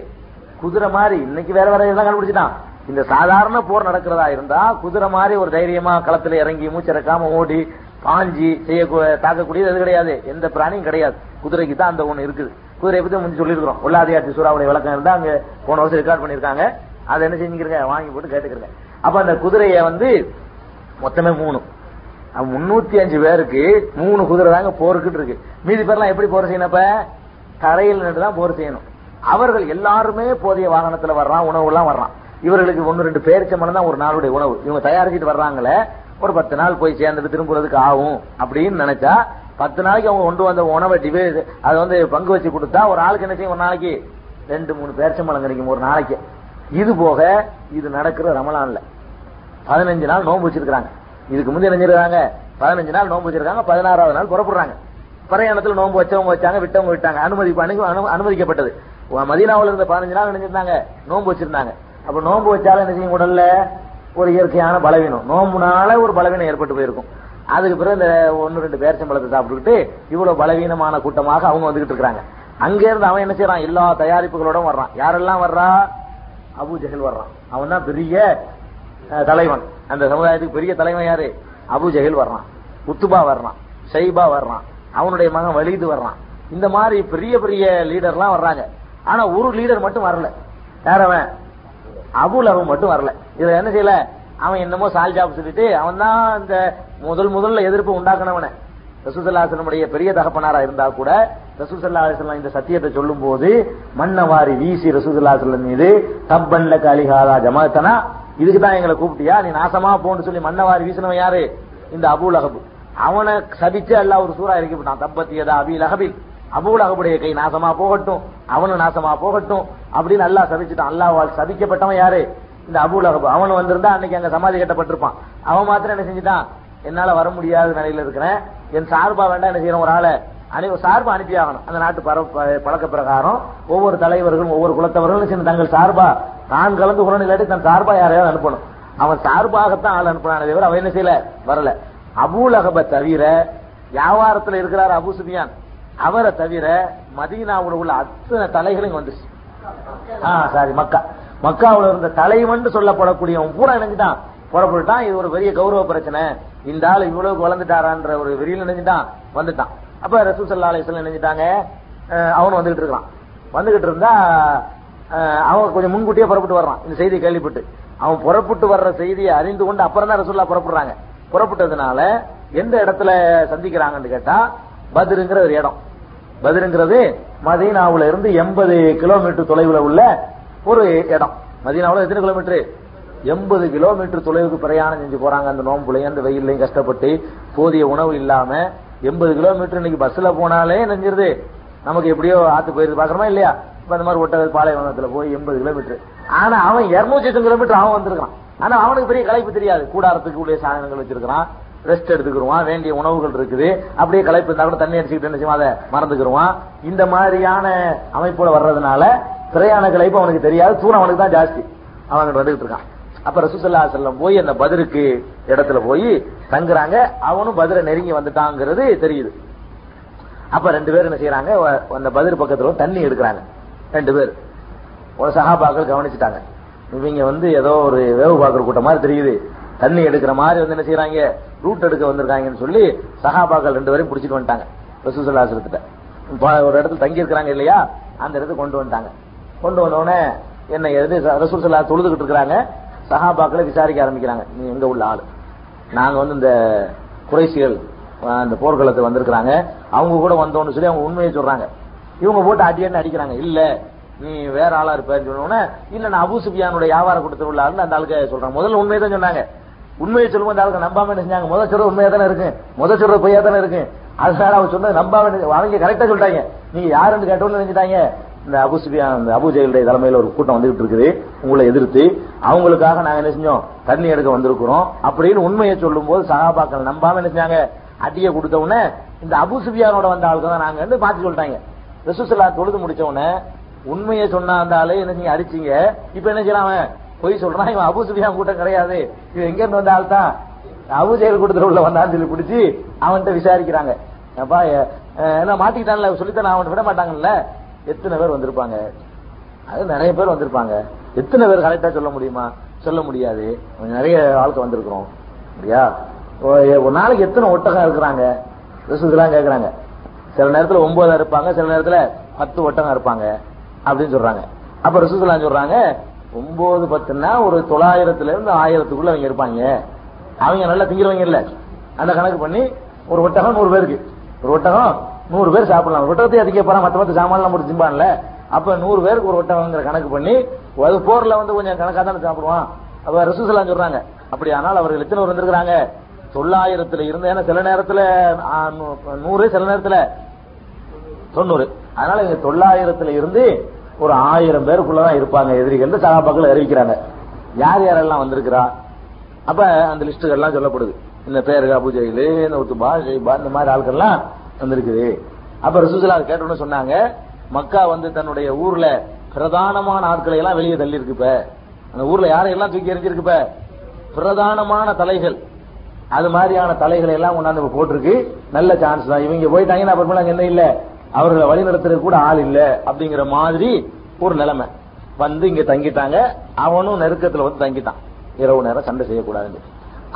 குதிரை மாதிரி இன்னைக்கு வேற வேற இதெல்லாம் கண்டுபிடிச்சிட்டான். இந்த சாதாரண போர் நடக்கிறதா இருந்தா குதிரை மாதிரி ஒரு தைரியமா களத்துல இறங்கி மூச்சிறக்காம ஓடி பாஞ்சி செய்ய தாக்கக்கூடியது எது கிடையாது. எந்த பிராணியும் கிடையாது. குதிரைக்கு தான் அந்த ஒண்ணு இருக்குது. குதிரையை பத்தி முந்தி சொல்லியிருக்கிறோம். உள்ளாதியாட்சி சூறாவுடைய விளக்கம் இருந்தா அங்க போன வருஷம் ரெக்கார்ட் பண்ணிருக்காங்க அதை என்ன செஞ்சுக்கிறங்க வாங்கி போட்டு கேட்டுக்கிறங்க அப்ப அந்த குதிரையை வந்து மொத்தமே மூணு. முன்னூத்தி அஞ்சு பேருக்கு மூணு குதிரை தாங்க போருக்கிட்டு இருக்கு. மீதி பேர்லாம் எப்படி போர் செய்யணும் தரையில் நின்று தான் போர் செய்யணும். அவர்கள் எல்லாருமே போதிய வாகனத்துல வர்றான் உணவு எல்லாம் வர்றான். இவர்களுக்கு ஒன்னு ரெண்டு பேரிச்சம்பளம் தான் ஒரு நாளுடைய உணவு. இவங்க தயாரிச்சுட்டு வர்றாங்களே ஒரு பத்து நாள் போய் சேர்ந்துட்டு திரும்புறதுக்கு ஆகும் அப்படின்னு நினைச்சா பத்து நாளைக்கு அவங்க கொண்டு வந்த உணவை டிவே அதை வந்து பங்கு வச்சு கொடுத்தா ஒரு ஆளுக்கு என்ன செய்யும்? ஒரு நாளைக்கு ரெண்டு மூணு பேரிச்சம்பளம் கிடைக்கும் ஒரு நாளைக்கு. இது போக இது நடக்கிற ரமலான்ல. பதினஞ்சு நாள் நோன்பு வச்சிருக்காங்க இதுக்கு முந்தைய நினைஞ்சிருக்காங்க பதினஞ்சு நாள் நோன்பு வச்சிருக்காங்க பதினாறாவது நாள் புறப்படுறாங்க. பிரயாணத்துல நோன்பு வச்சவங்க வச்சாங்க விட்டவங்க விட்டாங்க. அனுமதி அனு- அனுமதிக்கப்பட்டது. மதினாவில் இருந்த பதினஞ்சு நாள் நினைச்சிருந்தாங்க. நோன்பு வச்சிருந்தாங்க. அப்ப நோன்பு வச்சாலும் என்ன செய்யும்? உடல்ல ஒரு இயற்கையான பலவீனம். நோம்புனால ஒரு பலவீனம் ஏற்பட்டு போயிருக்கும். அதுக்கு பிறகு இந்த ஒன்னு ரெண்டு பேரச்சம்பழத்தை சாப்பிட்டுக்கிட்டு இவ்வளவு பலவீனமான கூட்டமாக அவங்க வந்துகிட்டு இருக்கிறாங்க. அங்க இருந்து அவன் என்ன செய்யறான் எல்லா தயாரிப்புகளோட வர்றான். யாரெல்லாம் வர்றா? அபு ஜஹல் வர்றான். அவன் தான் பெரிய தலைவன். அந்த சமுதாயத்துக்கு பெரிய தலைவன் யாரு? அபு ஜஹல் வர்றான். உத்துபா வர்றான். ஷைபா வர்றான். அவனுடைய மகன் வலிது வர்றான். இந்த மாதிரி பெரிய பெரிய லீடர்லாம் வர்றாங்க. ஆனா ஒரு லீடர் மட்டும் வரல. வேறவன் அபுல் அவன் மட்டும் வரல. இதுல என்ன செய்யல? அவன் என்னமோ சால்ஜாப் சொல்லிட்டு அவன் தான் இந்த முதல் முதல்ல எதிர்ப்பு உண்டாக்குனவன. ரசூசல்லாசனுடைய பெரிய தகப்பனாரா இருந்தா கூட ரசூசல்லாசன் இந்த சத்தியத்தை சொல்லும் போது மண்ணவாரி வீசி ரசூசல்லாசன் மீது தப்பன்ல காலிகாதா ஜமாத்தனா இதுக்கு தான் எங்களை கூப்பிட்டியா? நீ நாசமா போன்னு சொல்லி மண்ணவாரி வீசினவன் யாரு? இந்த அபுல் அகபு அவனை சபிச்சு அல்லாஹ் ஒரு சூறா இறக்கி விட்டான். தப்பத்தியதா அபி அகபில் அபூல் கை நாசமா போகட்டும். அவனும் நாசமா போகட்டும் அப்படின்னு அல்லாஹ் சபிச்சுட்டான். அல்லாஹ்வால் சபிக்கப்பட்டவன் யாரு? இந்த அபூல் அவன் வந்திருந்தா அன்னைக்கு அங்க சமாதி கட்டப்பட்டிருப்பான். அவன் மாத்திரம் என்ன செஞ்சுட்டான்? என்னால வர முடியாத நிலையில இருக்கிறேன். என் சார்பா வேண்டாம் என்ன செய்யறோம் ஒரு ஆளை அனு சார்பா அனுப்பி ஆகணும். அந்த நாட்டு பழக்க பிரகாரம் ஒவ்வொரு தலைவர்களும் ஒவ்வொரு குலத்தவர்களும் சின்ன தங்கள் சார்பா தான் கலந்து கொள்ளணும் இல்லாட்டி தன் சார்பா யாரையாவது அனுப்பணும். அவன் சார்பாகத்தான் ஆள் அனுப்பினானே தவிர அவன் என்ன செய்யல? வரல. அபூல் தவிர வியாபாரத்தில் இருக்கிறார் அபு சுபியான் அவரை தவிர மதீனாவுல உள்ள அத்தனை தலைகளும் வந்துச்சு. ஆ சாரி மக்கா. மக்காவுல இருந்த தலைவன் சொல்லப்படக்கூடியவன் பூரா நினைஞ்சுட்டான். புறப்பட்டுட்டான் இது ஒரு பெரிய கௌரவ பிரச்சனை. இந்த ஆள் இவ்வளவு வளர்ந்துட்டாரான்ற ஒரு வெறியில் நினைஞ்சுட்டான். வந்துட்டான். அப்ப ரசூ சல்லா அலிஸ்லாம் நினைஞ்சிட்டாங்க. அவனும் வந்துகிட்டு இருக்கான். வந்துகிட்டு இருந்தா அவன் கொஞ்சம் முன்கூட்டியே புறப்பட்டு வர்றான். இந்த செய்தி கேள்விப்பட்டு. அவன் புறப்பட்டு வர்ற செய்தியை அறிந்து கொண்டு அப்புறம் தான் ரசூல்லா புறப்படுறாங்க. புறப்பட்டதுனால எந்த இடத்துல சந்திக்கிறாங்கன்னு கேட்டா பதிருங்கிற ஒரு இடம். பதிருங்கிறது மதீனாவுல இருந்து எண்பது கிலோமீட்டர் தொலைவுல உள்ள ஒரு இடம். மதீனாவுல எத்தனை கிலோமீட்டர்? எண்பது கிலோமீட்டர் தொலைவுக்கு பிரயாணம் செஞ்சு போறாங்க. அந்த நோம்புலையும் அந்த வெயிலையும் கஷ்டப்பட்டு போதிய உணவு இல்லாம எண்பது கிலோமீட்டர் இன்னைக்கு பஸ்ல போனாலே நெஞ்சிருது. நமக்கு எப்படியோ ஆத்து போயிருது. பாக்குறோமா இல்லையா? இப்ப அந்த மாதிரி ஒட்டக பாலைவனத்துல போய் எண்பது கிலோமீட்டர். ஆனா அவன் இருநூத்தி எட்டு கிலோமீட்டர் அவன் வந்திருக்கான் ஆனா அவனுக்கு பெரிய களைப்பு தெரியாது. கூடாரத்துக்கு உள்ள சாதனங்கள் வச்சிருக்கான் ரெஸ்ட் எடுத்துக்கிருவான். வேண்டிய உணவுகள் இருக்குது. அப்படியே களைப்பு இருந்தா கூட தண்ணி அடிச்சுக்கிட்டு என்ன செய்வான்? அதை மறந்துக்கிருவான். இந்த மாதிரியான அமைப்போட வர்றதுனால திரையான களைப்பு அவனுக்கு தெரியாது. தூரம் அவனுக்கு தான் ஜாஸ்தி. அவன் வந்துகிட்டு இருக்கான். அப்ப ரசூசல்லா செல்லம் போய் அந்த பதிருக்கு இடத்துல போய் தங்குறாங்க. அவனும் பதில நெருங்கி வந்துட்டாங்கிறது தெரியுது. அப்ப ரெண்டு பேரும் என்ன செய்யறாங்க அந்த பதில் பக்கத்துல தண்ணி எடுக்கிறாங்க. ரெண்டு பேர். ஒரு சகாபாக்கள் கவனிச்சுட்டாங்க. இவங்க வந்து ஏதோ ஒரு வேவு பார்க்குற கூட்டம் மாதிரி தெரியுது. தண்ணி எடுக்கிற மாதிரி வந்து என்ன செய்யறாங்க ரூட் எடுக்க வந்திருக்காங்கன்னு சொல்லி சகாபாக்கள் ரெண்டு பேரும் பிடிச்சிட்டு வந்துட்டாங்க. ரசூசல்லாசிரத்திட்ட ஒரு இடத்துல தங்கி இருக்கிறாங்க இல்லையா? அந்த இடத்துக்கு கொண்டு வந்துட்டாங்க. கொண்டு வந்தோடனே என்ன எது? ரசூல் சல்லா தொழுதுகிட்டு இருக்கிறாங்க. சகாபாக்களை விசாரிக்க ஆரம்பிக்கிறாங்க. நீ எங்க உள்ள ஆள்? நாங்க வந்து இந்த குறைசிகள் அந்த போர்க்களத்துக்கு வந்திருக்கிறாங்க. அவங்க கூட வந்தோம்னு சொல்லி அவங்க உண்மையை சொல்றாங்க. இவங்க போட்டு அடியன்னு அடிக்கிறாங்க. இல்ல நீ வேற ஆளா இருப்பேன்னு சொன்னோடனே இல்ல நான் அபு சுபியானுடைய வியாபார கூட்டத்தில் உள்ள ஆளுன்னு அந்த ஆளுக்கு சொல்றாங்க முதல்ல உண்மையை தான் சொன்னாங்க. உண்மையை சொல்லும்போது அந்த ஆளுக்கு நம்பாம என்ன செஞ்சாங்க? முதல் சொல்ற உண்மையா தானே இருக்கு? முதல் சொல்ற பொய்யா தானே இருக்கு? அதனால அவங்க சொன்னது நம்பாம அவங்க கரெக்டா சொல்லிட்டாங்க. நீங்க யாருன்னு கேட்டோம்னு நினைச்சிட்டாங்க. இந்த அபு சுபியான் இந்த அபு ஜெயிலுடைய தலைமையில ஒரு கூட்டம் வந்துகிட்டு இருக்குது. உங்களை எதிர்த்து அவங்களுக்காக நாங்க என்ன செஞ்சோம்? தண்ணி எடுக்க வந்திருக்கிறோம். அப்படின்னு உண்மையை சொல்லும் போது சகாபாக்கள் நம்பாம என்ன செஞ்சாங்க? அடியை கொடுத்த உடனே இந்த அபு சுபியானோட வந்த ஆளுக்கு தான் நாங்க வந்து பார்த்து சொல்லிட்டாங்க. ரசூசல்லா தொழுது முடிச்ச உடனே உண்மையை சொன்ன அந்த ஆளு என்ன நீங்க அடிச்சீங்க? இப்ப என்ன செய்யலாம் அவன்? பொய் சொல்றான். இவன் அபு சுபியான் கூட்டம் கிடையாது. இவன் எங்க இருந்து வந்த ஆள் தான்? அபு ஜெயல் கூட்டத்தில் உள்ள வந்தான்னு சொல்லி பிடிச்சி அவன்கிட்ட விசாரிக்கிறாங்க. அப்பா என்ன மாட்டிக்கிட்டான்ல? சொல்லித்தான் அவன் விட மாட்டாங்கல்ல? எத்தனை பேர் வந்திருப்பாங்க? அது நிறைய பேர் வந்திருப்பாங்க. எத்தனை பேர் கரெக்டா சொல்ல முடியுமா? சொல்ல முடியாது. கொஞ்சம் நிறைய ஆளுக்கு வந்திருக்கிறோம். சரியா ஒரு- ஒரு நாளைக்கு எத்தனை ஒட்டகம் இருக்கிறாங்க? ரிசுக்கெல்லாம் கேக்குறாங்க. சில நேரத்துல ஒன்பதா இருப்பாங்க சில நேரத்துல பத்து ஒட்டகம் இருப்பாங்க. அப்படின்னு சொல்றாங்க. அப்ப ரிசுக்கெல்லாம் சொல்றாங்க ஒன்பது பத்துன்னா ஒரு தொள்ளாயிரத்துல இருந்து ஆயிரத்துக்குள்ள அவங்க இருப்பாங்க. அவங்க நல்லா திங்கிறவங்க இல்ல. அந்த கணக்கு பண்ணி ஒரு ஒட்டகம் நூறு பேருக்கு. ஒரு ஒட்டகம் நூறு பேர் சாப்பிடலாம். ஒட்டகத்தை அதிக போறான் மத்த மற்ற சாமான்லாம் போட்டு திம்பான்ல. அப்ப நூறு பேருக்கு ஒரு ஒட்டகங்கிற கணக்கு பண்ணி அது போர்ல வந்து கொஞ்சம் கணக்கா தானே சாப்பிடுவான். அப்ப ரசூசலாம் சொல்றாங்க அப்படி ஆனால் அவர்கள் எத்தனை பேர் வந்திருக்கிறாங்க? தொள்ளாயிரத்துல இருந்து ஏன்னா சில நேரத்துல நூறு சில நேரத்துல தொண்ணூறு. அதனால இங்க தொள்ளாயிரத்துல இருந்து ஒரு ஆயிரம் பேருக்குள்ளதான் இருப்பாங்க எதிரிகள். சகாபாக்கள் அறிவிக்கிறாங்க. யார் யாரெல்லாம் வந்திருக்கிறா? அப்ப அந்த லிஸ்டுகள் எல்லாம் சொல்லப்படுது. இந்த பேருகா அபு இந்த உத்துபா ஷெய்பா இந்த மாதிரி ஆட்கள்லாம் வந்திருக்குது. அப்ப ரசூசலா கேட்டோன்னு சொன்னாங்க மக்கா வந்து தன்னுடைய ஊர்ல பிரதானமான ஆட்களை எல்லாம் வெளியே தள்ளி இருக்குப்ப அந்த ஊர்ல யாரையெல்லாம் தூக்கி எறிஞ்சிருக்குப்ப பிரதானமான தலைகள். அது மாதிரியான தலைகளை எல்லாம் கொண்டாந்து போட்டிருக்கு. நல்ல சான்ஸ் தான். இவங்க போயிட்டாங்கன்னா அப்புறமேல அங்க என்ன இல்ல? அவர்களை வழி கூட ஆள் இல்ல அப்படிங்கிற மாதிரி ஒரு நிலைமை. வந்து இங்க தங்கிட்டாங்க. அவனும் நெருக்கத்துல வந்து தங்கிட்டான். இரவு நேரம் சண்டை செய்யக்கூடாது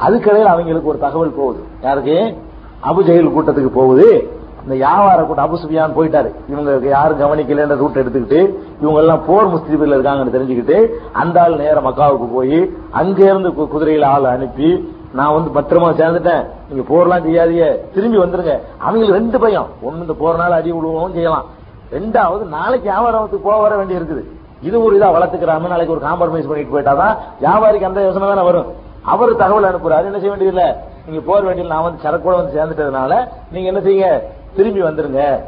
அதுக்கிடையில் அவங்களுக்கு ஒரு தகவல் போகுது. யாருக்கு? அபுஜெயில் கூட்டத்துக்கு போகுது. இந்த வியாபார கூட்டம் அபுசுபியான் போயிட்டாரு. இவங்க யாரும் கவனிக்கலன்ற ரூட் எடுத்துக்கிட்டு இவங்க எல்லாம் போர் முஸ்தீபில் இருக்காங்கன்னு தெரிஞ்சுக்கிட்டு அந்த ஆள் நேரம் மக்காவுக்கு போய் அங்க இருந்து கு- குதிரையில ஆள் அனுப்பி நான் வந்து பத்திரமா சேர்ந்துட்டேன். நீங்க போர்லாம் செய்யாதீங்க. திரும்பி வந்துருங்க. அவங்களுக்கு ரெண்டு பயம். ஒன்னு இந்த போறனால அடி விடுவோம் செய்யலாம். ரெண்டாவது நாளைக்கு வியாபாரத்துக்கு போக வர வேண்டி இருக்குது. இது ஒரு இதா வளர்த்துக்கிறாம நாளைக்கு ஒரு காம்ப்ரமைஸ் பண்ணிட்டு போயிட்டாதான் வியாபாரிக்கு அந்த யோசனை தானே வரும். அவர் தகவல் அனுப்புறாரு. என்ன செய்ய வேண்டியதில்ல? நீங்க போற வேண்டியது நான் வந்து சரக்கோட வந்து சேர்ந்துட்டதுனால நீங்க என்ன செய்யுங்க? திரும்பி வந்துருங்க.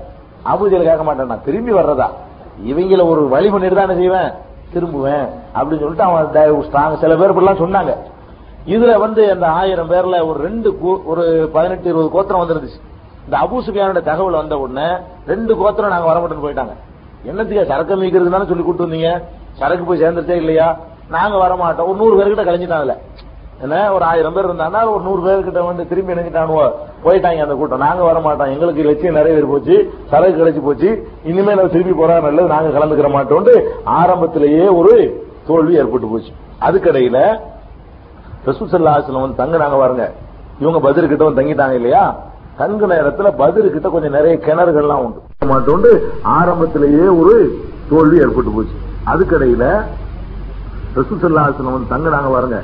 அபூஜையில் கேட்க மாட்டேன் நான் திரும்பி வர்றதா? இவங்கள ஒரு வழி பண்ணிட்டு தான் என்ன செய்வேன். திரும்புவேன். அப்படின்னு சொல்லிட்டு அவன் ஸ்ட்ராங் சில பேர் இப்படிலாம் சொன்னாங்க. இதுல வந்து அந்த ஆயிரம் பேர்ல ஒரு ரெண்டு ஒரு பதினெட்டு இருபது கோத்திரம் வந்துருந்துச்சு. இந்த அபூ தகவல் வந்த உடனே ரெண்டு கோத்திரம் நாங்க வரமாட்டோம்னு போயிட்டாங்க. என்னத்துக்கு சரக்கு மீக்கிறது தானே சொல்லி கூட்டு வந்தீங்க சரக்கு போய் சேர்ந்துட்டே இல்லையா? நாங்க வரமாட்டோம். ஒரு நூறு பேர்கிட்ட கழிஞ்சிட்டாங்கல்ல என்ன? ஒரு ஆயிரம் பேர் இருந்தாங்கன்னா ஒரு நூறு பேர்கிட்ட வந்து திரும்பி நினைச்சிட்டானுவோ போயிட்டாங்க அந்த கூட்டம். நாங்க வரமாட்டோம். எங்களுக்கு லட்சியம் நிறைவேறி போச்சு. சரக்கு கிடைச்சி போச்சு. இனிமே நம்ம திரும்பி போறா நல்லது. நாங்க கலந்துக்கிற மாட்டோம் ஆரம்பத்திலேயே ஒரு தோல்வி ஏற்பட்டு போச்சு. அதுக்கடையில ரசூசல்லாஸ்ல வந்து தங்குனாங்க பாருங்க. இவங்க பதில் கிட்ட வந்து தங்கிட்டாங்க இல்லையா? தங்கு நேரத்துல பதில் கிட்ட கொஞ்சம் நிறைய கிணறுகள்லாம் உண்டு. மாட்டோண்டு ஆரம்பத்திலேயே ஒரு தோல்வி ஏற்பட்டு போச்சு. அதுக்கடையில ரசூசல்லாஸ்ல வந்து தங்குனாங்க பாருங்க.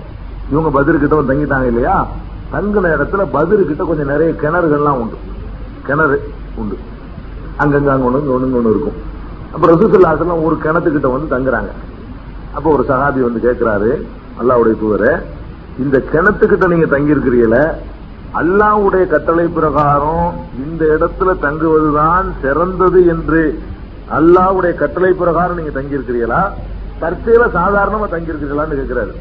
இவங்க பதில் கிட்ட வந்து தங்கிட்டாங்க இல்லையா? தங்குன இடத்துல பதில் கிட்ட கொஞ்சம் நிறைய கிணறுகள்லாம் உண்டு. கிணறு உண்டு. அங்கங்க அங்க ஒண்ணு இங்க ஒண்ணு ஒண்ணு இருக்கும். அப்ப ரசூசல்லாசலம் ஒரு கிணத்துக்கிட்ட வந்து தங்குறாங்க. அப்ப ஒரு சகாபி வந்து கேட்கிறாரு அல்லாவுடைய தூவரை இந்த கிணத்துக்கிட்ட நீங்க தங்கி இருக்கிறீங்கள அல்லாவுடைய கட்டளை பிரகாரம் இந்த இடத்துல தங்குவதுதான் சிறந்தது என்று அல்லாவுடைய கட்டளை பிரகாரம் நீங்க தங்கி இருக்கிறீங்களா தற்செயல சாதாரணமா தங்கி இருக்கிறீங்களான்னு கேட்கிறாரு.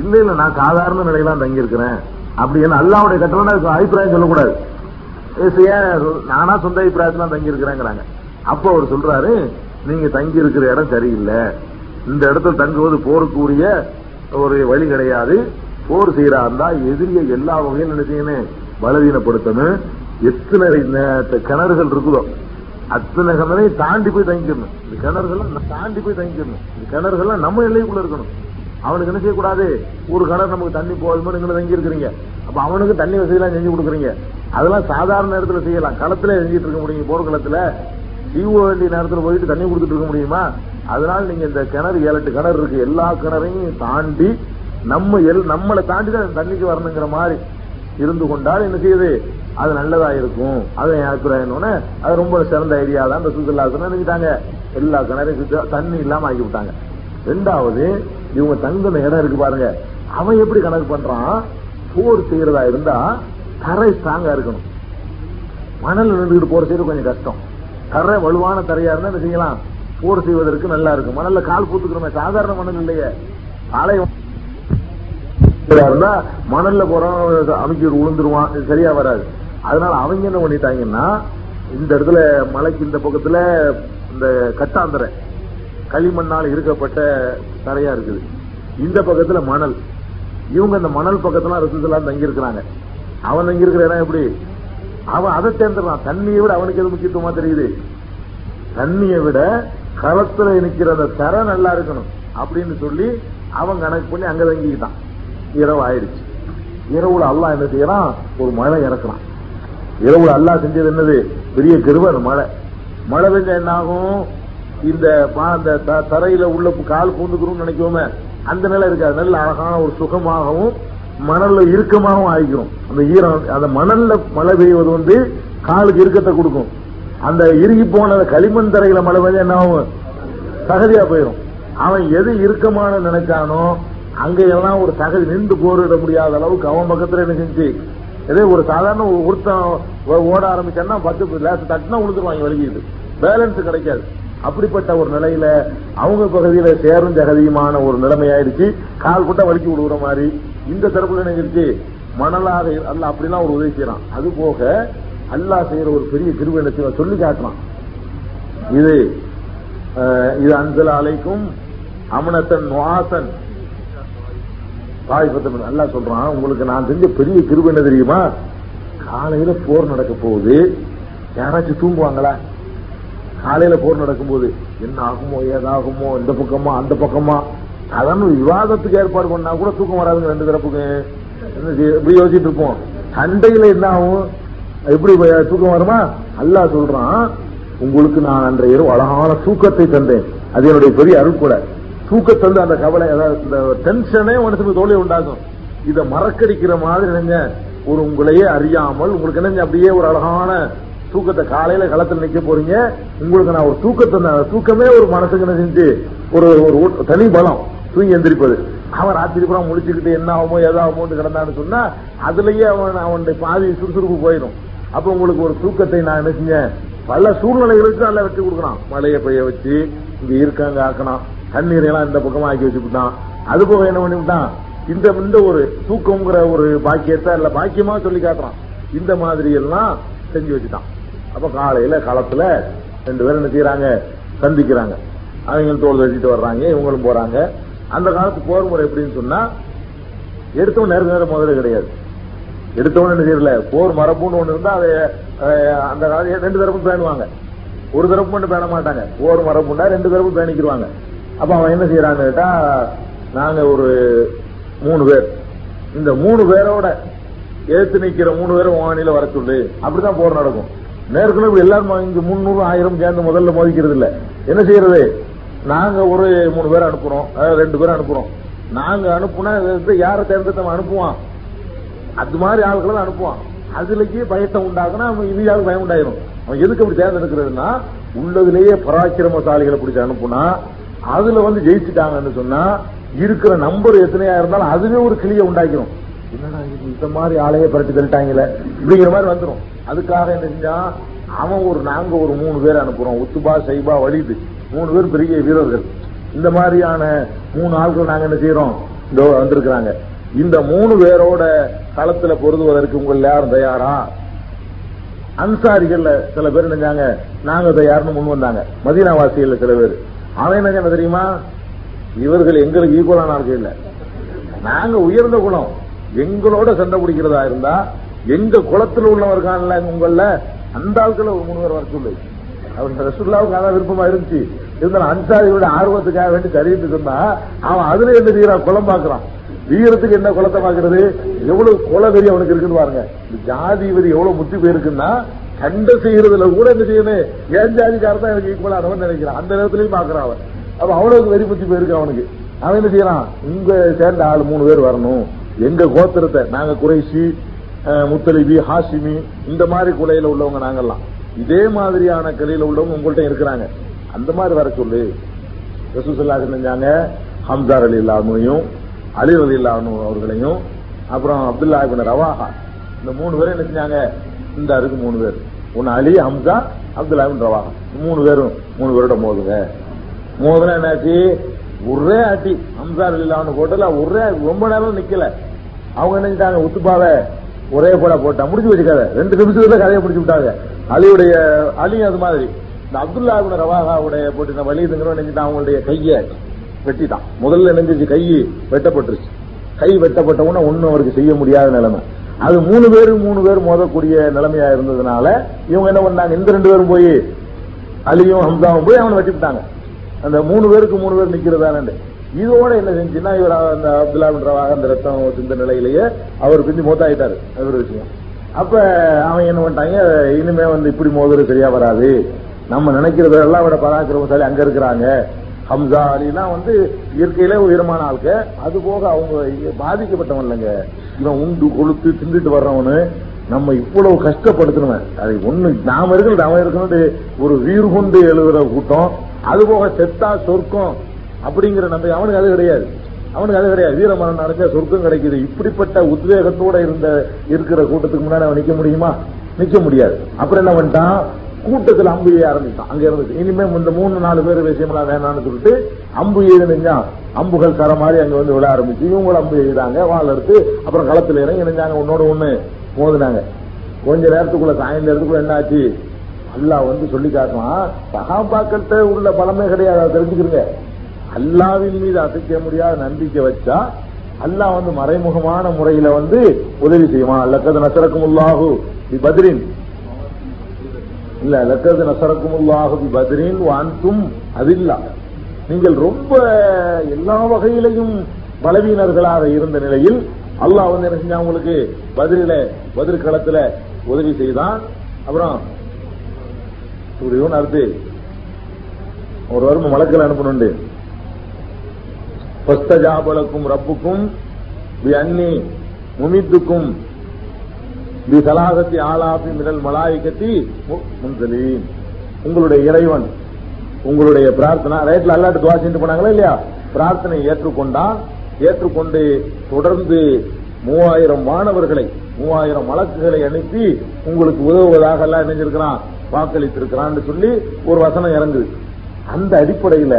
இல்ல இல்ல நான் சாதாரண நிலையெல்லாம் தங்கி இருக்கிறேன் அப்படின்னு அல்லாவுடைய கட்டளை அபிப்பிராயம் சொல்லக்கூடாது. ஏன் நானா சொந்த அபிப்பிராயத்துல தங்கி இருக்கிறேங்கிறாங்க அப்போ அவர் சொல்றாரு நீங்க தங்கி இருக்கிற இடம் சரியில்லை. இந்த இடத்துல தங்குவது போருக்குரிய ஒரு வழி கிடையாது. போர் செய்யறா இருந்தா எதிரிய எல்லா வகையிலும் என்ன செய்யணும்? பலவீனப்படுத்தணும். எத்தனை கிணறுகள் இருக்குதோ அத்தனை கிணறையும் தாண்டி போய் தங்கிக்கணும். இந்த கிணறுகள்லாம் தாண்டி போய் தங்கிக்கணும். இந்த கிணறுகள்லாம் நம்ம எல்லைக்குள்ள இருக்கணும். அவனுக்கு என்ன செய்யக்கூடாது? ஒரு கிணறு நமக்கு தண்ணி போதும்? நீங்க தங்கி இருக்கிறீங்க அப்ப அவனுக்கு தண்ணி வசதியெல்லாம் செஞ்சு கொடுக்குறீங்க. அதெல்லாம் சாதாரண நேரத்துல செய்யலாம். களத்துல செஞ்சுட்டு இருக்க முடியும். போர்க்களத்துல தீவு வேண்டிய நேரத்தில் போயிட்டு தண்ணி கொடுத்துட்டு இருக்க முடியுமா? அதனால நீங்க இந்த கிணறு ஏழு எட்டு கிணறு இருக்கு. எல்லா கிணறையும் தாண்டி நம்ம எல் நம்மளை தாண்டி தான் தண்ணிக்கு வரணுங்கிற மாதிரி இருந்து கொண்டால் என்ன செய்யுது? அது நல்லதா இருக்கும். அதை என் அபிப்பிராயம் அது ரொம்ப சிறந்த ஐடியா தான். இந்த சுற்றுலா நினைக்கிட்டாங்க எல்லா கிணறையும் தண்ணி இல்லாம ஆக்கி விட்டாங்க. ரெண்டாவது இவங்க தங்கின இடம் இருக்கு பாருங்க. அவன் எப்படி கணக்கு பண்றான்? போர் செய்யறதா இருந்தா தரை ஸ்ட்ராங்கா இருக்கணும். மணல் நின்றுட்டு போர் செய்யறது கொஞ்சம் கஷ்டம். தரை வலுவான தரையா இருந்தா என்ன செய்யலாம்? போர் செய்வதற்கு நல்லா இருக்கும். மணல்ல கால் பூத்துக்கிறோமே சாதாரண மணல் இல்லையே. காலை இருந்தா மணல்ல போறோம் அமைச்சர் விழுந்துருவான் சரியா வராது. அதனால அவங்க என்ன பண்ணிட்டாங்கன்னா இந்த இடத்துல மலைக்கு இந்த பக்கத்துல இந்த கட்டாந்தரை களிமண்ணால் இருக்கப்பட்ட தரையா இருக்குது. இந்த பக்கத்துல மணல். இவங்க இந்த மணல் பக்கத்துல ரசூசலாம் தங்கி இருக்கிறாங்க அவன் தங்கி இருக்கிற இடம் எப்படி? அவன் அதை தேர்ந்துடுறான் தண்ணியை விட அவனுக்கு எது முக்கியத்துவமா தெரியுது? தண்ணியை விட களத்துல நிக்கிற அந்த தரை நல்லா இருக்கணும் அப்படின்னு சொல்லி அவன் கணக்கு பண்ணி அங்க தங்கிக்கிட்டான். இரவு ஆயிடுச்சு இரவுல அல்லாஹ் என்ன செய்யறான்? ஒரு மழை இறக்குறான். இரவுல அல்லாஹ் செஞ்சது என்னது? பெரிய கிருபர் மழை. மழை பெஞ்ச என்ன ஆகும் இந்த பா- அந்த த- தரையில உள்ள கால் பூந்துக்கிறோம்னு நினைக்கோமே. அந்த நிலை இருக்காது. நல்ல அழகான ஒரு சுகமாகவும் மணல்ல இறுக்கமாகவும் ஆகிக்கிறோம். அந்த ஈரம் அந்த மணல்ல மழை பெய்வது வந்து காலுக்கு இறுக்கத்தை கொடுக்கும். அந்த இறுகி போன களிமண் தரையில மழை பெய்ஞ்சா என்ன ஆகும் தகுதியா போயிடும் அவன் எது இறுக்கமான நினைச்சானோ அங்க எல்லாம் ஒரு தகவல் நின்று போரிட முடியாத அளவுக்கு அவன் பக்கத்துல என்ன செஞ்சு? இதே ஒரு சாதாரண ஒருத்தன் ஓட ஆரம்பிச்சான்னா பத்து லேச தட்டினா உழுதுருவாங்க வலிக்குது பேலன்ஸ் கிடைக்காது. அப்படிப்பட்ட ஒரு நிலையில அவங்க பகுதியில சேரும் ஜகதியுமான ஒரு நிலைமையாயிருச்சு கால் கூட்ட வலிக்கு விடுற மாதிரி. இந்த தரப்புல நினைச்சிருச்சு மணலாக அல்ல அப்படிலாம் ஒரு உதவி செய்யறான். அது போக அல்லாஹ் செய்யற ஒரு பெரிய கிருபை சொல்லி காட்டலாம் இது இது அன்சல் அலைக்கும் அமனத்தன் நுவாசன் தாய்பத்தன் நல்லா சொல்றான். உங்களுக்கு நான் செஞ்ச பெரிய கிருபை என்ன தெரியுமா? காலையில போர் நடக்க போகுது. யாராச்சும் தூங்குவாங்களா? காலையில போர் நடக்கும்போது என்ன ஆகுமோ ஏதாகுமோ இந்த பக்கமா அந்த பக்கமா? அதான் விவாதத்துக்கு ஏற்பாடு பண்ணா கூட தூக்கம் வராதுங்க ரெண்டு தரப்புக்கு. என்ன செய்ய- யோசிச்சுட்டு இருப்போம். சண்டையில என்ன ஆகும்? எப்படி தூக்கம் வருமா? அல்லா சொல்றான். உங்களுக்கு நான் அன்றைய இரவு அழகான தூக்கத்தை தந்தேன். அது என்னுடைய பெரிய அருள் கூட. தூக்கத்தை தந்து அந்த கவலை அதாவது இந்த டென்ஷனே மனசுக்கு தோல்வி உண்டாகும் இதை மறக்கடிக்கிற மாதிரி என்னங்க ஒரு உங்களையே அறியாமல் உங்களுக்கு என்னங்க அப்படியே ஒரு அழகான தூக்கத்தை காலையில களத்தில் நிக்க போறீங்க. உங்களுக்கு நான் ஒரு தூக்கத்தை தூக்கமே ஒரு மனசுக்கு என்ன செஞ்சு ஒரு ஒரு தனி பலம் தூங்கி எந்திரிப்பது. அவன் ராத்திரி பூரா முடிச்சுக்கிட்டு என்ன ஆகுமோ ஏதாகுமோ கிடந்தான்னு சொன்னா அதுலயே அவன் அவனுடைய பாதி சுறுசுறுப்பு போயிடும். அப்ப உங்களுக்கு ஒரு தூக்கத்தை நான் என்ன செஞ்சேன்? பல சூழ்நிலைகளுக்கு நல்லா வெற்றி கொடுக்கலாம் மழையை பெய்ய வச்சு இங்க இருக்காங்க ஆக்கணும் தண்ணீரை எல்லாம் இந்த பக்கமா ஆக்கி வச்சுட்டான் அது போக என்ன பண்ணிவிட்டான் இந்த இந்த ஒரு தூக்கம்ங்கிற ஒரு பாக்கியத்தை இல்ல பாக்கியமா சொல்லி காட்டுறான். இந்த மாதிரி எல்லாம் செஞ்சு வச்சுட்டான். அப்ப காலையில களத்துல ரெண்டு பேரும் என்ன செய்யறாங்க? சந்திக்கிறாங்க. அவங்க தோல் தட்டிட்டு வர்றாங்க இவங்களும் போறாங்க. அந்த காலத்து போர் முறை எப்படின்னு சொன்னா எடுத்தவன் நேரம் நேரம் முதல்ல கிடையாது. எடுத்தவன் என்ன செய்யல போர் மரபுன்னு ஒண்ணு இருந்தா அதை அந்த காலத்துல ரெண்டு தரப்பும் பேணுவாங்க. ஒரு தரப்பு மட்டும் பேண மாட்டாங்க. போர் மரபுன்னா ரெண்டு தரப்பும் பேணிக்கிருவாங்க. அப்ப அவன் என்ன செய்யறான்னு கேட்டா நாங்க ஒரு மூணு பேர். இந்த மூணு பேரோட ஏத்து நிக்கிற மூணு பேரும் வானில வர சொல்லு. அப்படிதான் போர் நடக்கும். நேர்களை எல்லாரும் இங்க முன்னூறு ஆயிரம் சேர்ந்து முதல்ல மோதிக்கிறது இல்ல. என்ன செய்யறது? நாங்க ஒரு மூணு பேர் அனுப்புறோம். அதாவது ரெண்டு பேர் அனுப்புறோம். நாங்க அனுப்புனா யாரை தேர்ந்தெடுத்து அவன் அனுப்புவான்? அது மாதிரி ஆளுகளை தான் அனுப்புவான். அதுலக்கு பயத்தை உண்டாக்குனா அவன் இனியாவது பயம் உண்டாயிரும். அவன் எதுக்கு அப்படி தேர்ந்தெடுக்கிறதுனா உள்ளதுலேயே பராக்கிரமசாலிகளை பிடிச்சி அனுப்புனா அதுல வந்து ஜெயிச்சுட்டாங்கன்னு சொன்னா இருக்கிற நம்பர் எத்தனையா இருந்தாலும் அதுவே ஒரு கிளிய உண்டாக்கிடும் என்னடா இந்த மாதிரி ஆளையே பரட்டி தள்ளிட்டாங்களே? இப்படிங்கிற மாதிரி வந்துடும் அதுக்காக என்ன செஞ்சா அவன் ஒரு நாங்க ஒரு மூணு பேர் அனுப்புறோம். உத்துபா சைபா வலிது. மூணு பேர் பெரிய வீரர்கள். இந்த மாதிரியான மூணு ஆட்கள் நாங்க என்ன செய்யறோம் இதோ வந்திருக்கிறாங்க. இந்த மூணு பேரோட களத்துல பொருதுவதற்கு உங்கள் யாரும் தயாரா? அன்சாரிகள்ல சில பேர் நினைஞ்சாங்க நாங்க தயார்னு முன் வந்தாங்க. மதீனாவாசிகள்ல சில பேர். அவன் என்ன தெரியுமா? இவர்கள் எங்களுக்கு ஈக்குவலான ஆட்கள் இல்ல. நாங்க உயர்ந்த குணம். எங்களோட சண்டை பிடிக்கிறதா இருந்தா எங்க குளத்தில் உள்ளவர்கான்ல உங்கள அந்த ஆட்களை ஒரு மூணு பேர் வர சொல்லு. அவன் ரசுல்லாவுக்கு அதான் விருப்பமா இருந்துச்சு. இருந்தாலும் அன்சாரியோட ஆர்வத்துக்காக வேண்டி சரிட்டு சொன்னா அவன் அதுல என்ன செய்யறான் குளம் பாக்குறான். வீரத்துக்கு என்ன குளத்தை பாக்குறது? எவ்வளவு குல வெறி அவனுக்கு இருக்குன்னு பாருங்க. இந்த ஜாதி வெறி எவ்வளவு முத்தி போயிருக்குன்னா சண்டை செய்யறதுல கூட என்ன செய்யணும் ஏன் ஜாதிக்காரன் தான் எனக்கு ஈக்குவலானவன் நினைக்கிறான். அந்த நேரத்திலையும் பாக்குறான் அவன். அப்ப அவனுக்கு வெறி புத்தி போயிருக்கு அவனுக்கு. அவன் என்ன செய்யறான்? உங்க சேர்ந்த ஆள் மூணு பேர் வரணும். எங்க கோத்திரத்தை நாங்க குறைசி முத்தலிபி ஹாசிமி இந்த மாதிரி குலையில உள்ளவங்க நாங்கெல்லாம். இதே மாதிரியான கலையில உள்ளவங்க உங்கள்ட்ட இருக்கிறாங்க. அந்த மாதிரி வர சொல்லு. ரசூசல்லா செஞ்சாங்க ஹம்சார் அலி இல்லாமையும் அலி அலி இல்லாம அவர்களையும் அப்புறம் அப்துல்லா ரவாஹா. இந்த மூணு பேரும் என்ன செஞ்சாங்க? இந்த அருக்கு மூணு பேர். ஒன்னு அலி ஹம்சா அப்துல்லாவின் ரவா மூணு பேரும் மூணு பேரோட மோதுங்க. மோதுனா என்னாச்சு? ஒரே அடி. ஹம்சார் இல்லாமனு போட்டல ஒரே ரொம்ப நேரம் நிக்கல. அவங்க என்ன உத்துப்பாவை ஒரே போட போட்டா முடிச்சு வச்சுக்காத. ரெண்டு நிமிஷத்துல கதையை முடிச்சு விட்டாங்க. அலியுடைய அலி அது மாதிரி. இந்த அப்துல்லா ரவாஹாவுடைய போட்டு இந்த வலிதுங்கிறவன் நினைச்சிட்டான் அவங்களுடைய கையை வெட்டிட்டான். முதல்ல நினைஞ்சிச்சு கை வெட்டப்பட்டுருச்சு. கை வெட்டப்பட்ட உடனே ஒன்னும் அவருக்கு செய்ய முடியாத நிலைமை. அது மூணு பேரும் மூணு பேர் மோதக்கூடிய நிலைமையா இருந்ததுனால இவங்க என்ன பண்ணாங்க? இந்த ரெண்டு பேரும் போய் அலியும் ஹம்சாவும் போய் அவனை வச்சுட்டாங்க அந்த மூணு பேருக்கு மூணு பேர் நிக்கிறதானு இதோட என்ன செஞ்சுன்னா இவர் அந்த அப்துல்லா பின் அந்த ரத்தம் சிந்த நிலையிலேயே அவர் பிந்தி மோத்தாயிட்டாரு அவர் விஷயம். அப்ப அவன் என்ன பண்ணிட்டாங்க? இனிமே வந்து இப்படி மோதுறது சரியா வராது. நம்ம நினைக்கிறதெல்லாம் விட பராக்கிரமசாலி அங்க இருக்கிறாங்க. ஹம்சா அலிலாம் வந்து இயற்கையிலே உயரமான ஆளுங்க அது போக அவங்க பாதிக்கப்பட்டவன் இல்லைங்க இவன் உண்டு கொளுத்து திண்டுட்டு வர்றவனு. நம்ம இவ்வளவு கஷ்டப்படுத்தணுவன் அது ஒண்ணு நாம இருக்கிறது அவன் இருக்கணும் ஒரு வீர் கொண்டு எழுதுற கூட்டம். அது போக செத்தா சொர்க்கம். அப்படிங்கிற நம்பிக்கை அவனுக்கு அது கிடையாது. அவனுக்கு அது கிடையாது. வீரமரணம் நடந்தா சொர்க்கம் கிடைக்குது. இப்படிப்பட்ட உத்வேகத்தோட இருந்த இருக்கிற கூட்டத்துக்கு முன்னாடி அவன் நிக்க முடியுமா? நிக்க முடியாது. அப்புறம் என்ன பண்ணிட்டான்? கூட்டத்தில் அம்பு எய்ய ஆரம்பித்தான். அங்க இருந்துச்சு. இனிமே இந்த மூணு நாலு பேர் விஷயம்லாம் வேணாம்னு சொல்லிட்டு அம்பு எய்து அம்புகள் தர மாதிரி அங்க வந்து விட ஆரம்பிச்சு. இவங்களும் அம்பு எய்தாங்க வாள் எடுத்து அப்புறம் களத்தில் இறங்கி இணைஞ்சாங்க. உன்னோட ஒண்ணு மோதினாங்க. கொஞ்ச நேரத்துக்குள்ள சாயந்தரத்துக்குள்ள என்ன ஆச்சு வந்து சொல்லி காட்டலாம் சகாபாக்கள்கிட்ட உள்ள பலமே கிடையாது. அதை தெரிஞ்சுக்கிறீங்க அல்லாவின் மீது அசைக்க முடியாத நம்பிக்கை வச்சா அல்லாஹ் வந்து மறைமுகமான முறையில வந்து உதவி செய்வான். அல்லக்கது நசரக்கும் உல்லாஹு பத்ரின். இல்ல லக்கது நசரக்கும் உல்லாஹு பதிரின் வான்தும் அதில்லா. நீங்கள் ரொம்ப எல்லா வகையிலையும் பலவீனர்களாக இருந்த நிலையில் அல்லாஹ் வந்து என்ன செஞ்சா உங்களுக்கு? பதிரில பதில் களத்துல உதவி செய்தான். அப்புறம் அடுத்து ஒரு வரும மலக்கள் அனுப்பணுண்டு. பஸ்தஜாபலக்கும் ரப்புக்கும் அன்னி முமித்துக்கும் பி சலாகத்தி ஆலாபி மினல் மலாய்கத்தி முன்சலீம். உங்களுடைய இறைவன் உங்களுடைய பிரார்த்தனை ரைட்ல அல்லாட்டு துவா செஞ்சு போனாங்களா இல்லையா? பிரார்த்தனை ஏற்றுக்கொண்டான் ஏற்றுக்கொண்டு தொடர்ந்து மூவாயிரம் மாணவர்களை மூவாயிரம் வழக்குகளை அனுப்பி உங்களுக்கு உதவுவதாக எல்லாம் இணைஞ்சிருக்கிறான் வாக்களித்திருக்கிறான்னு சொல்லி ஒரு வசனம் இறங்குது. அந்த அடிப்படையில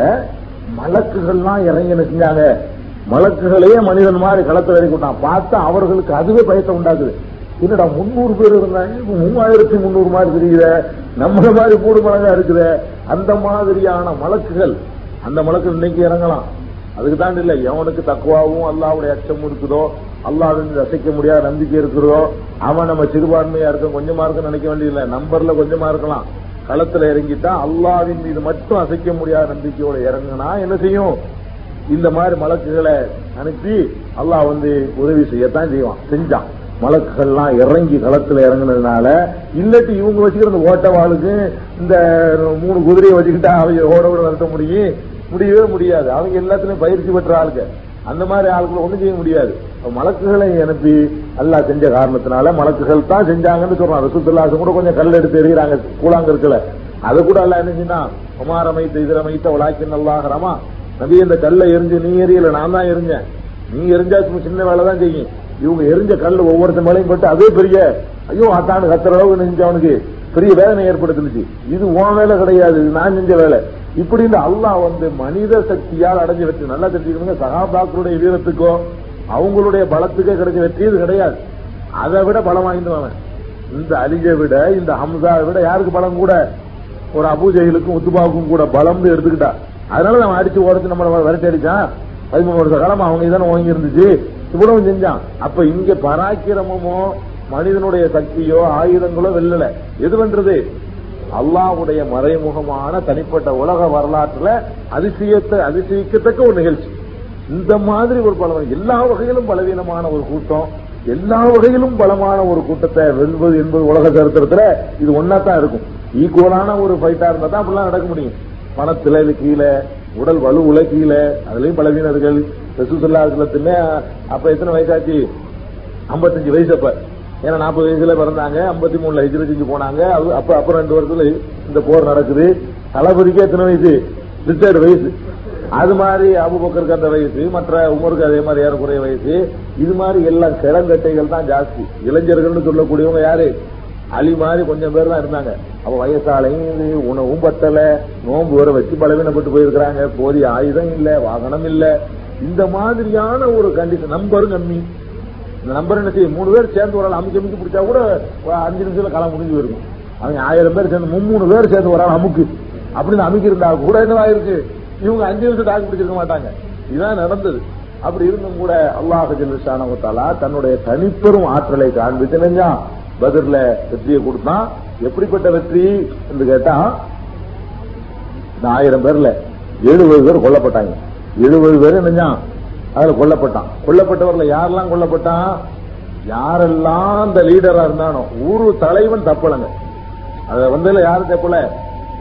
மலக்குகள்லாம் இறங்கி செஞ்சாங்க மலக்குகளையே மனிதன் மாதிரி களத்தில் இறக்கி பார்த்தா அவர்களுக்கு அதுவே பயத்தை உண்டாக்குது. என்னடா முன்னூறு பேர் இருந்தாங்க? இப்ப மூவாயிரத்தி முன்னூறு மாதிரி தெரியுத. நம்மள மாதிரி கூடு மலங்கா இருக்குது. அந்த மாதிரியான மலக்குகள் அந்த மலக்கு இன்னைக்கு இறங்கலாம். அதுக்கு தான் இல்ல எவனுக்கு தக்குவாவும் அல்லாவுடைய அச்சம் இருக்குதோ அல்லாவின் ரசிக்க முடியாத நம்பிக்கை இருக்கிறதோ அவன் நம்ம சிறுபான்மையா இருக்க கொஞ்சமா இருக்குன்னு நினைக்க வேண்டியதில்லை. நம்பர்ல கொஞ்சமா இருக்கலாம். களத்துல இறங்கிட்டா அல்லாவின் மீது மட்டும் அசைக்க முடியாத நம்பிக்கையோட இறங்குனா என்ன செய்யும்? இந்த மாதிரி மலக்குகளை அனுப்பி அல்லாஹ் வந்து உதவி செய்யத்தான் செய்வான். செஞ்சான். மலக்குகள்லாம் இறங்கி களத்துல இறங்குனதுனால இல்லட்டு இவங்க வச்சுக்கிற இந்த ஓட்டவாளுக்கு இந்த மூணு குதிரையை வச்சுக்கிட்டா அவங்க ஓட ஓட நடத்த முடியும் முடியவே முடியாது. அவங்க எல்லாத்துலயும் பயிற்சி பெற்ற ஆளுங்க. அந்த மாதிரி ஆளுகளை ஒண்ணும் செய்ய முடியாது. மலக்குகளை அனுப்பி அல்லா செஞ்ச காரணத்தினால மலக்குகள் தான் செஞ்சாங்கன்னு சொல்றான். ரசூத்துல்லாசம் கூட கொஞ்சம் கல் எடுத்து எறிகிறாங்க கூழாங்கற்களை. அதை கூட அல்ல என்ன செஞ்சா குமாரமைத்த இதரமைத்த உலாக்கி நல்லாகிறமா நபி இந்த கல்லை எரிஞ்சு நீ எரியல நான் தான் எரிஞ்சேன். நீ எரிஞ்சா சின்ன வேலை தான் செய்யும். இவங்க எரிஞ்ச கல் ஒவ்வொருத்த மேலையும் போட்டு அதே பெரிய ஐயோ அத்தாண்டு கத்துற அளவுக்கு நெஞ்சு அவனுக்கு பெரிய வேதனை ஏற்படுத்துனுச்சு. இது உன் வேலை கிடையாது இது நான் செஞ்ச வேலை. இப்படி இந்த அல்லாஹ் வந்து மனித சக்தியால் அடைஞ்ச வெற்றி நல்லா தெரிஞ்சுக்கணுங்க. சகாபாக்களுடைய வீரத்துக்கோ அவங்களுடைய பலத்துக்கோ கிடைச்ச வெற்றி இது கிடையாது. அதை விட பலம் வாய்ந்தவன். இந்த அலிஜை விட இந்த ஹம்சாவை விட யாருக்கு பலம் கூட? ஒரு அபூஜைகளுக்கும் உத்துபாவுக்கும் கூட பலம்னு எடுத்துக்கிட்டா. அதனால நம்ம அடிச்சு உடச்சு நம்ம விரட்டி அடிச்சான். பதிமூணு வருஷ காலம் அவங்க இதான வாங்கி இருந்துச்சு இவ்வளவு செஞ்சான். அப்ப இங்க பராக்கிரமமோ மனிதனுடைய சக்தியோ ஆயுதங்களோ வெல்லல. எது பண்றது அல்லாவுடைய மறைமுகமான தனிப்பட்ட உலக வரலாற்றுல அதிசயத்தை அதிசயிக்கத்தக்க ஒரு நிகழ்ச்சி. இந்த மாதிரி ஒரு பலம் எல்லா வகையிலும் பலவீனமான ஒரு கூட்டம் எல்லா வகையிலும் பலமான ஒரு கூட்டத்தை வெல்வது என்பது உலக சரித்திரத்துல இது ஒன்னாத்தான் இருக்கும். ஈக்குவலான ஒரு ஃபைட்டா இருந்தா தான் அப்படிலாம் நடக்க முடியும். பணத்துல இது கீழே உடல் வலுவுல கீழே அதுலயும் பலவீனர்கள் ரசூசல்லாத்துல அப்ப எத்தனை வயசாச்சு? ஐம்பத்தஞ்சு வயசு அப்ப. ஏன்னா நாற்பது வயசுல பிறந்தாங்க ஐம்பத்தி மூணுல ஹிஜ்ரத் செஞ்சு போனாங்க. அது அப்ப அப்புறம் ரெண்டு வருஷத்துல இந்த போர் நடக்குது. தளபதிக்கு எத்தனை வயசு? ரிட்டையர்டு வயசு. அது மாதிரி அபுபக்கருக்கு அந்த வயசு மற்ற உமருக்கு அதே மாதிரி ஏறக்குறைய வயசு. இது மாதிரி எல்லாம் கிளங்கட்டைகள் தான் ஜாஸ்தி. இளைஞர்கள்னு சொல்லக்கூடியவங்க யாரு? அலி மாதிரி கொஞ்சம் பேர் தான் இருந்தாங்க. அப்ப வயசாலையும் உணவும் பத்தல. நோன்பு வர வச்சு பலவீனப்பட்டு போயிருக்கிறாங்க. போதிய ஆயுதம் இல்ல வாகனம் இல்ல. இந்த மாதிரியான ஒரு கண்டிஷன் நம்பரும் கம்மி. இந்த நம்பர் என்ன செய்யும்? மூணு பேர் சேர்ந்து ஒரு ஆள் அமுக்கி அமுக்கி பிடிச்சா கூட ஒரு அஞ்சு நிமிஷத்துல களம் முடிஞ்சு போயிருக்கும். அவங்க ஆயிரம் பேர் சேர்ந்து மும்மூணு பேர் சேர்ந்து ஒரு ஆள் அமுக்கு. அப்படின்னு அமுக்கி இருந்தா கூட என்னவா இருக்கு? இவங்க அஞ்சு நிமிஷம் தாக்கு பிடிச்சிருக்க மாட்டாங்க. இதுதான் நடந்தது. அப்படி இருந்தும் கூட அல்லாஹ் ஜில்லுஷானவத்தாலா தன்னுடைய தனிப்பெரும் ஆற்றலை காண்பித்து நினைஞ்சா பதிர்ல வெற்றியை கொடுத்தான். எப்படிப்பட்ட வெற்றி என்று கேட்டா இந்த ஆயிரம் பேர்ல எழுபது பேர் கொல்லப்பட்டாங்க. எழுபது பேர் நினைஞ்சான் அதுல கொல்லப்பட்டான். கொல்லப்பட்டவர்ல யாரெல்லாம் கொல்லப்பட்டான்? யாரெல்லாம் அந்த லீடரா இருந்தானோ ஊரு தலைவன் தப்பலங்க. அத வந்ததுல யாரும் தப்பல?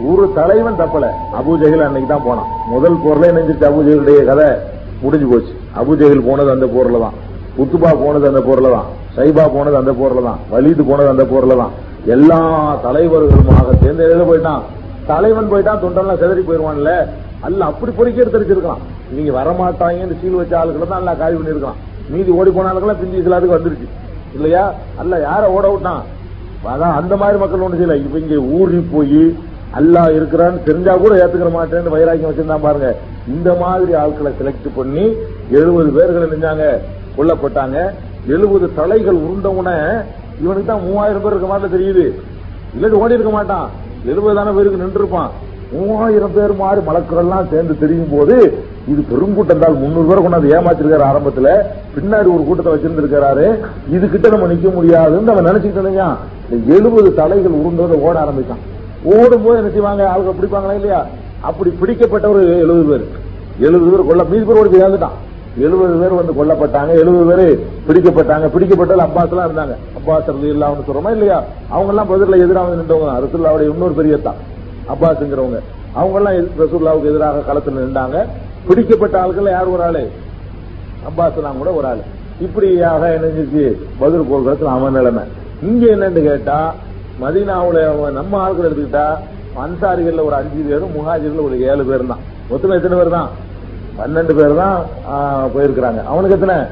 ஊரு தலைவன் தப்பல. அபுஜெகில் அன்னைக்கு தான் போனான். முதல் போர்ல நினைஞ்சிருச்சு அபுஜெகிலுடைய கதை. முடிஞ்சு போச்சு. அபுஜெகில் போனது அந்த போர்ல தான். உத்துபா போனது அந்த போர்ல தான். சைபா போனது அந்த போர்ல தான். வலிது போனது அந்த போர்ல தான். எல்லா தலைவர்களுமாக சேர்ந்து எழுத போயிட்டான்? தலைவன் போயிட்டான். தொண்டெல்லாம் செதறி போயிருவான்ல. அல்ல அப்படி பொறுக்கி எடுத்துருச்சிருக்கான் நீங்க வரமாட்டாங்கன்னு சீல் வச்ச ஆளுகளை தான் நல்லா காய் பண்ணிருக்கலாம் மீதி ஓடி போன ஆளுக்கெல்லாம் சில இஸ்லாத்துக்கு வந்துருச்சு. இல்லையா? அல்ல யார ஓட விட்டான்? அதான் அந்த மாதிரி மக்கள் ஒன்று செய்யல. இவங்க ஊறி போய் அல்லாஹ் இருக்கிறான்னு தெரிஞ்சா கூட ஏத்துக்கிற மாட்டேன்னு வைராக்கியம் வச்சிருந்தான் பாருங்க. இந்த மாதிரி ஆட்களை செலக்ட் பண்ணி எழுபது பேர்களை நினைஞ்சாங்க கொல்லப்பட்டாங்க. எழுபது தலைகள் உருண்டவுன இவனுக்கு தான் மூவாயிரம் பேர் இருக்க மாதிரி தெரியுது. இல்லது ஓடி இருக்க மாட்டான் எழுபதான பேருக்கு நின்று இருப்பான் மூவாயிரம் பேர் மாறு மலக்கரெல்லாம் சேர்ந்து தெரியும் போது இது பெருங்கூட்டம் தான். முன்னூறு பேர் கொண்டாந்து ஏமாத்திருக்காரு ஆரம்பத்துல. பின்னாடி ஒரு கூட்டத்தை வச்சிருந்திருக்கிறாரு. இது கிட்ட நம்ம நிக்க முடியாதுன்னு அவன் நினைச்சுக்கிட்டா எழுபது தலைகள் உருண்டதை ஓட ஆரம்பிச்சான். ஓடும் போது என்ன செய்வாங்க? ஆளுங்க பிடிப்பாங்களா இல்லையா? அப்படி பிடிக்கப்பட்டவர் எழுபது பேர். எழுபது பேர் கொல்ல மீதி பேர் ஓடி இறந்துட்டான். எழுபது பேர் வந்து கொல்லப்பட்டாங்க. எழுபது பேர் பிடிக்கப்பட்டாங்க. பிடிக்கப்பட்டது அப்பாஸ் எல்லாம் இருந்தாங்க. அப்பாஸ் இல்லாமனு சொல்றோமா இல்லையா? அவங்க எல்லாம் பதில எதிராக வந்து நின்றவங்க தான். அவருடைய இன்னொரு பெரிய தான் அப்பாஸ்ங்கிறவங்க. அவங்க எல்லாம் எதிர்- எதிராக களத்தில் நின்றாங்க. பிடிக்கப்பட்ட ஆள்கள் யார் ஒரு ஆளு? அப்பாஸ் கூட ஒரு ஆளு. இப்படியாக என்னஞ்சிச்சு பதில் போக்குவரத்து அவன் நிலைமை. இங்க என்னன்னு கேட்டா மதீனாவுல அவன் நம்ம ஆட்கள் எடுத்துக்கிட்டா அன்சாரிகள்ல ஒரு அஞ்சு பேரும் முஹாஜிர்கள் ஒரு ஏழு பேர் தான். மொத்தம் எத்தனை பேர் தான்? பன்னெண்டு பேர் தான் போயிருக்கிறாங்க. அவனுக்கு எத்தனை?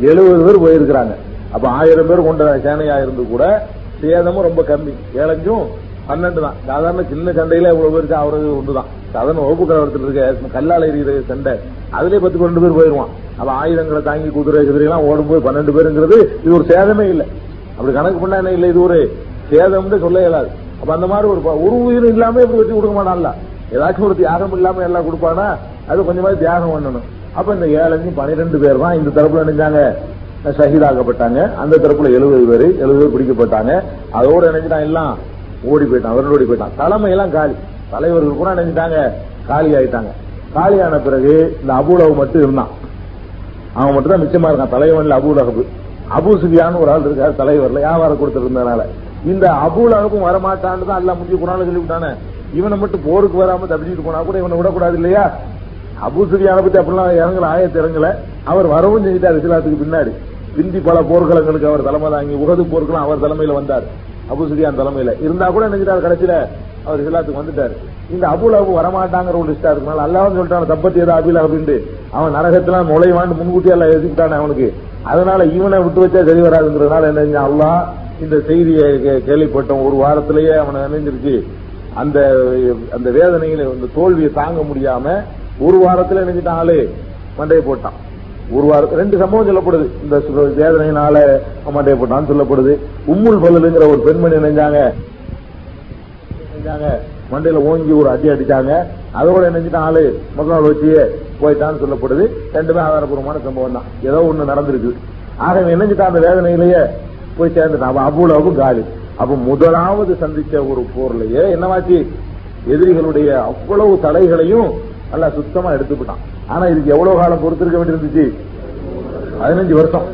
எழுபது பேர் போயிருக்கிறாங்க. அப்ப ஆயிரம் பேர் கொண்ட சேனையா இருந்து கூட சேதமும் ரொம்ப கம்மி. ஏழஞ்சும் பன்னெண்டு தான். சாதாரண சின்ன சண்டையில இவ்வளவு பேருக்கு அவரது ஒன்றுதான் சாதாரண வகுப்பு கலவரத்தில் இருக்க கல்லால் எறிகிற சண்டை. அதுலயே பத்து பன்னெண்டு பேர் போயிருவான். அப்ப ஆயுதங்களை தாங்கி குதிரை குதிரை எல்லாம் ஓடும்போது பன்னெண்டு பேருங்கிறது இது ஒரு சேதமே இல்லை. அப்படி கணக்கு பண்ணா என்ன இல்லை இது ஒரு சேதம்னு சொல்ல இயலாது. அப்ப அந்த மாதிரி ஒரு ஒரு உயிரும் இல்லாம இப்படி வச்சு கொடுக்க மாட்டான்ல? ஏதாச்சும் ஒரு தியாகம் இல்லாம எல்லாம் கொடுப்பானா? அது கொஞ்சமாவது தியாகம் பண்ணணும். அப்ப இந்த ஏழஞ்சு பனிரெண்டு பேர் தான் இந்த தரப்புல நினைஞ்சாங்க ஷஹீதாக்கப்பட்டாங்க. அந்த தரப்புல எழுபது பேர் எழுபது பேர் பிடிக்கப்பட்டாங்க. அதோட நினைச்சுட்டான் எல்லாம். ஓடி போயிட்டான் அவரோட ஓடி போயிட்டான். தலைமை எல்லாம் காலி. தலைவர்கள் கூட நினைச்சிட்டாங்க காலி ஆயிட்டாங்க. காலியான பிறகு இந்த அபூலவு மட்டும் இருந்தான். அவன் மட்டும் தான் மிச்சமா இருக்கான். தலைவன்ல அபூல் அகபு அபு சுஃபியான்னு ஒரு ஆள் இருக்காரு தலைவர்ல வியாபாரம் கொடுத்துருந்ததுனால இந்த அபூல் வரமாட்டான்னு தான் எல்லாம் முடிஞ்சு குரான் சொல்லிவிட்டானே. இவனை மட்டும் போருக்கு வராம தப்பிச்சுட்டு போனா கூட இவனை விடக்கூடாது இல்லையா? அபு சுஃபியானை பத்தி அப்படிலாம் இறங்கல ஆயத்து இறங்கல. அவர் வரவும் செஞ்சுட்டார் இஸ்லாத்துக்கு பின்னாடி. பிந்தி பல போர்க்களங்களுக்கு அவர் தலைமை தாங்கி உகது போர்க்களம் அவர் தலைமையில வந்தார். அபு சுஃபியான் தலைமையில. இருந்தா கூட நினைச்சிட்டார் கடைசியில அவர் இஸ்லாத்துக்கு வந்துட்டாரு. இந்த அபுல் அபு வரமாட்டாங்கிற ஒரு லிஸ்டா இருக்கனால அல்லாவும் சொல்லிட்டான் தப்பத்தி ஏதோ அபில் அப்படின்ட்டு அவன் நரகத்துல நுழைவான்னு முன்கூட்டி எல்லாம் எழுதிட்டானே அவனுக்கு. அதனால இவனை விட்டு வச்சா சரி வராதுங்கிறதுனால என்ன அல்லா இந்த செய்தியை கே- கேள்விப்பட்டோம் ஒரு வாரத்திலேயே அவனை நினைஞ்சிருச்சு அந்த அந்த வேதனையில அந்த தோல்வியை தாங்க முடியாம ஒரு வாரத்துல நினைச்சிட்டான் ஆளு மண்டையை போட்டான். ஒரு வாரம் ரெண்டு சம்பவம் சொல்லப்படுது. இந்த வேதனையினால அவன் போட்டான்னு சொல்லப்படுது. உம்முல் பல்லுங்கிற ஒரு பெண்மணி நினைஞ்சாங்க. மண்டையில ஓங்கி ஒரு அடி அடிச்சாங்க. அதோட நினைச்சிட்டு ஆளு முதல் வச்சு போயிட்டான்னு சொல்லப்படுது. ரெண்டுமே ஆதாரபூர்வமான சம்பவம் தான் ஏதோ ஒண்ணு நடந்திருக்கு. ஆக இவன் அந்த வேதனையிலேயே போய் சேர்ந்துட்டான். அவ்வளவு காலி. அப்ப முதலாவது சந்திச்ச ஒரு போர்லயே என்னவாச்சு? எதிரிகளுடைய அவ்வளவு தலைகளையும் நல்லா சுத்தமா எடுத்துக்கிட்டான் ஆனா இதுக்கு எவ்வளவு காலம் பொறுத்திருக்க வேண்டியிருந்துச்சு பதினஞ்சு வருஷம்.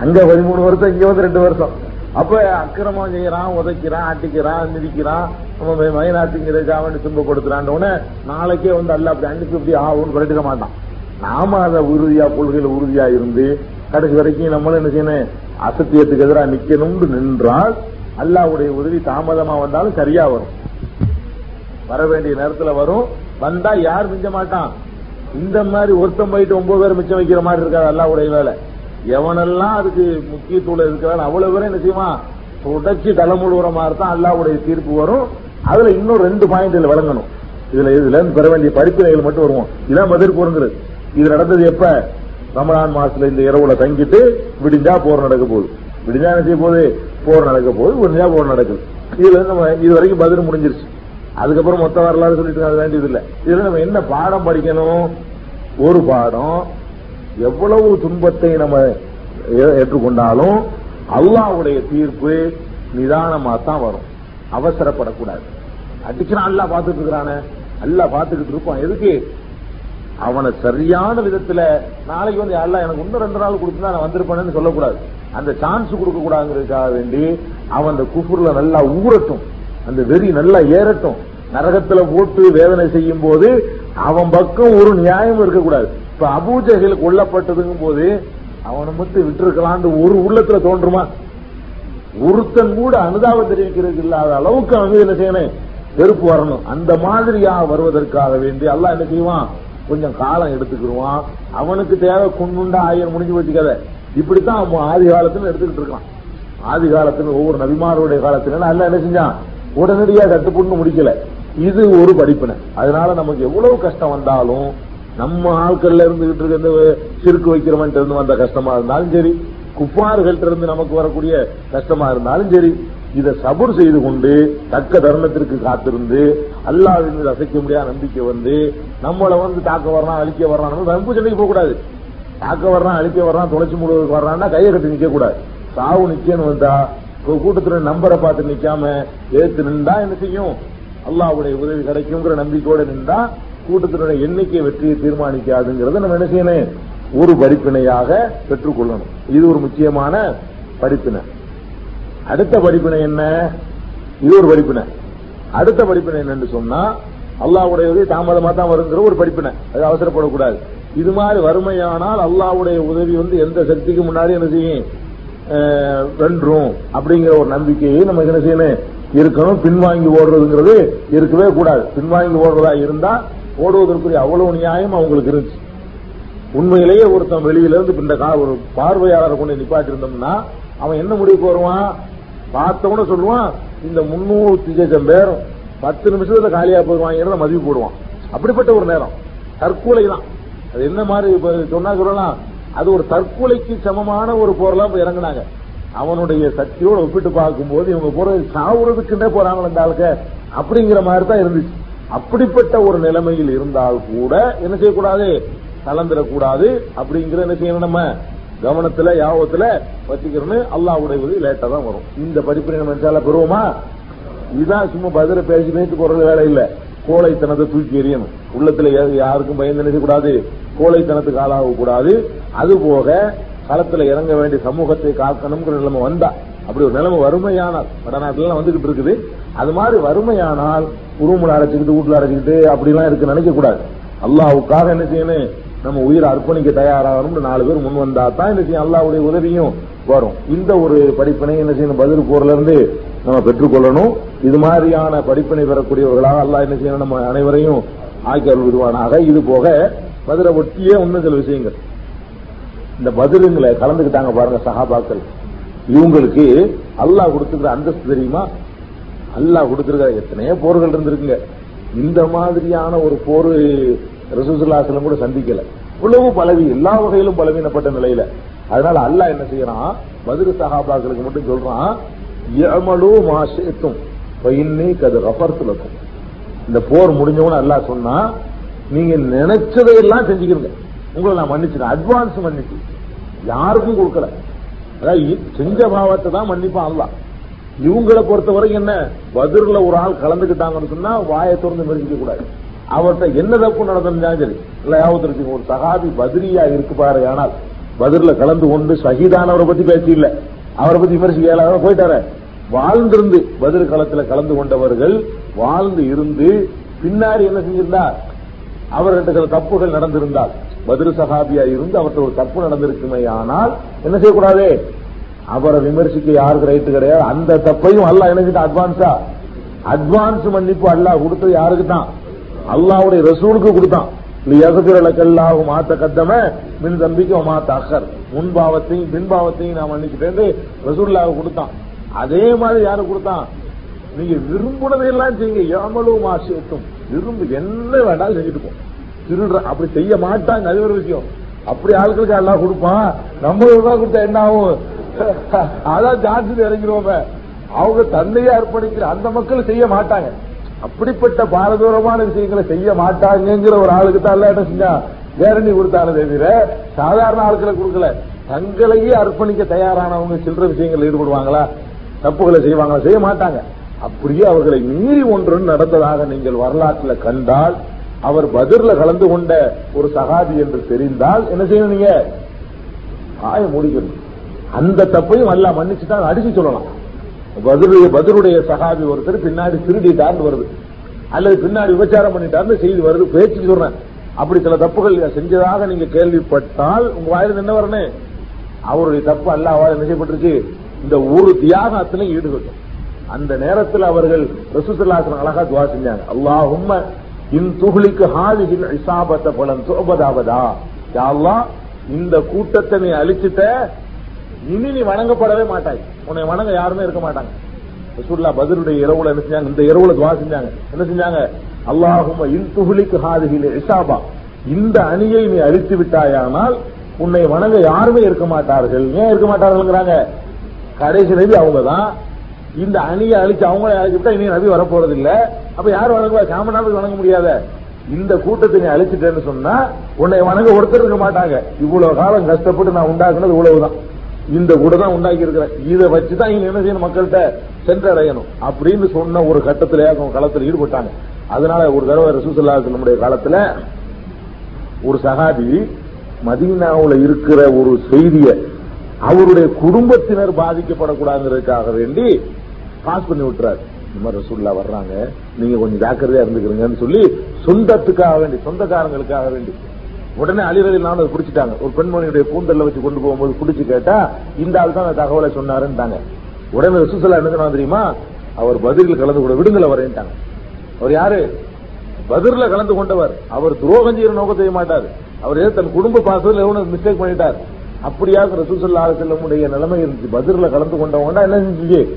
அங்க பதிமூணு வருஷம் இங்க வந்து ரெண்டு வருஷம். அப்ப அக்கிரமம் செய்யறான் உதைக்கிறான் அட்டிக்கிறான் மிதிக்கிறான். நம்ம மைனாட்டிங்கிற ஜாவணி துன்பப்படுத்துறான் உடனே நாளைக்கே வந்து அல்ல அப்படி அன்னைக்கு இப்படி ஆகும்னு சொல்லிட்டு மாட்டான். நாம அதை உறுதியா கொள்கையில உறுதியா இருந்து கடைசி வரைக்கும் நம்மளும் என்ன செய்யணும்? அசத்தியத்துக்கு எதிராக நிக்கணும்னு நின்றால் அல்லாவுடைய உதவி தாமதமா வந்தாலும் சரியா வரும். வர வேண்டிய நேரத்துல வரும். வந்தா யார் மிஞ்ச மாட்டான்? இந்த மாதிரி ஒருத்தம் போயிட்டு ஒன்பது பேர் மிச்சம் வைக்கிற மாதிரி இருக்காது அல்லாவுடைய வேலை. எவனெல்லாம் அதுக்கு முக்கியத்துவம் இருக்கிறான் அவ்வளவு பேரும் என்ன செய்வான்? தொடச்சி தலைமுழுகிற மாதிரி தான் அல்லாவுடைய தீர்ப்பு வரும். அதுல இன்னும் ரெண்டு பாயிண்ட் இதுல விளங்கணும். இதுல இதுல இருந்து பெற வேண்டிய படிப்பினைகள் மட்டும் வருவோம். இதான் மதிர் இது நடந்தது எப்ப? ரமலான் மாசத்துல இந்த இரவுல தங்கிட்டு விடிஞ்சா போர் நடக்க போகுது. விடிஞ்சா என்ன செய்ய போகுது? போர் நடக்க போகுது விடிஞ்சா போர் நடக்குது. இதுல இருந்து நம்ம இது வரைக்கும் பதில் முடிஞ்சிருச்சு. அதுக்கப்புறம் மொத்த வரலாறு சொல்லிட்டு அது வேண்டியது இல்லை. இதுல நம்ம என்ன பாடம் படிக்கணும்? ஒரு பாடம். எவ்வளவு துன்பத்தை நம்ம ஏ- ஏற்றுக்கொண்டாலும் அல்லாவுடைய தீர்ப்பு நிதானமா தான் வரும். அவசரப்படக்கூடாது. அடிக்கிறான் அல்லா பார்த்துட்டு இருக்கிறானே. அல்லா பார்த்துக்கிட்டு இருப்பான். எதுக்கு? அவனை சரியான விதத்துல நாளைக்கு வந்து அல்ல எனக்கு இன்னும் ரெண்டு நாள் கொடுத்தா நான் வந்திருப்பேன்னு சொல்லக்கூடாது. அந்த சான்ஸ் கொடுக்க கூடாதுங்கிறதுக்காக வேண்டி அவன் அந்த குஃபுர்ல நல்லா ஊறட்டும். அந்த வெறி நல்லா ஏறட்டும். நரகத்துல போட்டு வேதனை செய்யும் போது அவன் பக்கம் ஒரு நியாயம் இருக்கக்கூடாது. இப்ப அபூஜைகள் கொல்லப்பட்டதுங்கும் போது அவனை மட்டும் விட்டுருக்கலான்னு ஒரு உள்ளத்துல தோன்றுமா? ஒருத்தன் கூட அனுதாபம் தெரிவிக்கிறது இல்லாத அளவுக்கு அவன் என்ன செய்யணும்? வெறுப்பு வரணும். அந்த மாதிரியா வருவதற்காக வேண்டி எல்லாம் என்ன செய்வான்? கொஞ்சம் காலம் எடுத்துக்கிடுவான். அவனுக்கு தேவை குண்டுண்டா ஆயிரம் முடிஞ்சு வச்சுக்கத இப்படித்தான் அவன் ஆதி காலத்துல எடுத்துக்கிட்டு இருக்கான். ஆதி காலத்துல ஒவ்வொரு நபிமாருடைய காலத்துல அல்ல என்ன செஞ்சான்? உடனடியாக கட்டுப்புண்ணு முடிக்கல. இது ஒரு படிப்பினை. அதனால நமக்கு எவ்வளவு கஷ்டம் வந்தாலும் நம்ம ஆட்கள்ல இருந்துகிட்டு இருக்க இந்த சிறுக்கு வைக்கிறவன் இருந்து வந்த கஷ்டமா இருந்தாலும் சரி குப்பார்கள்ட்ட இருந்து நமக்கு வரக்கூடிய கஷ்டமா இருந்தாலும் சரி இதை சபுர் செய்து கொண்டு தக்க தருணத்திற்கு காத்திருந்து அல்லாவின் மீது அசைக்க முடியாத நம்பிக்கை வந்து நம்மளை வந்து தாக்க வர்றான் அழிக்க வர்றான் நம்ம வம்பு சண்டைக்கு போகக்கூடாது தாக்க வர்றான் அழிக்க வர்றான் தொலைச்சி முழுவதுக்கு வர்றான்னா கையை கட்டி நிக்க கூடாது சாவு நிக்கன்னு வந்தா கூட்டத்துல நம்பரை பார்த்து நிக்காம எடுத்து நின்றா என்ன செய்யும்? அல்லாஹ்வுடைய உதவி கிடைக்குங்கிற நம்பிக்கையோட நின்றா கூட்டத்தினுடைய எண்ணிக்கை வெற்றியை தீர்மானிக்காதுங்கிறத நம்ம என்ன செய்யணும்? ஒரு படிப்பினையாக பெற்றுக்கொள்ளணும். இது ஒரு முக்கியமான படிப்பினை. அடுத்த படிப்பினை என்ன? இது ஒரு படிப்பினை. அடுத்த படிப்பினை என்னன்னு சொன்னா அல்லாவுடைய உதவி தாமதமா தான் வருங்கிற ஒரு படிப்பினை. அது அவசரப்படக்கூடாது. இது மாதிரி வறுமையானால் அல்லாவுடைய உதவி வந்து எந்த சக்திக்கு முன்னாடி என்ன செய்யும்? வென்றும் அப்படிங்கிற ஒரு நம்பிக்கையை நம்ம என்ன செய்யணும்? இருக்கணும். பின்வாங்கி ஓடுறதுங்கிறது இருக்கவே கூடாது. பின்வாங்கி ஓடுறதா இருந்தா ஓடுவதற்குரிய அவ்வளவு நியாயம் அவங்களுக்கு இருந்துச்சு. உண்மையிலேயே ஒருத்தன் வெளியிலிருந்து பின்ன இந்த ஒரு பார்வையாளரை கொண்டு நிப்பாட்டிருந்தோம்னா அவன் என்ன முடிவுக்கு வருவான்? பார்த்தவன சொல்லுவான் இந்த முன்னூத்தி லட்சம் பேரும் பத்து நிமிஷத்துல காலியா போடுவாங்கிறத மதிப்பு போடுவான். அப்படிப்பட்ட ஒரு நேரம். தற்கொலை தான் அது என்ன மாதிரி சொன்னா சொல்லலாம். அது ஒரு தற்கொலைக்கு சமமான ஒரு போரெல்லாம் போய் இறங்குனாங்க. அவனுடைய சக்தியோட ஒப்பிட்டு பார்க்கும்போது இவங்க போறது சாவுறதுக்குன்னே போறாங்க இந்த ஆளுக்க அப்படிங்கிற மாதிரி தான் இருந்துச்சு. அப்படிப்பட்ட ஒரு நிலைமையில் இருந்தால் கூட என்ன செய்யக்கூடாது? கலந்துடக்கூடாது அப்படிங்கிற என்ன செய்யணும் நம்ம? கவனத்துல யாபத்துல வச்சுக்கிறோன்னு அல்லாவுடைய உதவி லேட்டா தான் வரும். இந்த படிப்பு நம்ம பெறுவோமா? இதுதான் சும்மா பதில பேசி பேசி போறது வேலை இல்லை. கோழைத்தனத்தை தூக்கி எறியணும். உள்ளத்துல யாருக்கும் பயந்து நினைக்கக்கூடாது. கோழைத்தனத்துக்கு ஆளாகக்கூடாது. கூடாது அது களத்துல இறங்க வேண்டிய சமூகத்தை காக்கணுங்கிற நிலைமை வந்தா அப்படி ஒரு நிலைமை வறுமையானால் வடநாட்டிலாம் வந்துகிட்டு இருக்குது. அது மாதிரி வறுமையானால் உருமுல அரைச்சிக்கிட்டு வீட்டுல அரைச்சிக்கிட்டு அப்படிலாம் இருக்கு நினைக்க கூடாது அல்லாவுக்காக என்ன செய்யணும்? நம்ம உயிரை அர்ப்பணிக்க தயாராகணும்னு நாலு பேர் முன் வந்தா தான் என்ன செய்யும்? அல்லாவுடைய உதவியும் வரும். இந்த ஒரு படிப்பினை என்ன செய்யணும்? பதில் போர்ல இருந்து நம்ம பெற்றுக்கொள்ளணும். இது மாதிரியான படிப்பினை பெறக்கூடியவர்களாக அல்லாஹ் என்ன செய்யணும்? நம்ம அனைவரையும் ஆக்கி அருள் விடுவானாக. இது போக பதில ஒட்டியே இன்னும் சில விஷயங்கள். இந்த பதிலுங்களை கலந்துக்கிட்டாங்க பாருங்க சஹாபாக்கள். இவங்களுக்கு அல்லாஹ் கொடுத்துக்கிற அந்தஸ்து தெரியுமா? அல்லாஹ் கொடுத்திருக்கிற எத்தனையோ போர்கள் இருந்திருக்குங்க. இந்த மாதிரியான ஒரு போர் ரசூசுல்லாசலம் கூட சந்திக்கல. இவ்வளவு பலவி எல்லா வகையிலும் பலவீனப்பட்ட நிலையில. அதனால அல்லாஹ் என்ன செய்யறான்? பதில் சகாபாக்களுக்கு மட்டும் சொல்றான். யமலு மாசேத்தும் பையனே கது ரஃபர்த்துலக்கும் இந்த போர் முடிஞ்சவன எல்லாம் சொன்னா நீங்க நினைச்சதையெல்லாம் செஞ்சுக்கிறீங்க உங்களை நான் மன்னிச்சிட்டேன் அட்வான்ஸ் மன்னிச்சு யாருக்கும் கொடுக்கல. அதாவது செஞ்ச பாவத்தை தான் மன்னிப்பான் அல்லாஹ். இவங்களை பொறுத்தவரைக்கும் என்ன? பதிரில் ஒரு ஆள் கலந்துக்கிட்டாங்கன்னு சொன்னா வாயை திறந்து மெரிஞ்சிக்க கூடாது. அவர்கிட்ட என்ன தப்பு நடந்திருந்தாலும் சரி இல்ல யாவது ஒரு சகாபி பதிரியா இருக்கு பாரு ஆனால் பதிரில் கலந்து கொண்டு சகிதானவரை பத்தி பேசி இல்ல. அவரை பத்தி விமர்சிக்க இயலாத போயிட்டாரு. வாழ்ந்திருந்து பதில் களத்துல கலந்து கொண்டவர்கள் வாழ்ந்து இருந்து பின்னாடி என்ன செஞ்சிருந்தா அவர்கிட்ட சில தப்புகள் நடந்திருந்தால். பதில் சகாபியா இருந்து அவர்கிட்ட ஒரு தப்பு நடந்திருக்குமே ஆனால் என்ன செய்யக்கூடாது? அவரை விமர்சிக்க யாருக்கு ரைட்டு கிடையாது. அந்த தப்பையும் அல்லாஹ் என்ன அட்வான்ஸா அட்வான்ஸ் மன்னிப்பு அல்லாஹ் கொடுத்தது யாருக்கு தான் அல்லாவுடைய ரசூலுக்கு கொடுத்தான். எசபிரலக்கல்லாஹு மாத்த கத்தம மின் தம்பிக்கு மாத்த அக்கர் முன்பாவத்தையும் பின்பாவத்தையும் நான் மன்னிச்சுட்டேன் ரசூல்லாவை கொடுத்தான். அதே மாதிரி யாரு கொடுத்தான்? நீங்க விரும்புனதையெல்லாம் செய்யுங்க. ஏமலும் மாசியத்தும் விரும்பு என்ன வேண்டாலும் செஞ்சுட்டு போ. திருடுற அப்படி செய்ய மாட்டாங்க. அது ஒரு விஷயம். அப்படி ஆட்களுக்கு எல்லாம் கொடுப்பான். நம்ம ரூபாய் கொடுத்தா என்ன ஆகும்? அதான் ஜான்சன் இறங்கிடுவோமே அவங்க தந்தையை அர்ப்பணிக்கிற அந்த மக்கள் செய்ய மாட்டாங்க. அப்படிப்பட்ட பாரதூரமான விஷயங்களை செய்ய மாட்டாங்கங்கிற ஒரு ஆளுக்கு தான் எல்லாம் என்ன செஞ்சா கேரண்டி கொடுத்தாலே தவிர சாதாரண ஆட்களை கொடுக்கல. தங்களையே அர்ப்பணிக்க தயாரானவங்க சில்லற விஷயங்கள் ஈடுபடுவாங்களா? தப்புகளை செய்வாங்களா? செய்ய மாட்டாங்க. அப்படியே அவர்களை மீறி ஒன்று நடந்ததாக நீங்கள் வரலாற்றில் கண்டால் அவர் பதிர்ல கலந்து கொண்ட ஒரு சகாதி என்று தெரிந்தால் என்ன செய்யணும் நீங்க? ஆய முடிக்கணும். அந்த தப்பையும் அல்ல மன்னிச்சுதான் அடிச்சு சொல்லலாம். பதிலுடைய பதிலுடைய சகாபி ஒருத்தர் பின்னாடி திருடிட்டார்னு வருது. அல்லது பின்னாடி விபச்சாரம் பண்ணிட்டார்னு செய்தி வருது. பேச்சு சொல்றேன். அப்படி சில தப்புகள் செஞ்சதாக நீங்க கேள்விப்பட்டால் உங்க வாயிலிருந்து என்ன வரணும்? அவருடைய தப்பு அல்லாவால் என்ன செய்யப்பட்டிருக்கு? இந்த ஒரு தியாகத்திலும் ஈடுபட்டோம். அந்த நேரத்தில் அவர்கள் ரசூசல்லாசன் அழகா துவா செஞ்சாங்க. அல்லாஹும் இன் துகுளிக்கு ஹாதிகில் இசாபத்த பலன் சோபதாவதா யா இந்த கூட்டத்தை நீ அழிச்சிட்ட இனி நீ வணங்கப்படவே மாட்டாய். உன்னை வணங்க யாருமே இருக்க மாட்டாங்க. ரசூல்லா பதிலுடைய இரவுல என்ன செஞ்சாங்க? இந்த இரவுல துவா செஞ்சாங்க. என்ன செஞ்சாங்க? அல்லாஹும்ம இன் துகுலிக்கு இசாபா இந்த அணியை நீ அழித்து விட்டாயானால் உன்னை வணங்க யாருமே இருக்க மாட்டார்கள். ஏன் இருக்க மாட்டார்கள்ங்கிறாங்க? கடைசி நபி அவங்க தான் இந்த அணியை அழிச்சு அவங்களே அழிச்சுட்டா இனி நபி வரப்போறது இல்ல அப்ப யார் வணங்குவா? சாமனாவது வணங்க முடியாத. இந்த கூட்டத்தை நீ அழிச்சிட்டேன்னு சொன்னா உன்னை வணங்க ஒருத்தர் இருக்க மாட்டாங்க. இவ்வளவு காலம் கஷ்டப்பட்டு நான் உண்டாக்குனது இவ்வளவுதான். இந்த கூட தான் உண்டாக்கி இருக்கிறேன் இதை வச்சுதான் இங்க என்ன செய்யணும் மக்கள்கிட்ட சென்றடையணும். அப்படின்னு சொன்ன ஒரு கட்டத்திலே அவங்க களத்தில் ஈடுபட்டாங்க. அதனால ஒரு தடவை ரசூசல்லா நம்முடைய காலத்துல ஒரு சகாபி மதீனாவுல இருக்கிற ஒரு செய்திய அவருடைய குடும்பத்தினர் பாதிக்கப்படக்கூடாதுங்கிறதுக்காக வேண்டி பாஸ் பண்ணி விட்டுறாரு. இந்த மாதிரி ரசூல்லா வர்றாங்க. நீங்க கொஞ்சம் ஜாக்கிரதையா இருந்துக்கிறீங்கன்னு சொல்லி சொந்தத்துக்காக வேண்டி சொந்தக்காரங்களுக்காக வேண்டி. உடனே அழிவதில் நானும் குடிச்சிட்டாங்க. ஒரு பெண்மணியுடைய கூந்தல்ல வச்சு கொண்டு போகும்போது குடிச்சு கேட்டா இந்த ஆள் தான் அந்த தகவலை சொன்னாருன்ட்டாங்க. உடனே ரசூசல்லா என்ன சொன்னா தெரியுமா? அவர் பதிலில் கலந்து கூட விடுதலை வரேன்ட்டாங்க. அவர் யாரு? பதிர்ல கலந்து கொண்டவர். அவர் துரோகம் செய்யற நோக்கம் செய்ய மாட்டார். அவர் ஏதோ தன் குடும்ப பாசத்தில் மிஸ்டேக் பண்ணிட்டார். அப்படியாக ரசூசல்லா செல்லமுடைய நிலைமை இருந்துச்சு. பதிர்ல கலந்து கொண்டவங்க என்ன செஞ்சு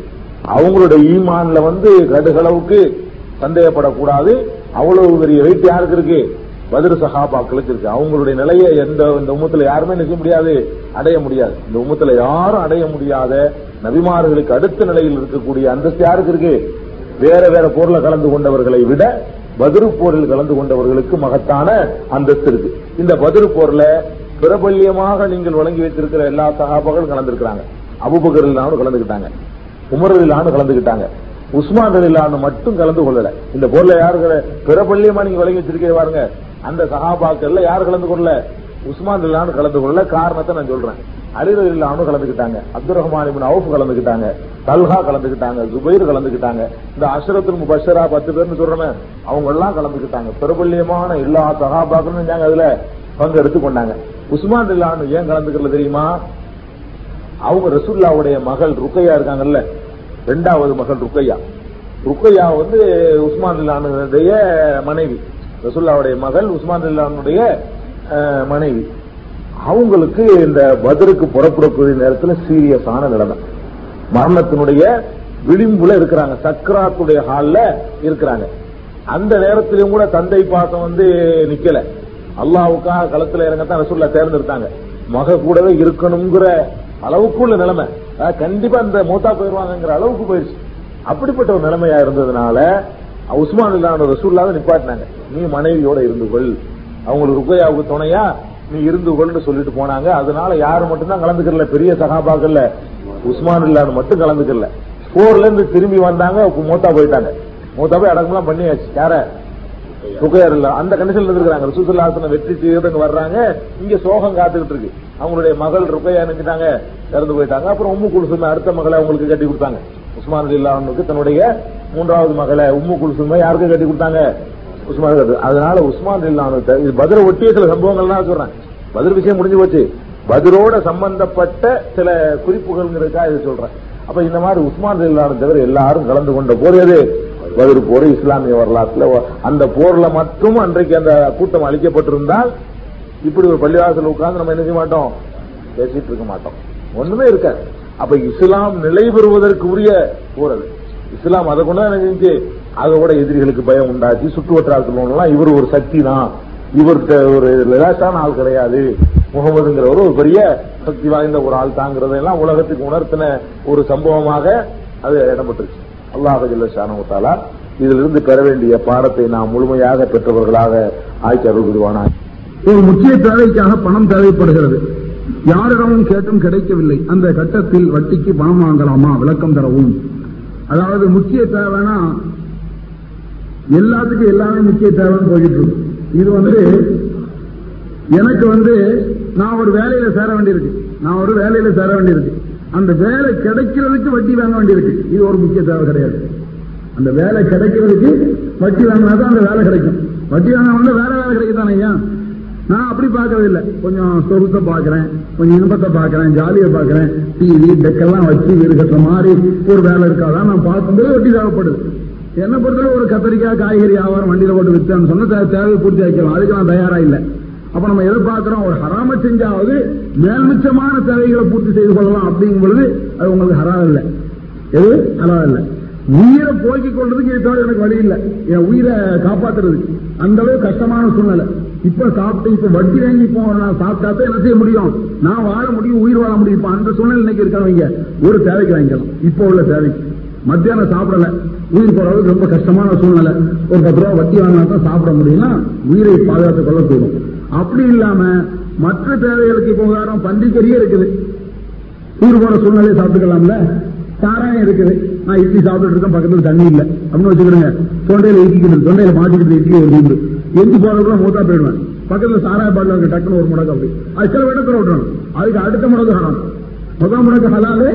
அவங்களுடைய ஈமான்ல வந்து கடுகளவுக்கு சந்தேகப்படக்கூடாது. அவ்வளவு பெரிய வெயிட் யாருக்கு இருக்கு? பதிர் சஹாபாக்களுக்கு இருக்கு. அவங்களுடைய நிலையை எந்த இந்த உமத்துல யாருமே நிற்க முடியாது. அடைய முடியாது. இந்த உமத்துல யாரும் அடைய முடியாத நபிமார்களுக்கு அடுத்த நிலையில் இருக்கக்கூடிய அந்தஸ்து யாருக்கு இருக்கு? வேற வேற போர்ல கலந்து கொண்டவர்களை விட பதிரு போரில் கலந்து கொண்டவர்களுக்கு மகத்தான அந்தஸ்து இருக்கு. இந்த பதிரு போர்ல பிரபல்யமாக நீங்கள் வழங்கி வைத்திருக்கிற எல்லா சகாபாக்களும் கலந்துருக்கிறாங்க. அபுபகர் இல்லாமல் கலந்துக்கிட்டாங்க உமர் கலந்துக்கிட்டாங்க உஸ்மான் இல்லாமல் மட்டும் கலந்து கொள்ளல. இந்த போர்ல யாரு பிரபல்யமா நீங்க வழங்கி வச்சிருக்கே பாருங்க. அந்த சகாபாக்கள்ல யார் கலந்து கொள்ளல? உஸ்மான் இல்லாமல் கலந்து கொள்ளல. காரணத்தை நான் சொல்றேன். அலிரல் இல்லாமல் கலந்துக்கிட்டாங்க அப்துல் ரஹ்மான் அவுஃப் கலந்துக்கிட்டாங்க தல்ஹா கலந்துக்கிட்டாங்க ஜுபைர் கலந்துக்கிட்டாங்க. இந்த அஷ்ரத்துல் முபஷரா பத்து பேர்னு சொல்றமே அவங்க எல்லாம் கலந்துக்கிட்டாங்க. பிரபல்யமான எல்லா சகாபாக்களும் செஞ்சாங்க அதுல. பங்கு கொண்டாங்க. உஸ்மான் இல்லாம ஏன் கலந்துக்கல தெரியுமா? அவங்க ரசுல்லாவுடைய மகள் ருக்கையா இருக்காங்கல்ல. ரெண்டாவது மகள் ருக்கையா. ருக்கையா வந்து உஸ்மான் இல்லானுடைய மனைவி. ரசுல்லாவுடைய மகள் உஸ்மான் இல்லானுடைய மனைவி. அவங்களுக்கு இந்த பதிலுக்கு புறப்படக்கூடிய நேரத்தில் சீரியஸான நிலைமை. மரணத்தினுடைய விளிம்புல இருக்கிறாங்க. சக்கராத்துடைய ஹால்ல இருக்கிறாங்க. அந்த நேரத்திலும் கூட தந்தை பாசம் வந்து நிக்கல. அல்லாவுக்காக களத்துல இறங்கத்தான் ரசூல்லா தேர்ந்தெடுத்தாங்க. மக கூடவே இருக்கணுங்கிற அளவுக்கு உள்ள நிலைமை கண்டிப்பா அந்த மூத்தா போயிருவாங்கிற அளவுக்கு போயிருச்சு. அப்படிப்பட்ட ஒரு நிலைமையா இருந்ததுனால உஸ்மான் இல்லாத ரசூல்லாவை நிப்பாட்டினாங்க. நீ மனைவியோட இருந்து கொள். அவங்களுக்கு ருக்கையாவுக்கு துணையா நீ இருந்து கொள்னு சொல்லிட்டு போனாங்க. அதனால யாரு மட்டும்தான் கலந்துக்கல பெரிய சகாபாக்கல்ல உஸ்மான் இல்லாத மட்டும் கலந்துக்கல போர்ல இருந்து திரும்பி வந்தாங்க மூத்தா போயிட்டாங்க. மூத்தா போய் அடக்கம்லாம் பண்ணியாச்சு. யார? சுகையர் இல்ல. அந்த கண்டிஷன்ல இருக்கிறாங்க ரசூசுல்லாசன வெற்றி தீர்த்தங்க வர்றாங்க. இங்க சோகம் காத்துக்கிட்டு இருக்கு. அவங்களுடைய மகள் ருக்கையா நினைச்சிட்டாங்க. இறந்து போயிட்டாங்க. அப்புறம் உம்மு குலுசுமை அடுத்த மகளை அவங்களுக்கு கட்டி கொடுத்தாங்க. உஸ்மான் இல்லாமனுக்கு தன்னுடைய மூன்றாவது மகளை உம்மு குலுசுமை யாருக்கு கட்டி கொடுத்தாங்க? உஸ்மான் அதனால உஸ்மான் இல்லாம பதிர ஒட்டிய சில சம்பவங்கள்லாம் சொல்றேன். பதில் விஷயம் முடிஞ்சு போச்சு. பதிலோட சம்பந்தப்பட்ட சில குறிப்புகள்ங்கிறதுக்காக இதை சொல்றேன். அப்ப இந்த மாதிரி உஸ்மான் இல்லாத தவிர எல்லாரும் கலந்து கொண்ட போர் எது? பதில் போர் இஸ்லாமிய வரலாற்றுல அந்த போர்ல மட்டும் அன்றைக்கு அந்த கூட்டம் அளிக்கப்பட்டிருந்தால் இப்படி ஒரு பள்ளிவாசல் உட்கார்ந்து நம்ம என்ன செய்ய மாட்டோம்? பேசிட்டு இருக்க மாட்டோம். ஒண்ணுமே இருக்காது. அப்ப இஸ்லாம் நிலை பெறுவதற்கு உரிய போர் அது. இஸ்லாம் அதை கொண்டு என்ன செஞ்சு அதோட எதிரிகளுக்கு பயம் உண்டாச்சு. சுற்று வட்டாரத்தில் இவர் ஒரு சக்தி தான் இவர்கிட்ட ஒரு லேசான ஆள் கிடையாது. முகமதுங்கிறவர் ஒரு பெரிய சக்தி வாய்ந்த ஒரு ஆள் தாங்கிறதெல்லாம் உலகத்துக்கு உணர்த்தின ஒரு சம்பவமாக அது இடம்பெற்றுச்சு. அல்லாஹ் ஜில்லா இதிலிருந்து பெற வேண்டிய பாடத்தை நாம் முழுமையாக பெற்றவர்களாக ஆய்ச்சி அருள் புரிவானா ஒரு முக்கிய தேவைக்காக பணம் தேவைப்படுகிறது. யாரிடமும் கேட்டும் கிடைக்கவில்லை. அந்த கட்டத்தில் வட்டிக்கு பணம் வாங்கலாமா? விளக்கம் தரவும். அதாவது முக்கிய தேவைன்னா எல்லாத்துக்கும் எல்லாமே முக்கிய தேவைன்னு போயிட்டு இருக்கும் இது வந்து எனக்கு வந்து நான் ஒரு வேலையில சேர வேண்டியிருக்கு. நான் ஒரு வேலையில சேர வேண்டியிருக்கு. அந்த வேலை கிடைக்கிறதுக்கு வட்டி வாங்க வேண்டியிருக்கு. இது ஒரு முக்கிய தேவை கிடையாது. அந்த வேலை கிடைக்கிறதுக்கு வட்டி வாங்கினா தான் அந்த வேலை கிடைக்கும். வட்டி வாங்க வேற வேலை கிடைக்குதானே ஐயா? நான் அப்படி பார்க்கறது இல்லை. கொஞ்சம் சொருத்தை பார்க்குறேன். கொஞ்சம் இன்பத்தை பார்க்குறேன். ஜாலியை பார்க்குறேன். டிவி டெக்கெல்லாம் வச்சு வீடு கட்டுற மாதிரி ஒரு வேலை இருக்காதான் நான் பார்க்கும்போது வட்டி தேவைப்படுது. என்ன பொறுத்தவரை ஒரு கத்திரிக்காய் காய்கறி வியாபாரம் வண்டியில போட்டு வித்தான்னு சொன்ன தேவையை பூர்த்தி ஆக்கலாம் அதுக்கு நான் தயாரா இல்லை. அப்ப நம்ம எதிர்பார்க்கிறோம் ஒரு ஹராம செஞ்சாவது மேல்மிச்சமான தேவைகளை பூர்த்தி செய்து கொள்ளலாம் அப்படிங்கும் பொழுது அது உங்களுக்கு ஹராம் இல்லை. எது? ஹராம் இல்லை. உயிரை போக்கிக் கொள்றதுக்கு இது எனக்கு வழி இல்லை. என் உயிரை காப்பாத்துறதுக்கு. அந்த அளவு கஷ்டமான சூழ்நிலை. இப்ப சாப்பிட்டு இப்ப வட்டி வாங்கி நான் சாப்பிட்டா தான் என்ன செய்ய முடியும்? நான் வாழ முடியும் உயிர் வாழ முடியும். அந்த சூழ்நிலை இன்னைக்கு இருக்கிறவங்க ஒரு தேவைக்கு வாங்கிக்கலாம். இப்போ உள்ள தேவைக்கு. மத்தியானம் சாப்பிடல. உயிர் போறது ரொம்ப கஷ்டமான சூழ்நிலை. ஒரு பத்து ரூபா வட்டி வாங்கினா தான் சாப்பிட முடியும்னா உயிரை பாதுகாத்துக் கொள்ள கூடும் அப்படி இல்லாம மற்ற தேவைகளுக்கு இப்போ உதாரணம் பன்றிக்கறியே இருக்குது. ஊர் போன சூழ்நிலையை சாப்பிட்டுக்கலாம்ல? சாராயம் இருக்குது. நான் இட்லி சாப்பிட்டு இருக்கேன் பக்கத்துல தண்ணி இல்ல. அப்படின்னு வச்சுக்கிறேங்க தொண்டையில இடிக்கிட்டு தொண்டையில மாட்டிக்கிட்டு இட்லி ஒரு உண்டு எந்த போறதுக்குள்ள மூத்தா போயிடுவேன். பக்கத்துல சாராய பாட்டில் டக்குன்னு ஒரு முடக்கு அப்படி. அது சில இடத்துல விட்டுறோம் அதுக்கு அடுத்த முடக்கு ஹராம். முதல் முடக்கு ஹலாலு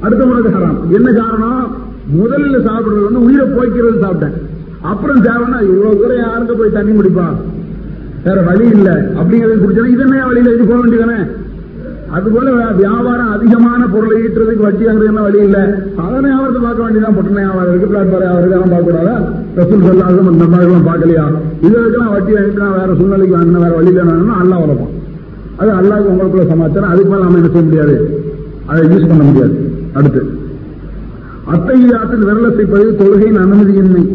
அடுத்த முடக்கு ஹராம். என்ன காரணம்? முதல்ல சாப்பிடுறது வந்து உயிரை போய்க்கிறது சாப்பிட்டேன். அப்புறம் தேவைன்னா இவ்வளவு தூரம் யாருங்க போய் தண்ணி முடிப்பா வேற வழி இல்ல. அப்படிங்கறது குடிச்சா இது வழியில இது போக வேண்டியதானே? அதுபோல வியாபாரம் அதிகமான பொருளை ஈட்டுறதுக்கு வட்டி வாங்குறது வழி இல்ல? சாதாரண வியாபாரத்தை பார்க்க வேண்டியதான் பொட்டணை வியாபாரம் இருக்கு பிளாட்பார் வியாபாரம் இருக்கு பார்க்க கூடாதா? ரசூல் சொல்லாதும் அந்த மாதிரிலாம் பார்க்கலையா? இதுக்கெல்லாம் வட்டி வாங்கிட்டு நான் வேற சூழ்நிலைக்கு வாங்கினா வேற வழியில வேணும்னா அல்லா வளர்ப்போம் அது அல்லாவுக்கு உங்களுக்குள்ள சமாச்சாரம். அதுக்கு மேல நம்ம என்ன செய்ய முடியாது? அதை யூஸ் பண்ண முடியாது. அடுத்து. அத்தகையாற்றில் விரலத்தை பதிவு தொழுகையின் அனுமதியின்மை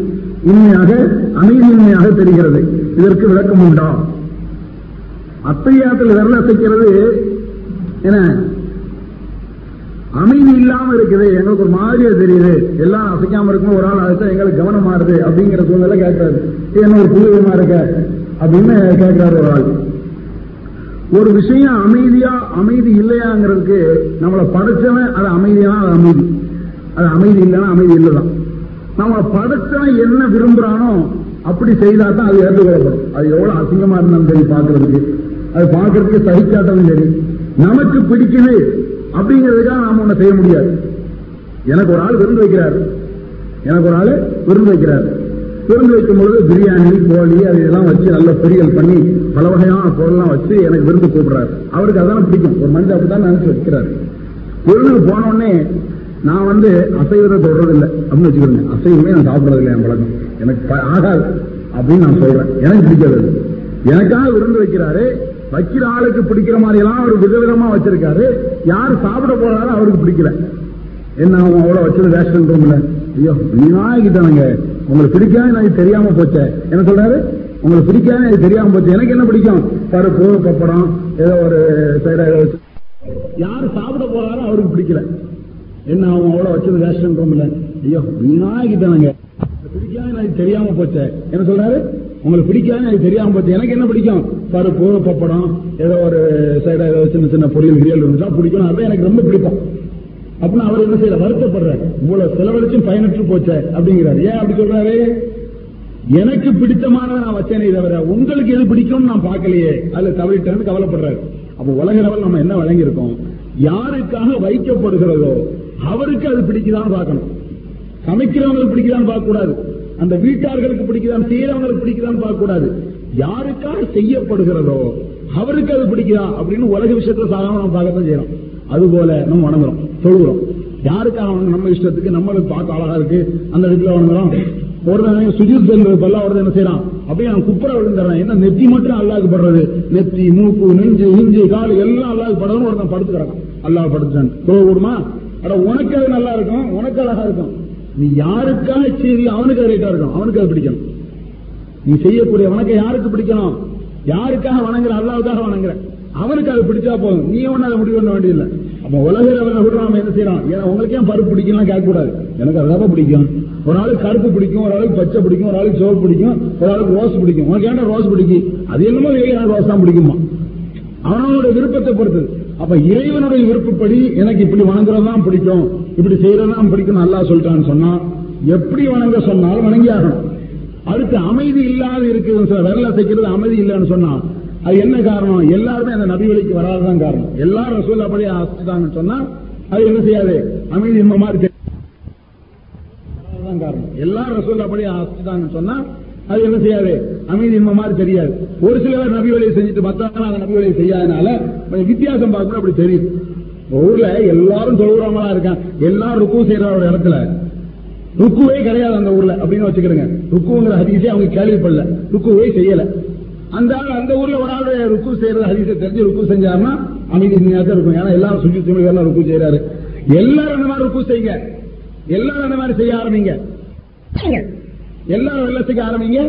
இன்மையாக அமைதியின்மையாக தெரிகிறது. இதற்கு விளக்கம் உண்டா? அத்தையாத்தில் விரல் அசைக்கிறது என்ன அமைதி இல்லாம இருக்குது. எங்களுக்கு ஒரு மாதிரியா தெரியுது. எல்லாம் அசைக்காம இருக்கும் ஒரு ஆள் அழைச்சா எங்களுக்கு கவனம் மாறுது அப்படிங்கிற சூழ்நிலை கேட்கறாரு. என்ன ஒரு புதுவிதமா இருக்க? அப்படின்னு கேட்கிறாரு ஒரு ஆள். ஒரு விஷயம் அமைதியா அமைதி இல்லையாங்கிறதுக்கு நம்மளை படைச்சவன் அது அமைதியா அது அமைதி. அது அமைதி இல்லைன்னா அமைதி இல்லைதான். நம்ம படைச்சவன் என்ன விரும்புறானோ அப்படி செய்தா தான் அது ஏற்றுக்கொள்ளப்படும். அது எவ்வளவு அசிங்கமா இருந்தாலும் சரி பார்க்கறதுக்கு. அது பார்க்கறதுக்கு சகிக்காட்டவும் சரி. நமக்கு பிடிக்குது அப்படிங்கிறதுக்காக நாம ஒண்ணு செய்ய முடியாது. எனக்கு ஒரு ஆள் விருந்து வைக்கிறாரு. எனக்கு ஒரு ஆள் விருந்து வைக்கிறாரு. விருந்து வைக்கும் பொழுது பிரியாணி கோழி அது இதெல்லாம் வச்சு நல்ல பொரியல் பண்ணி பல வகையான பொருள்லாம் வச்சு எனக்கு விருந்து கூப்பிடுறாரு. அவருக்கு அதான் பிடிக்கும். ஒரு மனிதன் அப்படிதான் நினைச்சு வைக்கிறாரு. விருந்துக்கு போனோடனே நான் வந்து அசைவத்தை தொடர்றது இல்லை அப்படின்னு வச்சுக்கிறேன் அசைவமே நான் சாப்பிடறது இல்லை என் பழக்கம். எனக்கு ப- ஆகாது. அப்படின்னு நான் சொல்றேன். எனக்கு பிடிக்காது எனக்காக விருந்து வைக்கிறாரு. வைக்கிற ஆளுக்கு பிடிக்கிற மாதிரி எல்லாம் அவர் விதவிதமா வச்சிருக்காரு. யார் சாப்பிட போறாரோ அவருக்கு பிடிக்கல. என்ன அவன் அவ்வளவு வச்சது ரேஷன் ரூம்ல ஐயோ வீணாகிட்டானுங்க உங்களுக்கு பிடிக்காம எனக்கு தெரியாம போச்சே. என்ன சொல்றாரு? உங்களுக்கு பிடிக்காது எனக்கு தெரியாம போச்சு. எனக்கு என்ன பிடிக்கும்? பருப்பு பப்படம் ஏதோ ஒரு சைடா யார் சாப்பிட போறாரோ அவருக்கு பிடிக்கல. என்ன அவன் அவ்வளவு வச்சது ரேஷன் ஐயோ வீணாகிட்டானுங்க பிடிக்காது எனக்கு தெரியாம போச்சே. என்ன சொல்றாரு? உங்களுக்கு பிடிக்காதுன்னு எனக்கு தெரியாம போச்சு. எனக்கு என்ன பிடிக்கும்? பருப்பு பப்படம் ஏதோ ஒரு சைடா ஏதோ சின்ன சின்ன பொரியல் கிரியல் இருந்துச்சா பிடிக்கும் அதான் எனக்கு ரொம்ப பிடிக்கும். அப்படின்னு அவர் என்ன செய்யல வருத்தப்படுறாரு. இவ்வளவு செலவழிச்சும் பயனற்று போச்சே அப்படிங்கிறாரு. ஏன் அப்படி சொல்றாரு? எனக்கு பிடித்தமானதை நான் வச்சேனே தவிர உங்களுக்கு எது பிடிக்கும்னு நான் பார்க்கலையே. அதுல தவறிட்டேன்னு கவலைப்படுறாரு. அப்ப உலக லெவல் நம்ம என்ன வழங்கியிருக்கோம்? யாருக்காக வைக்கப்படுகிறதோ அவருக்கு அது பிடிக்குதான்னு பார்க்கணும். சமைக்கிறவங்களுக்கு பிடிக்குதான்னு பார்க்க கூடாது அந்த வீட்டார்களுக்கு பிடிக்குதான் செய்யறவங்களுக்கு பிடிக்குதான்னு பார்க்க கூடாது யாருக்காக செய்யப்படுகிறதோ அவருக்கு அது பிடிக்குதா அப்படின்னு உலக விஷயத்துல சாதாரண நம்ம பார்க்கத்தான் செய்யறோம். அதுபோல நம்ம வணங்குறோம் தொழுகிறோம். யாருக்காக நம்ம இஷ்டத்துக்கு நம்மளுக்கு பார்க்க அழகா இருக்கு. அந்த இடத்துல வணங்குறோம். ஒருத்தன் சுஜித் செல்வது பல்ல ஒருத்தன் என்ன செய்யறான்? அப்படியே நான் குப்புற விழுந்துடுறேன். என்ன நெத்தி மட்டும் அல்லாஹ் படுறது? நெத்தி மூக்கு நெஞ்சு இஞ்சி கால் எல்லாம் அல்லாஹ்க்கு படணும் ஒருத்தன் படுத்து கிடக்கும் அல்லாஹ் படுத்துட்டான். தொழ கூடுமா அட உனக்கு அது நல்லா இருக்கும் உனக்கு அழகா இருக்கும். நீ யாருக்காக செய்தி அவனுக்கு அது ரைட்டா இருக்கும்? அவனுக்கு அது பிடிக்கணும். நீ செய்யக்கூடிய வணக்கம் யாருக்கு பிடிக்கணும்? யாருக்காக வணங்குற? அல்லாவுக்காக வணங்குற. அவனுக்கு அது பிடிச்சா போதும். நீ ஒண்ணு அதை முடிவு பண்ண வேண்டியதில்லை. அப்ப உலக லெவலில் கூட நாம என்ன செய்யறோம் ஏன்னா உங்களுக்கு ஏன் பருப்பு பிடிக்கலாம் கேட்க கூடாது எனக்கு அதுதான் பிடிக்கும். ஒரு ஆளுக்கு கருப்பு பிடிக்கும் ஒரு ஆளுக்கு பச்சை பிடிக்கும் ஒரு ஆளுக்கு சிவப்பு பிடிக்கும் ஒரு ஆளுக்கு ரோஸ் பிடிக்கும். உனக்கு ஏன்டா ரோஸ் பிடிக்கும் அது என்னமோ எனக்கு ரோஸ் தான் பிடிக்குமா அவனோட விருப்பத்தை பொறுத்தது. அப்ப இறைவனுடைய விருப்பப்படி எனக்கு இப்படி வணங்குறதுதான் பிடிக்கும். இப்படி செய்யறதுதான் பிடிக்கும். நல்லா சொல்லிட்டான்னு சொன்னா எப்படி வணங்க சொன்னாலும் வணங்கி ஆகணும் அடுத்து அமைதி இல்லாத இருக்குது. சார் விரல சைக்கிறது அமைதி இல்லைன்னு சொன்னா அது என்ன காரணம்? எல்லாருமே அந்த நபி வழிக்கு வராதுதான் காரணம். எல்லாரும் ரசூல் அப்படி அசைச்சிட்டாங்கன்னு சொன்னா அது என்ன செய்யாது? அமைதி இந்த மாதிரி தெரியும். காரணம். எல்லாரும் ரசூல் அப்படி அசைச்சிட்டாங்கன்னு சொன்னா அது என்ன செய்யாது? அமைதி இந்த மாதிரி தெரியாது. ஒரு சிலர் நபி வழியை செஞ்சுட்டு மத்தவங்க அந்த நபி வழியை செய்யாதனால கொஞ்சம் வித்தியாசம் பார்க்கணும் அப்படி தெரியும். ஊர்ல எல்லாரும் தொழுகிறவங்களா இருக்கான் எல்லாரும் ருக்கு செய்யற ஒரு இடத்துல. ருக்குவே கிடையாது அந்த ஊர்ல. அப்படின்னு வச்சுக்கிறேங்க. ருக்குங்கிற ஹதீஸே அவங்க கேள்விப்படல. ருக்குவே செய்யல. அந்த ஆள் அந்த ஊர்ல ஒரு ஆள் ருக்கு செய்யறது ஹதீஸை தெரிஞ்சு ருக்கு செஞ்சாருன்னா அமைதி தான் இருக்கும். ஏன்னா எல்லாரும் சுஜி தமிழ் எல்லாம் ருக்கு செய்யறாரு எல்லாரும் அந்த மாதிரி ருக்கு செய்யுங்க. எல்லாரும் அந்த மாதிரி செய்ய ஆரம்பிங்க. எல்லாரும் வெள்ள செய்ய ஆரம்பிங்க.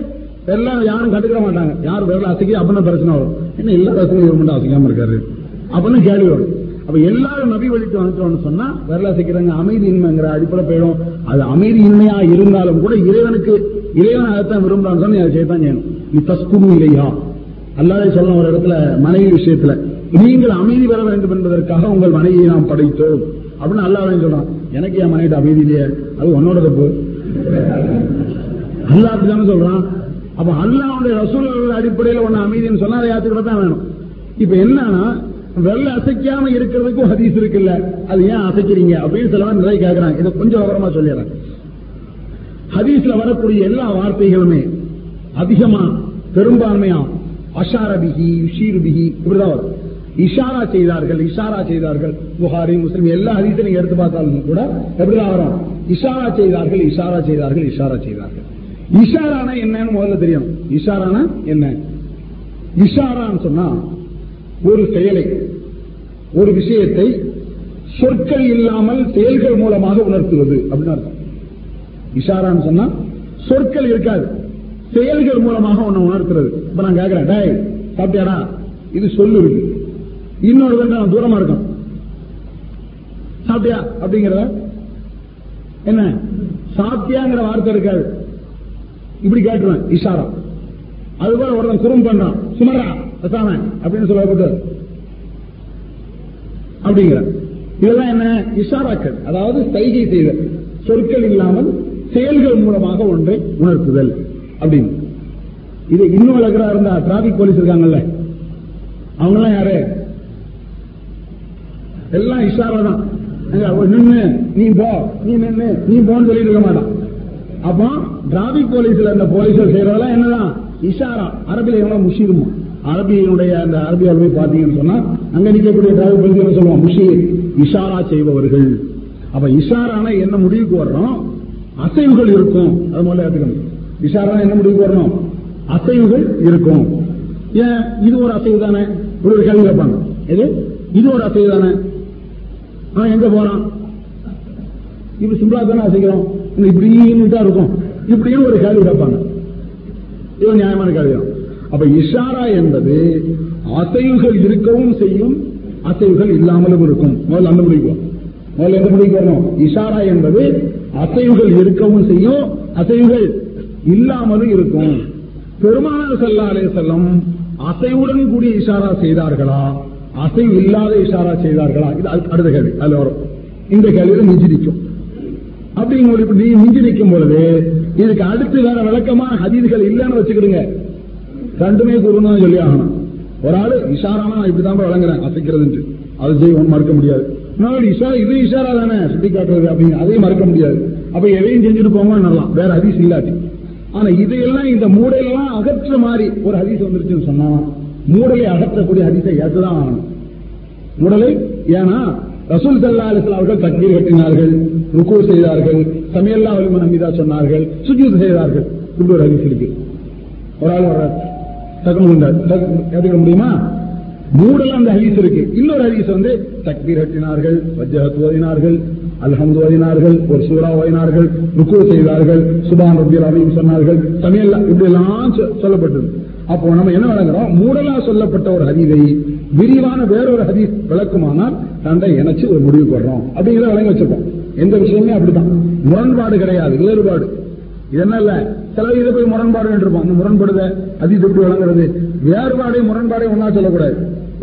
எல்லாம் யாரும் கண்டுக்கிற மாட்டாங்க. யார் விரல அசைக்க அப்படின்னு பிரச்சனை வரும்? என்ன எல்லா இவர் மட்டும் அசைக்காம இருக்காரு. அப்படின்னு கேள்வி வரும்? அப்ப எல்லாரும் நபி வழிக்கு வந்துட்டோம்னு சொன்னா விரல அசைக்கிறாங்க அமைதியின்மைங்கிற அடிப்படை போயிடும். அது அமைதியின்மையா இருந்தாலும் கூட இறைவனுக்கு இறைவன் அதைத்தான் விரும்புறான்னு சொன்னா அதை செய்யத்தான் செய்யணும். நீ இல்லையா அல்லாதே சொல்லணும் ஒரு இடத்துல மனைவி விஷயத்துல நீங்கள் அமைதி பெற வேண்டும் என்பதற்காக உங்கள் மனைவியை நாம் படைத்தோம். அப்படின்னு அல்லாவே சொல்றான். எனக்கு என் மனைவி அமைதி இல்லையே. அது உன்னோட தப்பு. அல்லா தானே சொல்றான். அப்ப அல்லாவுடைய ரசூல்கள் அடிப்படையில் ஒன்னு அமைதின்னு சொன்னா அதை யாத்துக்கிட்ட தான் வேணும். இப்ப என்னன்னா வெள்ள அசைக்காம இருக்கிறதுக்கும் ஹதீஸ் இருக்குல்ல. அது ஏன் அசைக்கிறீங்க? அப்படின்னு சொல்லலாம் நிறைய கேட்கறாங்க இதை கொஞ்சம் விவரமா சொல்லிடுறேன். ஹதீஸ்ல வரக்கூடிய எல்லா வார்த்தைகளுமே அதிகமா பெரும்பான்மையா அஷாரபிகி யுஷீர்பிகி இப்படிதான் வரும். இஷாரா செய்தார்கள் இஷாரா செய்தார்கள். புகாரி முஸ்லிம் எல்லா ஹதீஸும் நீங்க எடுத்து பார்த்தாலும் கூட எப்படிதான் வரும்? இஷாரா செய்தார்கள் இஷாரா செய்தார்கள் இஷாரா செய்தார்கள். இஷாரானா என்னன்னு முதல்ல தெரியும். இஷாரானா என்ன? இஷாரான்னு சொன்னா ஒரு செயலை ஒரு விஷயத்தை சொற்கள் இல்லாமல் செயல்கள் மூலமாக உணர்த்துவது அப்படின்னு அர்த்தம். இஷாரான்னு சொன்னா சொற்கள் இருக்காது செயல்கள் மூலமாக உன்னை உணர்த்துறது. இப்ப நான் கேட்கிறேன் டேய் சாப்பிட்டியாடா? இது சொல்லு இருக்கு. இன்னொரு நான் தூரமா இருக்கும் சாப்பிட்டியா? அப்படிங்கிறத? என்ன? சாப்பிட்டியாங்கிற வார்த்தை இருக்காது. இப்படி கேட்டுருவேன் இஷாரா. அதுபோல ஒருத்தன் குறும் பண்றான் சுமரா. பேசாம அப்படின்னு சொல்லப்பட்டு அப்படிங்கிற. இதெல்லாம் என்ன? இஷாராக்கள். அதாவது சைகை செய்தல் சொற்கள் இல்லாமல் செயல்கள் மூலமாக ஒன்றை உணர்த்துதல் அப்படின்னு. இது இன்னும் அழகரா இருந்தா டிராபிக் போலீஸ் இருக்காங்கல்ல? அவங்க எல்லாம் யாரு? எல்லாம் இஷாரா தான். அங்க நின்னு நீ போ நீ நின்னு நீ போன்னு சொல்லிட்டு இருக்க மாட்டான். அப்போ டிராபிக் போலீஸ்ல இருந்த போலீஸ் செய்யறதெல்லாம் என்னதான்? இஷாரா. அரபில் எவ்வளவு முஷிருமா அரபியினுடைய அந்த அரபிய அரபி பார்த்தீங்கன்னு சொன்னா அங்க நிற்கக்கூடிய டிராபிக் பகுதி என்ன சொல்லுவோம் முஷீர் இஷாரா செய்பவர்கள். அப்ப இஷாரான என்ன முடிவுக்கு வர்றோம்? அசைவுகள் இருக்கும். அது முதல்ல எடுத்துக்கணும். இஷாரா என்ன முடிவுக்கு வரணும் அசைவுகள் இருக்கும். ஏன்? இது ஒரு அசைவு தானே? ஒரு கேள்வி கேட்பாங்க. எது இது ஒரு அசைவு தானே? அவன் எங்க போறான் இப்படி சிம்பிளா தானே அசைக்கிறோம். இப்படின்னு தான் இருக்கும். இப்படியும் ஒரு கேள்வி கேட்பாங்க. இது நியாயமான கேள்வி தான் அப்ப இஷாரா என்பது அசைவுகள் இருக்கவும் செய்யும் அசைவுகள் இல்லாமலும் இருக்கும். முதல்ல அந்த முடிக்கும் முதல்ல எந்த முடிவுக்கு வரணும்? இஷாரா என்பது அசைவுகள் இருக்கவும் செய்யும் அசைவுகள் இல்லாமலும் இருக்கும். பெருமானார் சல்லா அலே செல்லம் அசைவுடன் கூடிய இஷாரா செய்தார்களா? அசைவு இல்லாத இஷாரா செய்தார்களா? இது அடுத்த- கேள்வி. அதுல வரும். இந்த கேள்வியில மிஞ்சி நிற்கும். அப்படிங்கும்போது இப்படி நீ மிஞ்சி நிற்கும் பொழுது இதுக்கு அடுத்து வேற விளக்கமான ஹதீதுகள் இல்லைன்னு வச்சுக்கிடுங்க. ரெண்டுமே குருன்னு சொல்லி ஆகணும். ஒரு ஆளு இஷாரானா நான் இப்படிதான் வழங்குறேன் அசைக்கிறதுன்ட்டு. அது செய்வோம் மறுக்க முடியாது. இன்னொரு இஷா இது இஷாரா தானே சுட்டி காட்டுறது அப்படின்னு அதையும் மறுக்க முடியாது. அப்ப எதையும் செஞ்சுட்டு போங்க நல்லா. வேற ஹதீஸ் இல்லாட்டி. ஆனா இதையெல்லாம் இந்த மூடையெல்லாம் அகற்ற மாதிரி ஒரு ஹதீஸ் வந்துருச்சுன்னு சொன்னா மூடலை அகற்றக்கூடிய ஹதீஸை ஏற்றுதான் ஆகணும். மூடலை? ஏன்னா ரசூல் சல்லா அலிஸ்லாம் அவர்கள் தண்ணீர் கட்டினார்கள் ருக்கு செய்தார்கள் சமையல்லா வலிமன் அமிதா சொன்னார்கள் சுஜூத் செய்தார்கள். இப்படி ஒரு ஹதீஸ் இருக்கு. ஒரு ஆள் வர்றாரு. டக்குனு கொண்டார். முடியுமா? மூடல அந்த ஹதீஸ் இருக்கு. இன்னொரு ஹதீஸ் வந்து தக்பீர் கட்டினார்கள் வஜ்ஜஹத் ஓதினார்கள் அல்ஹம்து ஓதினார்கள் ஒரு சூரா ஓதினார்கள் ருக்கு செய்தார்கள் சுபான் ரபியல் அமீம் சொன்னார்கள் சமையல் இப்படி எல்லாம் சொல்லப்பட்டது. அப்போ நம்ம என்ன வழங்குறோம் மூடலா சொல்லப்பட்ட ஒரு ஹதீதை விரிவான வேறொரு ஹதீஸ் விளக்குமானால் தண்டை இணைச்சு ஒரு முடிவு போடுறோம் அப்படிங்கிறத வழங்கி வச்சிருக்கோம். எந்த விஷயமே அப்படிதான் முரண்பாடு கிடையாது வேறுபாடு. இதென்ன இல்ல? சில இதை போய் முரண்பாடு இருப்போம் அந்த முரண்படுத அது எப்படி வழங்குறது. வேறுபாடை முரண்பாடை ஒன்னா சொல்லக்கூடாது.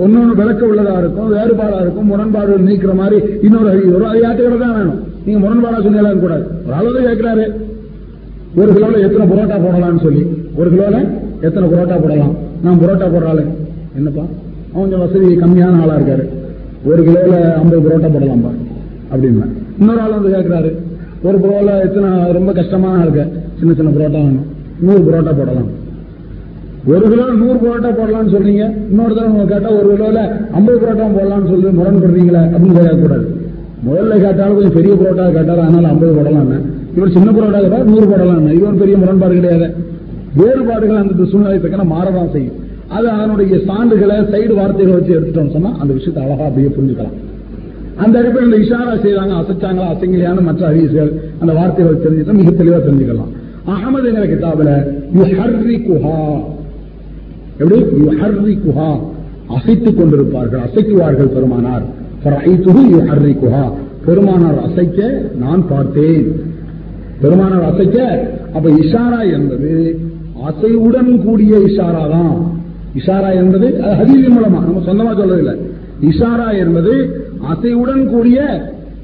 ஒன்னொன்னு விளக்க உள்ளதா இருக்கும் வேறுபாடா இருக்கும் முரண்பாடு நீக்கிற மாதிரி இன்னொரு அறிவு வரும் அது யாத்திரை தான் வேணும். நீங்க முரண்பாடா சொல்லலாம் கூடாது. ஒரு அளவு கேட்கிறாரு ஒரு கிலோல எத்தனை புரோட்டா போடலாம்னு சொல்லி. ஒரு கிலோல எத்தனை புரோட்டா போடலாம்? நான் புரோட்டா போடுறாள் என்னப்பா? அவன் கொஞ்சம் வசதி கம்மியான ஆளா இருக்காரு. ஒரு கிலோல ஐம்பது புரோட்டா போடலாம்பா அப்படின்னா. இன்னொரு ஆள் வந்து கேட்கிறாரு ஒரு புரோல எத்தனை ரொம்ப கஷ்டமான இருக்கு சின்ன சின்ன புரோட்டா வேணும். நூறு புரோட்டா போடலாம். ஒரு கிலோ நூறு புரோட்டா போடலாம்னு சொல்றீங்க இன்னொரு தடவை கேட்டா ஒரு கிலோல ஐம்பது புரோட்டா போடலாம்னு சொல்லி முரண்படுறீங்களே அப்படின்னு கேட்கக்கூடாது முதல்ல கேட்டாலும் கொஞ்சம் பெரிய புரோட்டா கேட்டாலும் அதனால ஐம்பது போடலாம் இவர் சின்ன புரோட்டா கேட்டால் நூறு போடலாம் இவன் பெரிய முரண்பாடு கிடையாது. வேறுபாடுகள் அந்த சூழ்நிலை தக்கன மாறதான் செய்யும். அது அதனுடைய சான்றுகளை சைடு வார்த்தைகளை வச்சு எடுத்துட்டோம் சொன்னா அந்த விஷயத்தை அழகா அப்படியே புரிஞ்சுக்கலாம். அந்த அடிப்படையில் இந்த இஷாரா செய்தாங்க அசைச்சாங்களா அசைங்கலையான மற்ற ஹதீஸ்கள் அந்த வார்த்தைகள் தெரிஞ்சுட்டா மிக தெளிவா தெரிஞ்சுக்கலாம். அகமதுங்கிற கிதாபில் யுஹர்ரிகுஹா எப்படி யுஹர்ரிகுஹா அசைத்துக் கொண்டிருப்பார்கள் அசைக்குவார்கள் பெருமானார் ஃபரைத்துஹு யுஹர்ரிகுஹா பெருமானார் அசைக்க நான் பார்த்தேன் பெருமானார் அசைக்க அப்ப இஷாரா என்பது அசைவுடன் கூடிய இஷாரா தான் இஷாரா என்பது அது மூலமா நம்ம சொந்தமா சொல்றதில்லை இஷாரா என்பது அசைவுடன் கூடிய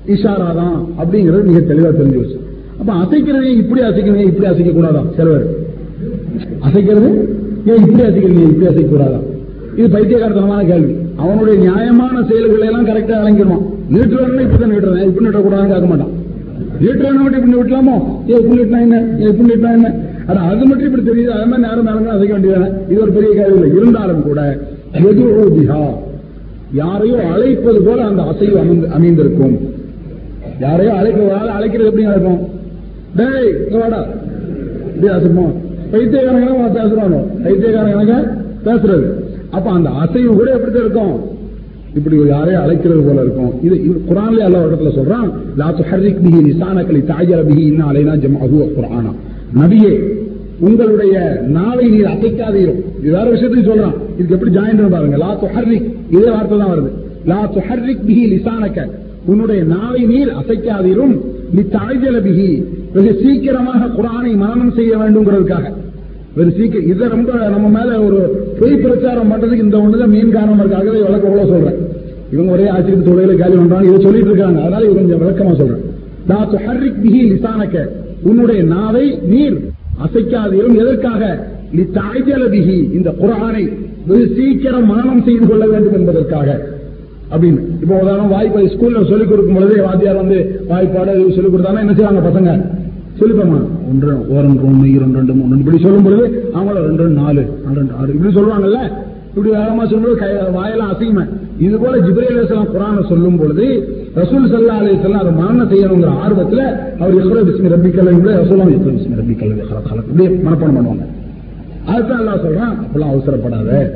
இஷாரா தான் அப்படிங்கிறது மிக தெளிவா தெரிஞ்சு வச்சு அப்ப அசைக்கிறவங்க இப்படி அசைக்கிறவங்க இப்படி அசைக்க கூடாதான் சிலவர் அசைக்கிறது ஏன் இப்படி அசைக்கிறீங்க இப்படி அசைக்க கூடாதா இது பைத்தியகாரத்தனமான கேள்வி. அவனுடைய நியாயமான செயல்களை எல்லாம் கரெக்டா விளங்கிடுவான் நீட்டு வேணும் இப்படிதான் நீட்டுறேன் இப்படி நீட்டக்கூடாதுன்னு கேட்க மாட்டான். நீட்டு வேணும் மட்டும் இப்படி விட்டலாமோ ஏ இப்படி நீட்டினா என்ன? ஏ இப்படி நீட்டினா என்ன? ஆனா அது மட்டும் இப்படி தெரியுது. அது மாதிரி நேரம் நேரம் அசைக்க வேண்டியதானே? இது ஒரு பெரிய கேள்வி இல்லை. இருந்தாலும் கூட எது பிஹா யாரையோ அழைப்பது போல அந்த அசைவு அமைந்து- அமைந்திருக்கும் யாரையோ அழைக்க ஒரு அழைக்கிறது எப்படி நடக்கும்? டேய் வாடா. இப்படி அசைப்போம் பைத்தியக்காரங்க பேசுறானோ? பைத்தியக்காரங்க பேசுறது. அப்ப அந்த அசைவு கூட எப்படி இருக்கும்? இப்படி ஒரு யாரையும் அழைக்கிறது போல இருக்கும். இது குரான்ல அல்ல இடத்துல சொல்றான் லா துஹர்ரிக் பிஹி லிசானக தாயர பிஹி இன்ன அலைனா ஜம்அஹு குரானா நபியே உங்களுடைய நாவை நீர் அசைக்காதீரும் இது வேற விஷயத்தையும் சொல்றான். இதுக்கு எப்படி ஜாயின் பாருங்க. லா துஹர்ரிக் இதே வார்த்தை தான் வருது. லா துஹர்ரிக் பிஹி லிசானக்க உன்னுடைய நாவை நீர் அசைக்காதீரும். லிதஅஜல வெகு சீக்கிரமாக குரானை மரணம் செய்ய வேண்டும்ங்கிறதுக்காக. வெகு சீக்கிரம் இதை ரொம்ப நம்ம மேல ஒரு பொய் பிரச்சாரம் பண்றதுக்கு இந்த ஒண்ணுதான் மெயின் காரணம் இருக்காக விளக்க எவ்வளவு சொல்றேன். இவங்க ஒரே ஆச்சரிய தொழில காலி பண்றாங்க இதை சொல்லிட்டு இருக்காங்க. அதனால இது கொஞ்சம் விளக்கமா சொல்றேன். தாத்து ஹர்ரிக் பிஹி லிசானக்க உன்னுடைய நாவை நீர் அசைக்காதீரும். எதற்காக? லிதஅஜல பிஹி. இந்த குரானை வெகு சீக்கிரம் மரணம் செய்து கொள்ள வேண்டும் என்பதற்காக. அப்படின்னு. இப்போ உதாரணம் வாய்ப்பு ஸ்கூல்ல சொல்லிக் கொடுக்கும் பொழுதே வாத்தியார் வந்து வாய்ப்பாடு சொல்லிக் கொடுத்தாங்கன்னா என்ன செய்வாங்க பசங்க? சொல்லிப்போமா ஒன்று ஓரன் ஒன்று இரண்டு ரெண்டு மூணு இப்படி சொல்லும் பொழுது அவங்கள ரெண்டு ரெண்டு நாலு ரெண்டு ஆறு. இப்படி சொல்லுவாங்கல்ல? இப்படி வேகமா சொல்லும்போது கை- வாயெல்லாம் அசையுமே. இது போல ஜிப்ரேல் அலைஹிஸ்ஸலாம் குரானை சொல்லும் பொழுது ரசூல் சல்லா அலைஹிஸ்ஸலாம் அதை மரணம் செய்யணுங்கிற ஆர்வத்துல அவர் இஸ்ரோ பிஸ்மி ரப்பிக்கல்ல ரசூலாம் இஸ்ரோ பிஸ்மி ரப்பிக்கல்ல இப்படியே மனப்பாடம் பண்ணுவாங்க. அதுதான் எல்லாம் சொல்றான். அப்பெல்லாம் அவசரப்படாத.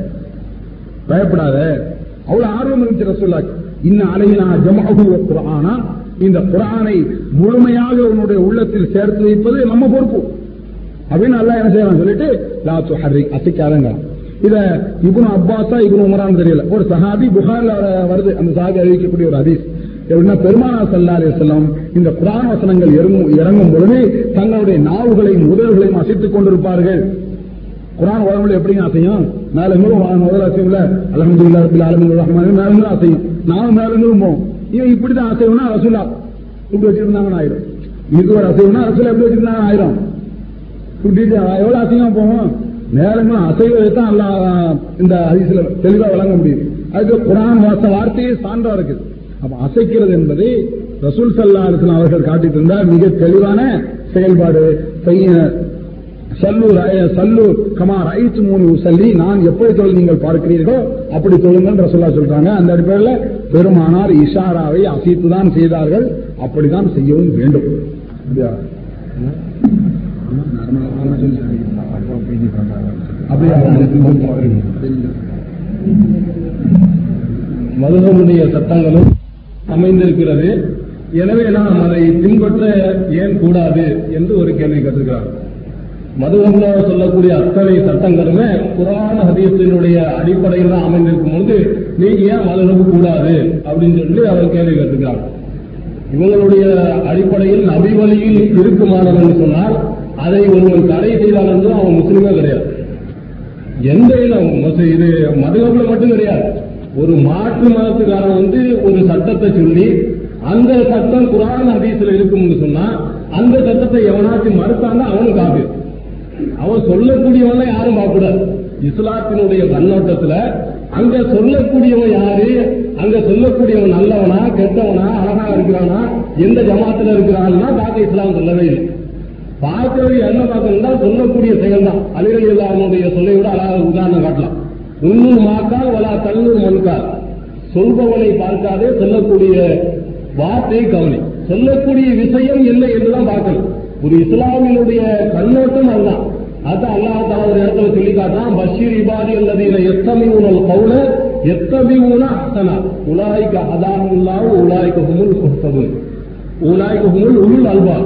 பயப்படாத. அவ்வளவு ஆர்வம் இருந்துச்சு ரசூல்லாக்கு இன்ன அலையினா ஜமாஹு குரானா இந்த குரானை முழுமையாக உன்னுடைய உள்ளத்தில் சேர்த்து வைப்பது நம்ம பொறுப்பு. அப்படின்னு நல்லா என்ன செய்யலாம் சொல்லிட்டு லாத்து ஹரி அசைக்காதங்க. இத இப்னு அப்பாஸா இப்னு உமரான் தெரியல. ஒரு சஹாபி புகார்ல வருது. அந்த சஹாபி அறிவிக்கக்கூடிய ஒரு ஹதீஸ். எப்படின்னா பெருமானா சல்லா செல்லம் இந்த குரான் வசனங்கள் இறங்கும் இறங்கும் பொழுது தங்களுடைய நாவுகளையும் உதவுகளையும் அசைத்துக் கொண்டிருப்பார்கள். குரான் உடம்புல எப்படிங்க அசையும் மேலங்களும் முதல் அசையும்ல அலமதுல்லா ரபில் ஆலமின் ரஹ்மான் மேலங்களும் அசையும் நானும் மேலங்களும் போவோம் இவன் இப்படிதான் அசைவுனா ரசூலா இப்படி வச்சிருந்தாங்கன்னு ஆயிரும். இது ஒரு அசைவுனா ரசூலா எப்படி வச்சிருந்தாங்க ஆயிரும். இப்படி எவ்வளவு அசைவம் போவோம் மேலங்களும் அசைவதை தான் அல்லாஹ் இந்த அதிசல தெளிவா வழங்க முடியும் அதுக்கு குரான் வாச வார்த்தையே சான்றா இருக்குது. அப்ப அசைக்கிறது என்பதை ரசூல் சல்லா அலிஸ்லாம் அவர்கள் காட்டிட்டு இருந்தால் மிக தெளிவான செயல்பாடு சல்லு ர- கமா ரைத்து மூணு சல்லி நான் எப்படி தொழில் நீங்கள் பார்க்கிறீர்களோ அப்படி தொழுங்கள் ரசோல்லா சொல்றாங்க. அந்த அடிப்படையில் பெருமானார் இஷாராவை அசைத்து தான் செய்தார்கள். அப்படிதான் செய்யவும் வேண்டும். அப்படியா? மதுகமுடைய சட்டங்களும் அமைந்திருக்கிறது. எனவே நாம் அதை பின்பற்ற ஏன் கூடாது என்று ஒரு கேள்வி கேட்டிருக்கிறார். மதுவங்கள சொல்லக்கூடிய அத்தனை சட்டங்களுமே புராண ஹதீசத்தினுடைய அடிப்படையில் தான் அமைந்திருக்கும் பொழுது நீங்க ஏன் மதுகம் கூடாது அப்படின்னு சொல்லி அவர் கேள்வி கேட்டிருக்கிறார். இவங்களுடைய அடிப்படையில் நபி வழியில் இருக்குமானவன் சொன்னால் அதை ஒருவன் தடை செய்தான் என்று அவன் முஸ்லீமே கிடையாது. எந்த இனம் இது மதுகப்பில் மட்டும் கிடையாது. ஒரு மாற்று மதத்துக்காரன் வந்து ஒரு சட்டத்தை சொல்லி அந்த சட்டம் குரான் ஹதீஸ்ல இருக்கும்னு சொன்னா அந்த சட்டத்தை எவனாச்சும் மறுத்தான்னா அவனும் காப்பி அவன் சொல்லக்கூடியவனை யாரும் பார்க்கக்கூடாது. இஸ்லாத்தினுடைய கண்ணோட்டத்துல அங்க சொல்லக்கூடியவன் யாரு? அங்க சொல்லக்கூடியவன் நல்லவனா கெட்டவனா அழகா இருக்கிறானா எந்த ஜமாத்துல இருக்கிறான்னா பார்க்க இஸ்லாம் சொல்லவே இல்லை. பார்க்கறது என்ன பார்க்கணும்னா சொல்லக்கூடிய செயல் தான் அலிரலி இல்லாமனுடைய சொல்லை விட அழகாக உதாரணம் காட்டலாம். உன்னூர் மாக்கால் வலா தள்ளூர் மண்கால். சொல்பவனை பார்க்காதே சொல்லக்கூடிய வார்த்தை கவனி. சொல்லக்கூடிய விஷயம் என்ன என்றுதான் பார்க்கணும். ஒரு இஸ்லாமினுடைய கண்ணோட்டம் அதுதான் அது அல்லாஹ் தலா ஒரு இடத்துல சொல்லி காட்டுறான் பஷீர் இபாதி அல்லதீன எத்தமிவுனல் கவுல எத்தமிவுன அஹ்சனா. உலாய்க்க அதாஹுல்லாஹு உலாய்க்க ஹுமுல் முஹ்ததுன். உலாய்க்க ஹுமுல் உள் அல்வா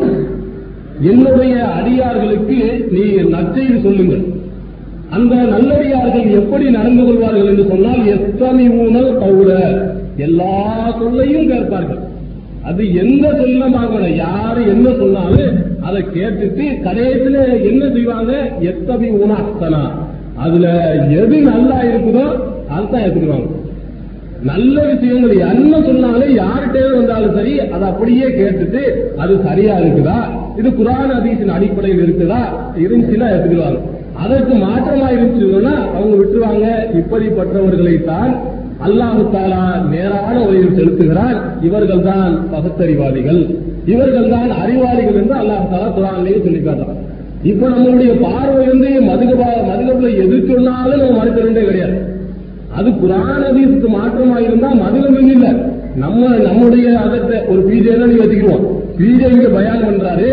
என்னுடைய அடியார்களுக்கு நீ நற்செய்தி சொல்லுங்கள். அந்த நல்லடியார்கள் எப்படி நடந்து கொள்வார்கள் என்று சொன்னால் எத்தனை ஊனல் கவுல எல்லா சொல்லையும் கேட்பார்கள். அது எந்த சொல்லமாக யாரு என்ன சொன்னாலும் அதை கேட்டுட்டு கடைசியில என்ன செய்வாங்க? எத்தனை உணாஸ்தனா அதுல எது நல்லா இருக்குதோ அதுதான் எடுத்துக்குவாங்க. நல்ல விஷயங்கள் என்ன சொன்னாலும் யார்கிட்டே வந்தாலும் சரி அதை அப்படியே கேட்டுட்டு அது சரியா இருக்குதா? இது குரான் அதிசின் அடிப்படையில் இருக்குதா? இருந்துச்சுன்னா எடுத்துக்குவாங்க. அதற்கு மாற்றமா இருந்துச்சுன்னா அவங்க விட்டுருவாங்க. இப்படிப்பட்டவர்களை தான் அல்லாஹு தாலா நேரான வழியில் செலுத்துகிறார். இவர்கள் தான் பகுத்தறிவாதிகள் இவர்கள் தான் அறிவாளிகள் என்று அல்லாஹ் தாலா குரான்லேயே சொல்லி காட்டுறான் இப்ப நம்மளுடைய பார்வை வந்து மதுகபா மதுகபுல எது சொன்னாலும் நம்ம மறுக்கிறதே கிடையாது. அது குரான் அதீசுக்கு மாற்றமா இருந்தா மதுகம் இல்ல. நம்ம நம்முடைய அதத்தை ஒரு பிஜே தான் நீ வச்சுக்கிறோம் பிஜே இங்க பயான் பண்றாரு.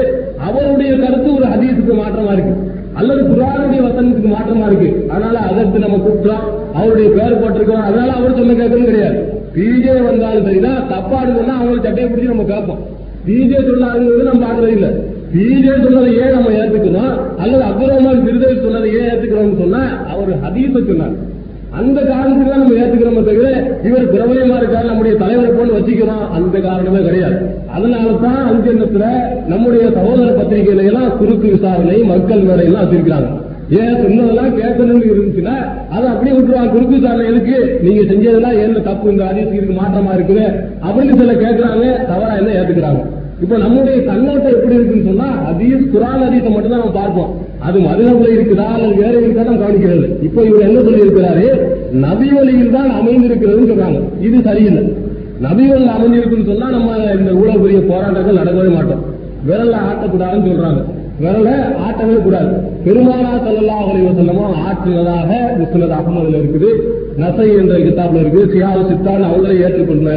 அவருடைய கருத்து ஒரு ஹதீஸுக்கு மாற்றமா இருக்கு. அல்லது குரானுடைய வசனத்துக்கு மாற்றமா இருக்கு. அதனால அதற்கு நம்ம கூப்பிட்டோம் அவருடைய பேர் போட்டிருக்கோம். அதனால அவர் சொல்ல கேட்கறது கிடையாது. பிஜே வந்தாலும் சரிதான். தப்பா இருக்குன்னா அவங்களை சட்டையை பிடிச்சி நம்ம கேட்போம். பிஜே சொல்லாதுங்கிறது நம்ம பாக்குறது இல்ல. பிஜே சொன்னதை ஏன் நம்ம ஏத்துக்கணும்? அல்லது அப்துல் ரஹ்மான் விருதை சொன்னதை ஏன் ஏத்துக்கிறோம்னு சொன்னா அவர் ஹதீஸ சொன்னார். அந்த காரணத்துக்கு தான் நம்ம ஏத்துக்கிறோம் தவிர இவர் பிரபலமா இருக்காரு நம்முடைய தலைவரை போட்டு வச்சுக்கிறோம் அந்த காரணமே கிடையாது. அதனாலதான் தான் அஞ்செண்ணத்துல நம்முடைய சகோதர பத்திரிகையில எல்லாம் குறுக்கு விசாரணை மக்கள் வேலை எல்லாம் வச்சிருக்கிறாங்க. ஏன் சொன்னதெல்லாம் கேட்கணும்னு இருந்துச்சுன்னா அதை அப்படியே விட்டுருவாங்க குறுக்கு விசாரணை எதுக்கு? நீங்க செஞ்சதெல்லாம் என்ன தப்பு இந்த அதிசயம் மாற்றமா இருக்குது? அப்படின்னு சில கேட்கறாங்க தவறா என்ன ஏத்துக்கிறாங்க? இப்ப நம்முடைய கண்ணோட்டம் எப்படி இருக்குன்னு சொன்னா அதீஸ் குரான் அதீசை மட்டும் தான் நம்ம பார்ப்போம். அது மதுரவுல இருக்குதா அல்லது வேற இருக்கா நம்ம கவனிக்கிறது. இப்ப இவர் என்ன சொல்லி இருக்கிறாரு நபி வழியில் தான் அமைந்திருக்கிறதுன்னு சொல்றாங்க. இது சரியில்லை. நபி வழியில் அமைஞ்சிருக்குன்னு சொன்னா நம்ம இந்த ஊழல் போராட்டங்கள் நடக்கவே மாட்டோம். விரல்ல ஆட்டக்கூடாதுன்னு சொல்றாங்க. விரல ஆட்டவே கூடாது. பெருமானா சல்லா அலைவ செல்லமும் ஆற்றினதாக முஸ்னத் அதுல இருக்குது. நசை என்ற கிதாப்ல இருக்கு சியாவு சித்தான் அவங்களே ஏற்றுக்கொண்ட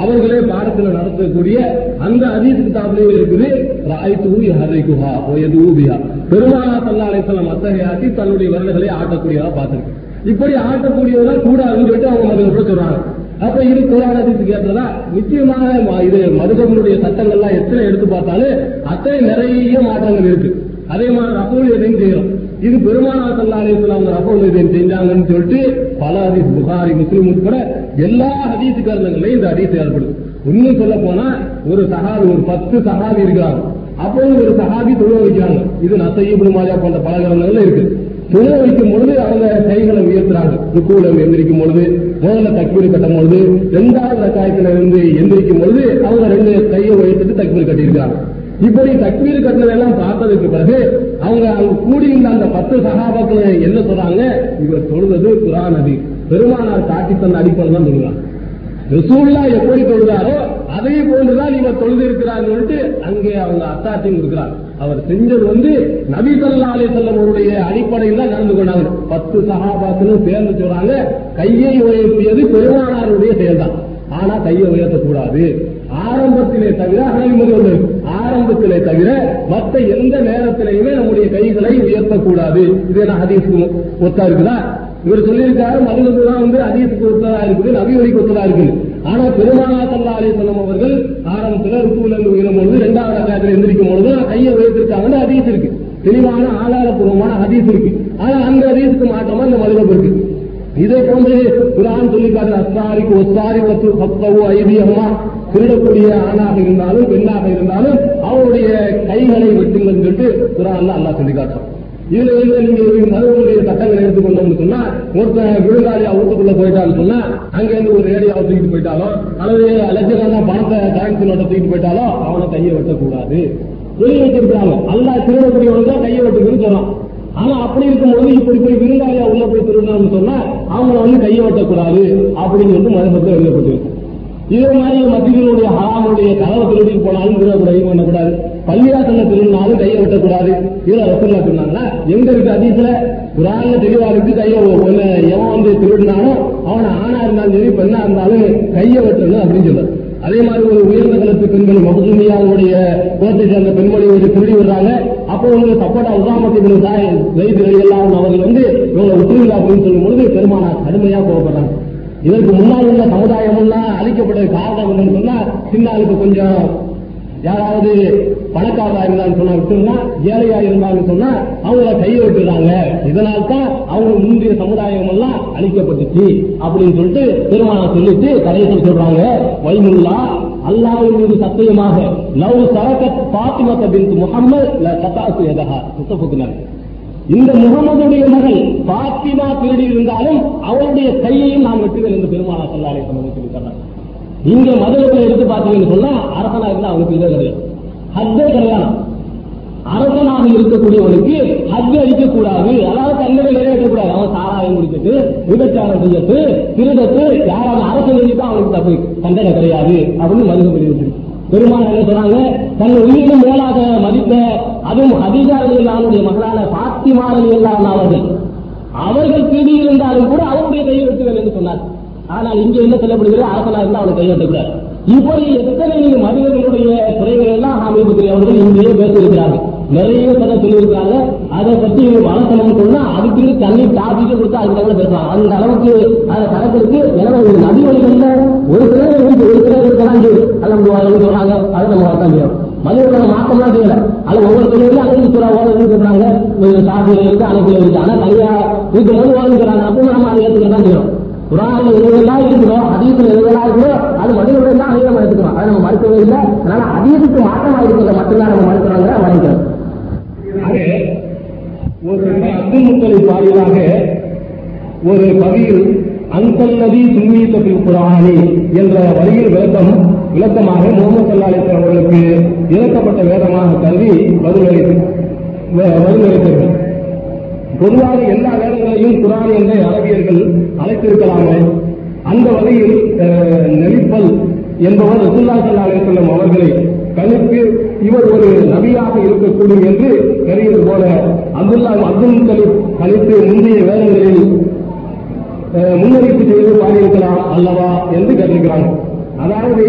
அவர்களே பாடத்தில் நடத்தக்கூடிய அந்த அதீத் கிதாப்லயும் இருக்குது. ராய்த்து ஹரைக்குஹா ஒயது ஊபியா பெருமானா சல்லா அலைவலம் அத்தகையாக்கி தன்னுடைய விரல்களை ஆட்டக்கூடியதா பார்த்திருக்கு. இப்படி ஆட்டக்கூடியதா கூடாதுன்னு சொல்லிட்டு அவங்க மதுரை சொல்றாங்க. அப்ப இது குரானத்துக்கு கேட்டதா நிச்சயமாக ம- இது மதுகவனுடைய சட்டங்கள்லாம் எத்தனை எடுத்து பார்த்தாலும் அத்தனை நிறைய மாற்றங்கள் இருக்கு. அதே மாதிரி ரஃபூல் எதையும் செய்யறோம் இது பெருமானா சல்லாலயத்தில் அவங்க ரஃபூல் எதையும் செஞ்சாங்கன்னு சொல்லிட்டு பல ஹதீஸ் புகாரி முஸ்லீம் உட்பட எல்லா ஹதீஸ் காரணங்களையும் இந்த ஹதீஸ் ஏற்படுது. இன்னும் சொல்ல போனா ஒரு சஹாபி ஒரு பத்து சஹாபி இருக்கிறாங்க. அப்போ ஒரு சஹாபி தொழுவ வைக்கிறாங்க. இது நசையீபுல் மாஜா போன்ற பல கிரகங்கள்ல இருக்கு. தொழுவ வைக்கும் பொழுது அவங்க கைகளை உயர்த்துறாங்க. ருக்குல எந்திரிக்கும் பொழுது முதல்ல தக்பீர் கட்டும் பொழுது இரண்டாவது ரக்காயத்துல இருந்து எந்திரிக்கும் பொழுது அவங்க ரெண்டு கையை உயர்த்திட்டு தக்பீர் கட்டியிருக்காங்க. இப்படி தக்பீர் கட்டினதெல்லாம் பார்த்ததுக்கு பிறகு அவங்க அவங்க கூடியிருந்த அந்த பத்து சகாபாக்கள் என்ன சொல்றாங்க? இவர் சொல்றது குரான் அது. பெருமானார் காட்டி தந்த அடிப்படை தான் சொல்லுவாங்க ரசூல்லா எப்படி தொழுதாரோ அதே போன்றுதான் இவர் தொழுது இருக்கிறார் அங்கே அவங்க அத்தாட்சியும் இருக்கிறார் அவர் செஞ்சது வந்து நபி சல்லா அலி வஸல்லம் அவருடைய அடிப்படையில் தான் நடந்து கொண்டாங்க. பத்து சகாபாத்திலும் சேர்ந்து சொல்றாங்க கையை உயர்த்தியது பெருமானாருடைய செயல்தான். ஆனா கையை உயர்த்தக்கூடாது. ஆரம்பத்திலே தவிர அனைவரும் ஒன்று ஆரம்பத்திலே தவிர மற்ற எந்த நேரத்திலையுமே நம்முடைய கைகளை உயர்த்தக்கூடாது. இது என்ன ஹதீஸ் ஒத்தா இருக்குதா? இவர் சொல்லியிருக்காரு மதுரத்து தான் வந்து அதிகத்துக்கு ஒத்ததா இருக்குது நபி வழிக்கு ஒத்ததா இருக்குது. ஆனா பெருமானா சல்லா அலி சொல்லம் அவர்கள் ஆரம்பத்துல ருக்குல இருந்து உயரும் பொழுது இரண்டாவது ரக்காயத்துல எந்திரிக்கும் பொழுது கையை உயர்த்திருக்காங்கன்னு அதிகத்து இருக்கு. தெளிவான ஆதாரப்பூர்வமான ஹதீஸ் இருக்கு. ஆனா அந்த ஹதீஸுக்கு மாற்றமா இந்த மதுரம் இருக்கு. இதை போன்று குரான் சொல்லி காட்டுற அஸ்தாரிக்கு ஒஸ்தாரி வத்து பத்தவு ஐதியமா திருடக்கூடிய ஆணாக இருந்தாலும் பெண்ணாக இருந்தாலும் அவருடைய கைகளை வெட்டுங்கள் சொல்லிட்டு குரான் அல்லாஹ் சொல்லி காட்டுறான் இதுல வந்து நீங்க மதுவனுடைய சட்டங்களை எடுத்துக்கொண்டோம்னு சொன்னா ஒருத்தன் விழுந்தாளியா வீட்டுக்குள்ள போயிட்டான்னு சொன்னா அங்க இருந்து ஒரு ரேடியாவை தூக்கிட்டு போயிட்டாலும் அல்லது லட்சக்கணக்கான பணத்தை கரன்சி நோட்டை தூக்கிட்டு போயிட்டாலும் அவனை கையை வெட்டக்கூடாது. சொல்லி வச்சிருக்காங்க அல்லா திருடக்கூடியவங்க தான் கையை வெட்டுக்குன்னு சொன்னான் ஆனா அப்படி இருக்கும்போது இப்படி போய் விருந்தாளியா உள்ள போய் திருடணும்னு சொன்னா அவங்கள வந்து கையை வெட்டக்கூடாது அப்படின்னு வந்து மதப்பத்தில் எழுதப்பட்டிருக்கு. இதே மாதிரி மத்தியினுடைய ஹராமுடைய கதவை திருடிட்டு போனாலும் திருடக்கூடாது பண்ணக்கூடாது. பள்ளியாசன திருடினாலும் கையை வெட்டக்கூடாது இதுல ரசல்லா சொன்னாங்களா? எங்க இருக்கு அதிகத்துல குரான்ல தெளிவா இருக்கு கையை எவன் வந்து திருடினாலும் அவன் ஆணா இருந்தாலும் சரி பெண்ணா இருந்தாலும் கையை வெட்டணும் அப்படின்னு சொல்றாரு. அதே மாதிரி ஒரு உயர்ந்த கலத்து பெண்கள் மகசூமியாவுடைய குலத்தை சேர்ந்த பெண்மணி ஒரு திருடி விடுறாங்க. அப்போ வந்து சப்போட்டா உதாமத்தின் தாய் வைத்து எல்லாம் அவர்கள் வந்து இவங்களை உற்றுவிழா அப்படின்னு சொல்லும் பொழுது பெருமானா கடுமையா கோவப்படுறாங்க. இதற்கு முன்னால் உள்ள சமுதாயம் எல்லாம் அழிக்கப்பட்டது காரணம் என்னன்னு சொன்னா சின்னாளுக்கு கொஞ்சம் யாராவது பணக்காரா இருந்தான்னு சொன்னா விட்டுருந்தா ஏழையா இருந்தான்னு சொன்னா அவங்கள கையை விட்டுறாங்க இதனால தான் அவங்க முந்தைய சமுதாயம் எல்லாம் அழிக்கப்பட்டுச்சு அப்படின்னு சொல்லிட்டு பெருமானா சொல்லிட்டு கடைசியில் சொல்றாங்க. வைமுல்லா அல்லாவின் மீது சத்தியமாக லவ் சரகத் பாத்திமத்த பின் முகமது கத்தாசு எதகா இந்த முகமதுடைய மகள் பாத்திமா திருடி இருந்தாலும் அவருடைய கையையும் நான் வெட்டுதல் என்று பெருமானா சொல்லாலே சம்மதி சொல்லி தர்றாங்க இங்க மதுரத்தில் எடுத்து பார்த்தீங்கன்னு சொன்னா அரசனா இருந்தா அவங்களுக்கு இல்லை கிடையாது ஹத்தே கல்யாணம் அரசனாக இருக்கக்கூடியவனுக்கு ஹஜ் அளிக்கக்கூடாது. அதாவது தண்டனை நிறைவேற்றக்கூடாது அவன் சாராயம் குடிச்சிட்டு விபச்சாரம் செய்யட்டு திருடத்து யாராவது அரசு எழுதிட்டு அவனுக்கு தப்பு. தண்டனை கிடையாது. அப்படின்னு மதுரை முடிவு பெருமான என்ன சொன்னாங்க? தன் உயிரினும் மேலாக மதித்த அதுவும் அதிகாரிகளுடைய மகளான பாத்திமாரல் அவர்கள். அவர்கள் பிடி இருந்தாலும் கூட அவருடைய கையை வெட்டுவேன் என்று சொன்னார். ஆனால் இங்க என்ன சொல்லப்படுகிறது? அரசனாக இருந்தால் அவனை கையை இப்படி எத்தனை மனிதர்களுடைய குறைகள் எல்லாம் அமைப்பு அவர்கள் இங்கேயே பேசியிருக்கிறார்கள். நிறைய கதை சொல்லியிருக்காங்க அதை பற்றி வளர்த்தணும் சொன்னா அதுக்கு தண்ணி டாபிக்கு கொடுத்தா அதுக்கு தகவல் பேசுவாங்க அந்த அளவுக்கு அந்த கணக்கிற்கு எனவே ஒரு நதி வழிகள்ல ஒரு சிலர் இருக்கு ஒரு சிலர் இருக்கலாம் அதை நம்ம சொல்றாங்க அதை நம்ம வளர்த்தான் செய்யணும். மனிதர்களை மாற்றம்லாம் செய்யல. அது ஒவ்வொரு தொழிலும் அனைத்து சுறா ஓட சொல்றாங்க சாப்பிட இருக்கு அனைத்து இருக்கு ஆனா தனியா இருக்கும்போது ஓடுங்கிறாங்க அப்போ நம்ம அதை ஏற்றுக்க செய்யணும். குரான்ல எதுவெல்லாம் இருக்கிறோம் அதீசில் எதுவெல்லாம் இருக்கிறோம் அது மனிதனுடைய தான் அதிகம் எடுத்துக்கிறோம் அதை நம்ம மறுக்கவே இல்லை. அதனால அதீசுக்கு மாற்றமா இருக்கிறத மட்டும்தான் நம்ம மறுக்கிறோங்கிற வரைக்கிறோம் ஒரு அப்துல் முத்தலிப் வாயிலாக ஒரு பதியில் அங்கல் நதி சும்மீத்தத்தில் குரானி என்ற வரியில் விளக்கம் விளக்கமாக முகமது சல்லாஹ் அவர்களுக்கு இறக்கப்பட்ட வேதமாக கருதி பதிலளித்து பதிலளித்தார்கள் பொதுவாக எல்லா வேதங்களையும் குரான் என்ற அரபியர்கள் அழைத்திருக்கலாமே. அந்த வகையில் நெலிப்பல் என்பவர் ரசுல்லா சல்லா அலிசல்லம் அவர்களை கணித்து இவர் ஒரு நபியாக இருக்கக்கூடும் என்று தெரிவது போல அப்துல்லா அப்துல் முத்தலிப் கணித்து முந்தைய வேதங்களில் முன்னறிவிப்பு செய்து பாடியிருக்கலாம் அல்லவா என்று கேட்டிருக்கிறாங்க அதாவது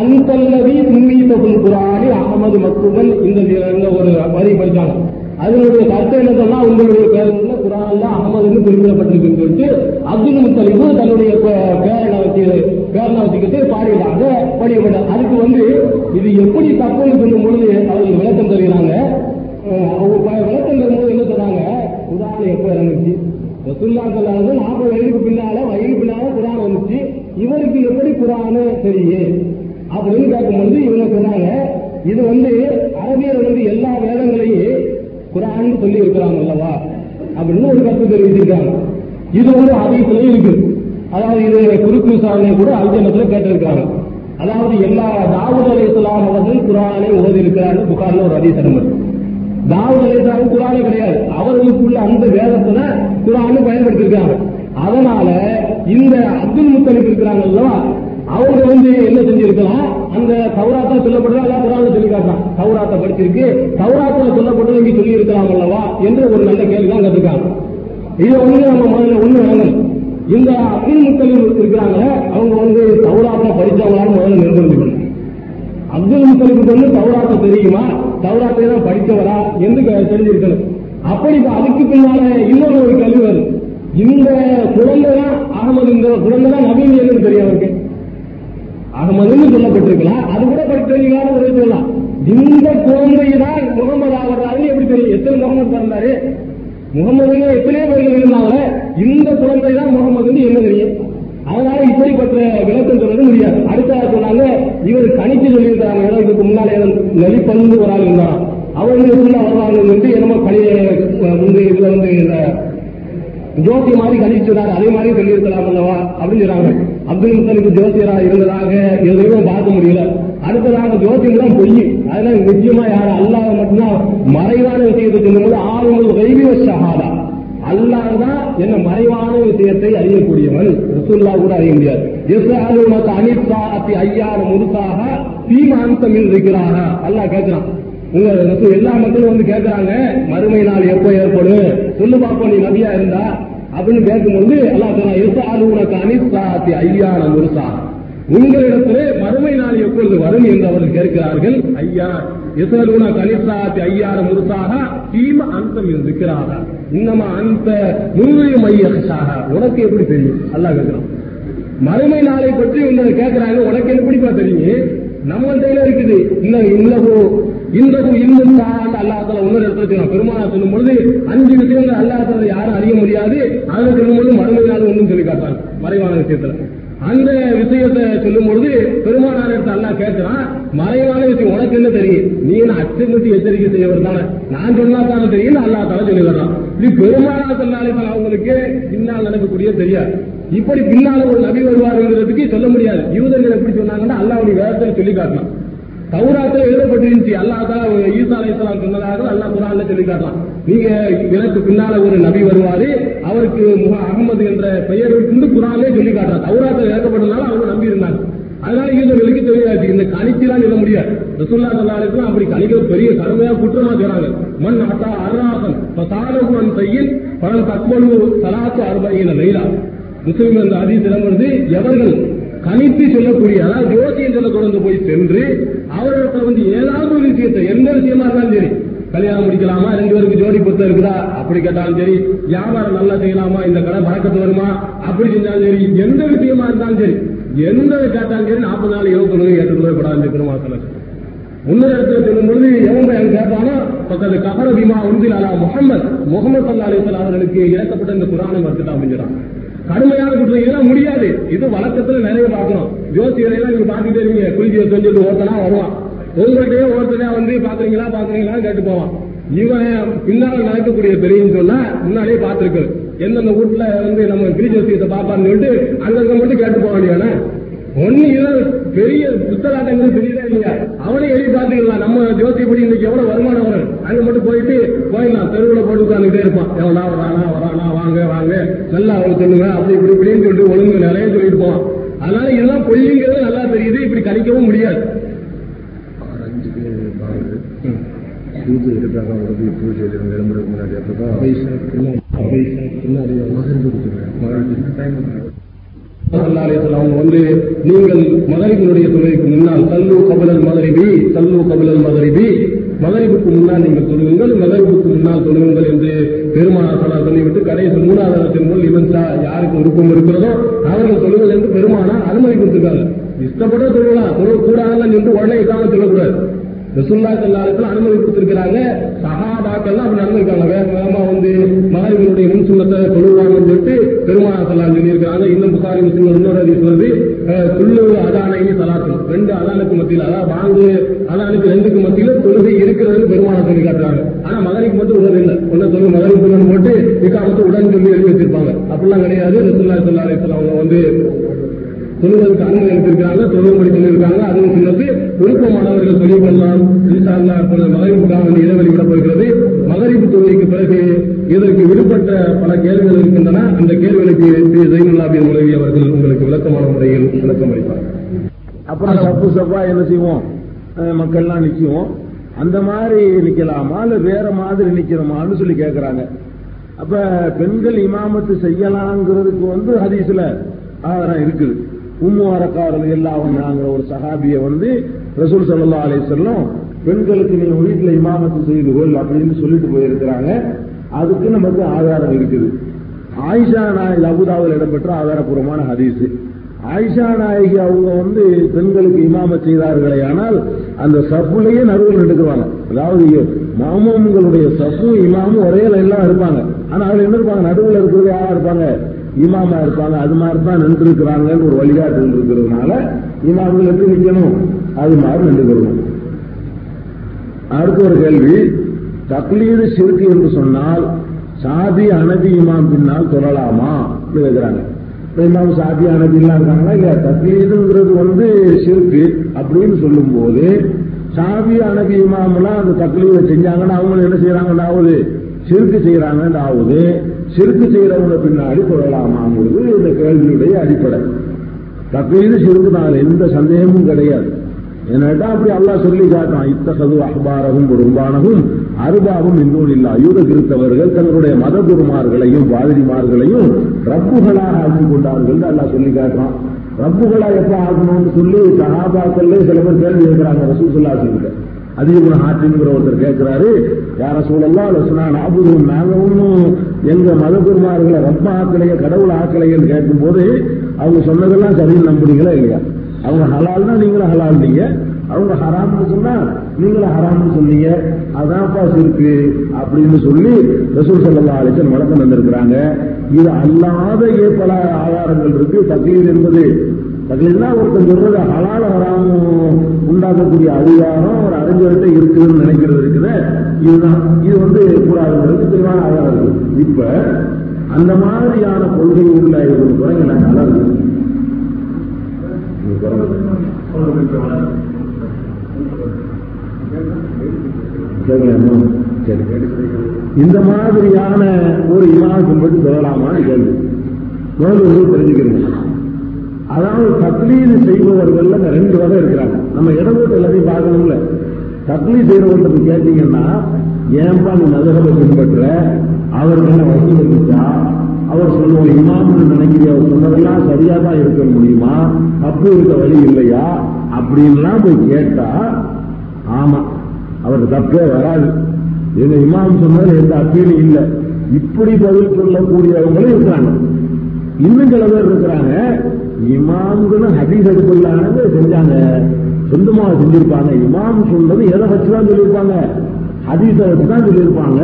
அந்தல்லதி சும்மீத்தபுல் குரானி அகமது மக்குமன் இந்த ஒரு வரி படித்தாங்க அதனுடைய கருத்து என்ன சொன்னா உங்களுடைய பேருல குரான்ல அகமதுன்னு குறிப்பிடப்பட்டிருக்குன்னு சொல்லிட்டு அப்துல் முத்தலிபு தன்னுடைய பேரனை வச்சு பேரனை வச்சுக்கிட்டு பாடிட்டாங்க. படிக்கப்பட்ட அதுக்கு வந்து இது எப்படி தப்புன்னு சொல்லும் பொழுது அவர்கள் விளக்கம் தருகிறாங்க? விளக்கம் தரும்போது என்ன சொன்னாங்க? குரான் எப்ப இறங்குச்சு? ரசுல்லா சொல்லாது நாற்பது வயதுக்கு பின்னால வயது பின்னால குரான் வந்துச்சு. இவருக்கு எப்படி குரானு தெரியும் அப்படின்னு கேட்கும்போது இவங்க சொன்னாங்க இது வந்து அரபியர் வந்து எல்லா வேதங்களையும் குரான் சொல்லி இருக்கிறாங்க அல்லவா? அப்படின்னு ஒரு கருத்து தெரிவிச்சிருக்காங்க. இது ஒரு அதிகத்துல இருக்கு. அதாவது இது குறுக்கு விசாரணை கூட அல்ஜனத்துல கேட்டிருக்காங்க அதாவது எல்லா தாவூத் அலி இஸ்லாம் அவர்கள் குரானை ஓதி இருக்கிறார்கள் புகார்ல ஒரு அதிசரம் இருக்கு. தாவூத் அலி இஸ்லாம் குரானே கிடையாது. அவர்களுக்குள்ள அந்த வேதத்துல குரானு பயன்படுத்திருக்காங்க அதனால இந்த அப்துல் முத்தலிப் இருக்கிறாங்க அல்லவா? அவங்க வந்து என்ன செஞ்சிருக்கலாம்? அந்த தௌராத்தா சொல்லப்படுறா அல்லா குரான் சொல்லி காட்டுறான். தௌராத்தை படிச்சிருக்கு. தௌராத்துல சொல்லப்படுறது இங்க சொல்லி இருக்கலாம் அல்லவா? என்று ஒரு நல்ல கேள்வி தான் கேட்டிருக்காங்க இது வந்து நம்ம முதல்ல ஒண்ணு வேணும் இந்த அப்துல் முத்தலிம் இருக்கிறாங்க அவங்க வந்து தௌராத்தை படிச்சவங்களால முதல்ல நிர்பந்திக்கணும் அப்துல் முத்தலிமுக்கு வந்து தௌராத்தை தெரியுமா? சௌராத்தை தான் படித்தவரா என்று தெரிஞ்சிருக்கணும். அப்படி அதுக்கு பின்னால இன்னொரு ஒரு கல்வி வரும் இந்த குழந்தை தான் அகமது இந்த குழந்தை தான் நவீன் தெரியும் அவருக்கு. அகமதுன்னு சொல்லப்பட்டிருக்கலாம் அது கூட படித்தவங்களால உதவி சொல்லலாம். இந்த குழந்தை தான் முகமது ஆகிறாரு எப்படி தெரியும்? எத்தனை முகமது பிறந்தாரு? முகமதுங்க எத்தனையோ பேர்கள் இருந்தாங்க. இந்த குழந்தை தான் முகமதுன்னு என்ன தெரியும்? அதனால இப்படிப்பட்ட விளக்கம் சொல்றது முடியாது. அடுத்த சொன்னாங்க இவர் கணிச்சு சொல்லியிருக்காங்க ஏதோ இதுக்கு முன்னாலே நெலிப்பந்து ஒரு ஆள் இருந்தான். அவர் உள்ள வருவாங்க வந்து என்னமோ பழைய வந்து இதுல வந்து ஜோதி மாதிரி கணிச்சுறாரு அதே மாதிரி சொல்லியிருக்கலாம் அல்லவா? அப்படின்னு சொல்றாங்க அப்துல் முத்தலிக்கு ஜோசியராக இருந்ததாக எதுவும் பார்க்க முடியல. அடுத்ததாக ஜோசியம் தான் பொய். அதனால நிச்சயமா யாரும் அல்லாஹ் மட்டும்தான். மறைவான விஷயத்தை சொல்லும்போது ஆளுங்கள் வைவிய ஷஹாதா. அல்லாஹ் தான் என்ன மறைவான விஷயத்தை அறியக்கூடியவன். ரசூல்லா கூட அறிய முடியாது. எஸ் ஆளுநர் அனிசா அத்தி ஐயாறு முழுசாக தீமாந்தமில் இருக்கிறாக அல்லாஹ் கேட்கிறான். உங்க எல்லா மக்களும் வந்து கேட்கறாங்க. மறுமை நாள் எப்போ ஏற்படும்? சொல்லு பார்ப்போம் நீ நபியா இருந்தா. அப்படின்னு கேட்கும்போது அல்லாஹ் சொன்னா எஸ்ஆலு உனக்கு சாத்தி ஐயான முருசா உங்களிடத்திலே மறுமை நாள் எப்பொழுது வரும் என்று அவர்கள் கேட்கிறார்கள்? ஐயா எசலூன கனிசாத்தி ஐயார முருசாக தீம அந்தம் இருக்கிறாரா இன்னமா அந்த முருகை மையசாக உனக்கு எப்படி தெரியும்? அல்லாஹ் கேட்கிறான். மறுமை நாளை பற்றி உங்களை கேட்கிறாங்க உனக்கு எப்படிப்பா தெரியும்? நம்ம கையில இருக்குது. இன்னும் இன்னகு இந்தகு இன்னும் தான் அல்லாஹால இன்னொரு இடத்துல பெருமானா சொல்லும் பொழுது அஞ்சு விஷயங்கள் அல்லாஹால யாரும் அறிய முடியாது. அதுல சொல்லும் பொழுது மறுமையாவது ஒன்றும் சொல்லி காட்டாங்க மறைவான விஷயத்துல. அந்த விஷயத்தை சொல்லும் பொழுது பெருமானார் எடுத்து அல்லா கேட்கிறான் மறைவான விஷயம் உனக்கு என்ன தெரியும்? நீ என்ன அச்சமுத்தி எச்சரிக்கை செய்யவர் தானே? நான் சொன்னா தானே தெரியும்? அல்லா தானே சொல்லி வர்றான் இது பெருமானா சொன்னாலே அவங்களுக்கு பின்னால் நடக்கக்கூடிய தெரியாது. இப்படி பின்னால ஒரு நபி வருவாருங்கிறதுக்கு சொல்ல முடியாது. யூதர்கள் எப்படி சொன்னாங்கன்னா அல்லாவுடைய வேதத்தை சொல்லி காட்டலாம். தௌராத்தில் எழுதப்பட்டிருந்துச்சு. அல்லாஹ் தான் ஈசா அலைஹிஸ்ஸலாம் சொன்னதாக அல்லாஹ் குரான்ல சொல்லி காட்டலாம். நீங்க எனக்கு பின்னால ஒரு நபி வருவாரு அவருக்கு முக அகமது என்ற பெயர் இருந்து குரான்லே சொல்லி காட்டுறான் தௌராத்தில் எழுதப்பட்டதுனால அவங்க நம்பி இருந்தாங்க. அதனால யூதர்களுக்கு தெரியாது. இந்த கணிச்சுலாம் எழுத முடியாது. ரசுல்லா சல்லாலுக்கு அப்படி கணிக்க பெரிய கடுமையா குற்றமா செய்றாங்க மண் அட்டா அருணாசன் சாரகுவன் செய்யின் பலன் தக்வலு சலாத்து அறுபையின லைலா. முஸ்லிம் அதிக அதிசயம் வந்து எவர்கள் கணித்து சொல்லக்கூடிய அதாவது ஜோசியம் சொல்ல போய் சென்று அவர்கிட்ட வந்து ஏதாவது ஒரு விஷயத்தை எந்த விஷயமா இருந்தாலும் சரி கல்யாணம் முடிக்கலாமா? ரெண்டு பேருக்கு ஜோடி பொருத்தம் இருக்குதா? அப்படி கேட்டாலும் சரி வியாபாரம் நல்லா செய்யலாமா? இந்த கடை பழக்கத்து வருமா? அப்படி செஞ்சாலும் சரி எந்த விஷயமா இருந்தாலும் சரி எந்த கேட்டாலும் சரி நாற்பது நாள் இருபத்தி ஏற்றுக்கொள்ளப்படாது திருமாசல முன்னர் இடத்துல சொல்லும் பொழுது எவன் போய் அங்க பக்கத்து கபர பீமா உந்தில் அலா முகமது முகமது சல்லா அலிசல் அவர்களுக்கு இறக்கப்பட்ட இந்த குரானை மறுத்துட்டா அப்படிங்கிறான் கடுமையான குற்றம் இதெல்லாம் முடியாது. இது வழக்கத்துல நிறைய பார்க்கணும். ஜோசியரை நீங்க பாத்துட்டே இருக்கீங்க குளிஜிய சொல்லிட்டு ஒருத்தனா வருவான். உங்கள்கிட்டயே ஒருத்தனா வந்து பாக்குறீங்களா பாக்குறீங்களா கேட்டு போவான். இவன் பின்னால நடக்கக்கூடிய பெரியன்னு சொன்னா முன்னாலே பார்த்திருக்கு எந்தெந்த வீட்டுல வந்து நம்ம கிரிஜோசியத்தை பாப்பான்னு சொல்லிட்டு அங்கங்க மட்டும் கேட்டு போக வேண்டியானே இது பெரிய புத்தகாட்டங்கள் தெரியுதா இல்லையா? அவனே எழுதி பாத்துக்கலாம் நம்ம ஜோசியப்படி இன்னைக்கு எவ்வளவு வருமானம் வரும் அங்க மட்டும் போயிட்டு போயிடலாம். தெருவுல போட்டு உட்காந்துட்டே இருப்பான். எவனா வரானா வரானா வாங்க வாங்க. நல்லா அவன் சொல்லுங்க அப்படி இப்படி இப்படின்னு சொல்லிட்டு ஒழுங்கு நிறைய சொல்லிட்டு போவான். அதனால இதெல்லாம் பொய்ங்கிறது நல்லா தெரியுது. இப்படி கணிக்கவும் முடியாது. பூஜை விளம்பரம் முன்னாடி அப்பதான் அவங்க வந்து நீங்கள் மதரிபினுடைய தொழுகைக்கு முன்னால் தல்லு கபலல் மதரிபி தல்லு கபலல் மதரிபி மதரிபுக்கு முன்னால் நீங்கள் தொழுவுங்கள் மதரிபுக்கு முன்னால் தொழுகுங்கள் என்று பெருமானார் சலா சொல்லிவிட்டு கடைசி மூணாவது முன் இவன்சா யாருக்கு விருப்பம் இருக்கிறதோ அவர்கள் தொழுங்கள் என்று பெருமானா அனுமதி கொடுத்துருக்காங்க. இஷ்டப்பட்ட தொழுகலாம் தொழுக கூடாதுன்னு நின்று உடனே இல்லாம சொல்லக்கூடாது. ரசுல்லா செல்லாரத்தில் அனுமதி கொடுத்திருக்கிறாங்க. சஹாபாக்கெல்லாம் அப்படி நடந்திருக்காங்க. வேகமா வந்து மகாவினுடைய முன் சுண்ணத்தை சொல்லிட்டு பெருமானா சல்லாம் சொல்லியிருக்காங்க இன்னும் புகாரி முஸ்லிம் இன்னொரு அதிகம் வருது. குள்ளு அதானைன்னு சலாத்து. ரெண்டு அதானுக்கு மத்தியில் அதாவது வாங்கு அதானுக்கு ரெண்டுக்கு மத்தியில தொழுகை இருக்கிறதுன்னு பெருமானா சொல்லி காட்டுறாங்க. ஆனா மகனுக்கு மட்டும் உணர்வு இல்லை. ஒன்னும் சொல்லு மகனுக்கு போட்டு இக்காலத்து உடன் சொல்லி எழுதி வச்சிருப்பாங்க. அப்படிலாம் கிடையாது. ரசுல்லா சொல்லா அலிஸ்லாம் அவங்க வந்து தொழுவதற்கு அனுமதி அளித்திருக்கிறாங்க தொழுவும்படி சொல்லியிருக்காங்க அதுவும் சொன்னது விருப்பமானவர்கள் சொல்லிக் கொள்ளலாம் இன்ஷால்லா மகரிப்புக்காக வந்து இடைவெளி விடப்படுகிறது மகரிப்பு தொழுகைக்கு பிறகு இதற்கு விடுபட்ட பல கேள்விகள் இருக்கின்றன. அந்த கேள்விகளுக்கு திரு ஜெயினுல்லாபின் உதவி அவர்கள் உங்களுக்கு விளக்கமான முறையில் விளக்கம் அளிப்பார். அப்புறம் சப்பு சப்பா என்ன செய்வோம்? மக்கள்லாம் நிற்குவோம் அந்த மாதிரி நிக்கலாமா? இல்ல வேற மாதிரி நிற்கிறோமான்னு சொல்லி கேக்குறாங்க. அப்ப பெண்கள் இமாமத்து செய்யலாங்கிறதுக்கு வந்து ஹதீஸ்ல ஆதாரம் இருக்குது. உம்மாரக்காரர் அரக்காரல் ஒரு சஹாபிய வந்து ரசூல் சல்லா அலிசல்லம் பெண்களுக்கு நீ வீட்டுல இமாமத்து செய்து கொள் அப்படின்னு சொல்லிட்டு போயிருக்கிறாங்க. அதுக்கு நமக்கு ஆதாரம் இருக்குது. ஆயிஷா நாயகி அபுதாவில் இடம்பெற்ற ஆதாரபூர்வமான ஹதீஸ். ஆயிஷா நாயகி அவங்க வந்து பெண்களுக்கு இமாம செய்தார்களே ஆனால் அந்த சப்புலையே நடுவில் எடுக்குவாங்க அதாவது மாமூம்களுடைய சப்பும் இமாமும் ஒரே லைன்லாம் இருப்பாங்க. ஆனா அதுல என்ன இருப்பாங்க? நடுவில் இருக்கிறது யாரா இருப்பாங்க? இமாமா இருப்பாங்க அது மாதிரி தான் நின்று இருக்கிறாங்க ஒரு வழிகாட்டு இருக்கிறதுனால இமாம்கள் எப்படி நிக்கணும்? அது மாதிரி நின்றுக்கணும் அடுத்த ஒரு கேள்வி தக்லீது சிறுக்கு என்று சொன்னால் சாதி அனதி இமாம் பின்னால் சொல்லலாமா கேட்கிறாங்க. இமாம் சாதி அனதி எல்லாம் இருக்காங்களா? இல்ல தக்லீதுங்கிறது வந்து சிறுக்கு அப்படின்னு சொல்லும் போது சாதி அனதி இமாம்லாம் அந்த தக்லீதை செஞ்சாங்கன்னா அவங்க என்ன செய்யறாங்கன்னு ஆகுது சிறுக்கு செய்யறாங்கன்னு ஆகுது சிறுக்கு செய்கிறவங்க பின்னாடி தொழலாமாங்கிறது இந்த கேள்வியுடைய அடிப்படை. தப்பீது சிறுக்கு தான் எந்த சந்தேகமும் கிடையாது. என்னட்டா அப்படி அல்லாஹ் சொல்லி காட்டான் இத்தகது அஹ்பாரகும் குடும்பானகும் அருபாவும் இன்னும் இல்லா. யூத கிறிஸ்தவர்கள் தங்களுடைய மத குருமார்களையும் வாதிரிமார்களையும் ரப்புகளாக ஆக்கி கொண்டார்கள் அல்லாஹ் சொல்லி காட்டுறான். ரப்புகளா எப்ப ஆகணும்னு சொல்லி சஹாபாக்கள்ல சில பேர் கேள்வி கேட்கிறாங்க ரசூசுல்லா சொல்லிட்டு. அதிகமான ஆற்றின்கிற ஒருத்தர் கேட்கிறாரு யார சூழல்லாம் லசுனா நாபுதும் நாங்க ஒன்றும் எங்க மதகுருமார்களை ரப்ப ஆக்கலைய கடவுள் ஆக்கலையன்னு கேட்கும் போது அவங்க சொன்னதெல்லாம் சரின்னு நம்புறீங்களா இல்லையா? அவங்க ஹலால்னா நீங்களும் ஹலால் நீங்க அவங்க ஹராம்னு சொன்னா நீங்களும் ஹராம்னு சொன்னீங்க. அதான்ப்பா சிறுக்கு அப்படின்னு சொல்லி ரசூல் சல்லா அலிசன் வழக்கம் வந்திருக்கிறாங்க இது அல்லாத ஏற்பல ஆதாரங்கள் இருக்கு. தக்லீர் என்பது பார்த்தீங்கன்னா ஒருத்தன் சொல்றது ஹலால வராம உண்டாக்கக்கூடிய அதிகாரம் ஒரு அறிஞர்கிட்ட இருக்குதுன்னு நினைக்கிறது இருக்குது. இதுதான். இது வந்து கூடாதுங்கிறது தெளிவான ஆதாரம். இருக்கு இப்ப அந்த மாதிரியான கொள்கை உள்ள இது குறைங்க நல்லா இருக்கு. கேட்கலாமா? சரி. இந்த மாதிரியான ஒரு இமாம் பற்றி சொல்லலாமான்னு கேள்வி. முதல்ல தெரிஞ்சுக்கிறீங்க அதாவது தக்லீது செய்பவர்கள் ரெண்டு வகை இருக்கிறாங்க. நம்ம இடவோட்டு எல்லாத்தையும் பார்க்கணும்ல. தக்லீ செய்யறவங்களுக்கு கேட்டீங்கன்னா ஏன்பா நீ மதுரவை பின்பற்ற அவர் என்ன வசதி இருந்துச்சா? அவர் சொல்லுவோம் இமாம்னு நினைக்கிறீ அவர் சொன்னதெல்லாம் சரியா தான் இருக்க முடியுமா? தப்பு இருக்க வழி இல்லையா? அப்படின்லாம் போய் கேட்டா ஆமா அவருக்கு தப்பே வராது. எங்க இமாம் சொன்னதில் எந்த அப்பீலும் இல்லை. இப்படி பதில் சொல்லக்கூடியவங்களும் இருக்கிறாங்க. இன்னும் சில பேர் இருக்கிறாங்க. இமாம்களும் ஹதீஸ் அடிப்படையிலானது செஞ்சாங்க. சொந்தமாக செஞ்சிருப்பாங்க இமாம் சொன்னது எதை வச்சுதான் சொல்லியிருப்பாங்க? ஹதீஸை வச்சுதான் சொல்லியிருப்பாங்க.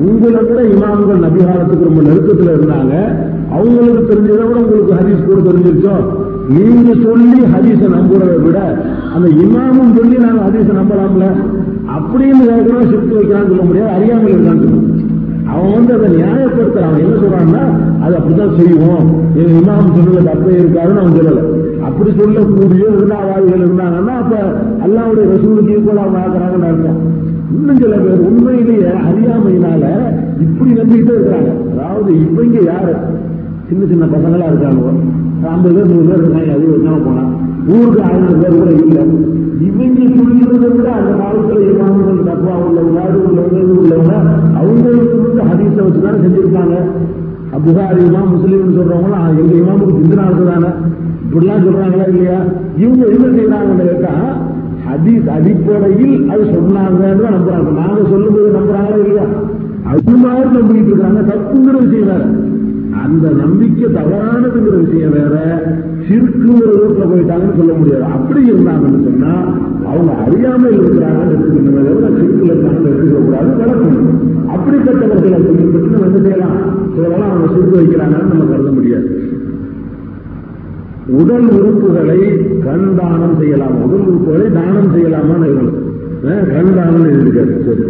உங்களை கூட இமாம்கள் நபிகாலத்துக்கு ரொம்ப நெருக்கத்தில் இருந்தாங்க. அவங்களுக்கு தெரிஞ்சதை விட உங்களுக்கு ஹதீஸ் கூட தெரிஞ்சிருச்சோ? நீங்க சொல்லி ஹதீஸை நம்புறதை விட அந்த இமாமும் சொல்லி நாங்கள் ஹதீஸை நம்பலாம்ல? அப்படின்னு கேட்கணும் சிரித்து வைக்கலாம்னு சொல்ல முடியாது. அறியாமல் இருக்கான்னு சொல்லணும் அவன் வந்து அதை நியாயப்படுத்துறான். அவன் என்ன சொல்றான்னா அது அப்படிதான் செய்வோம். எங்க இமாம் சொன்னது தப்பே இருக்காதுன்னு அவன் சொல்லல. அப்படி சொல்லக்கூடிய விருதாவாதிகள் இருந்தாங்கன்னா அப்ப அல்லாவுடைய ரசூலுக்கு ஈக்குவல் அவங்க ஆக்குறாங்கன்னு அர்த்தம். இன்னும் சில பேர் உண்மையிலேயே அறியாமையினால இப்படி நம்பிக்கிட்டே இருக்கிறாங்க. அதாவது இவங்க யாரு? சின்ன சின்ன பசங்களா இருக்காங்க. ஐம்பது பேர் நூறு பேர் இருக்காங்க. அது வச்சாம போனா. ஊருக்கு ஆயிரம் பேர் கூட இல்லை. இவங்க சொல்லிக்கிறதை விட அந்த காலத்துல இமாம்கள் தப்பா உள்ளவங்க உள்ளவங்க இது உள்ளவங்க அவங்களுக்கு வந்து ஹதீஸை வச்சுதானே செஞ்சிருப்பாங்க. புகாரி இமாம் முஸ்லீம்னு சொல்றவங்களா எங்க இமாமுக்கு சிந்தனா இருக்குதானே இப்படிலாம் சொல்றாங்களா இல்லையா? இவங்க என்ன செய்யறாங்கன்னு கேட்டா ஹதீஸ் அடிப்படையில் அது சொன்னாங்கன்னு தான் நம்புறாங்க. நாங்க சொல்லும்போது நம்புறாங்களா இல்லையா? அது மாதிரி நம்பிக்கிட்டு இருக்காங்க. தப்புங்கிற விஷயம் வேற. அந்த நம்பிக்கை தவறானதுங்கிற விஷயம் வேற சிறுக்குங்கிற ரூட்ல போயிட்டாங்கன்னு சொல்ல முடியாது. அப்படி இருந்தாங்கன்னு சொன்னா அவங்க அறியாமல் இருக்கிறாங்கன்னு எடுத்துக்கணும் சிறுக்குல இருக்காங்கன்னு எடுத்துக்க கூடாது வளர்க்கணும். அப்படிப்பட்டவர்களை பின்பற்றி நம்ம என்ன செய்யலாம் சிலரெல்லாம் அவங்க சிறுக்கு வைக்கிறாங்கன்னு நம்ம கருத முடியாது. உடல் உறுப்புகளை கண் தானம் செய்யலாம். உடல் உறுப்புகளை தானம் செய்யலாமான்னு இருக்கணும் கண் தானம் இருக்காரு சரி.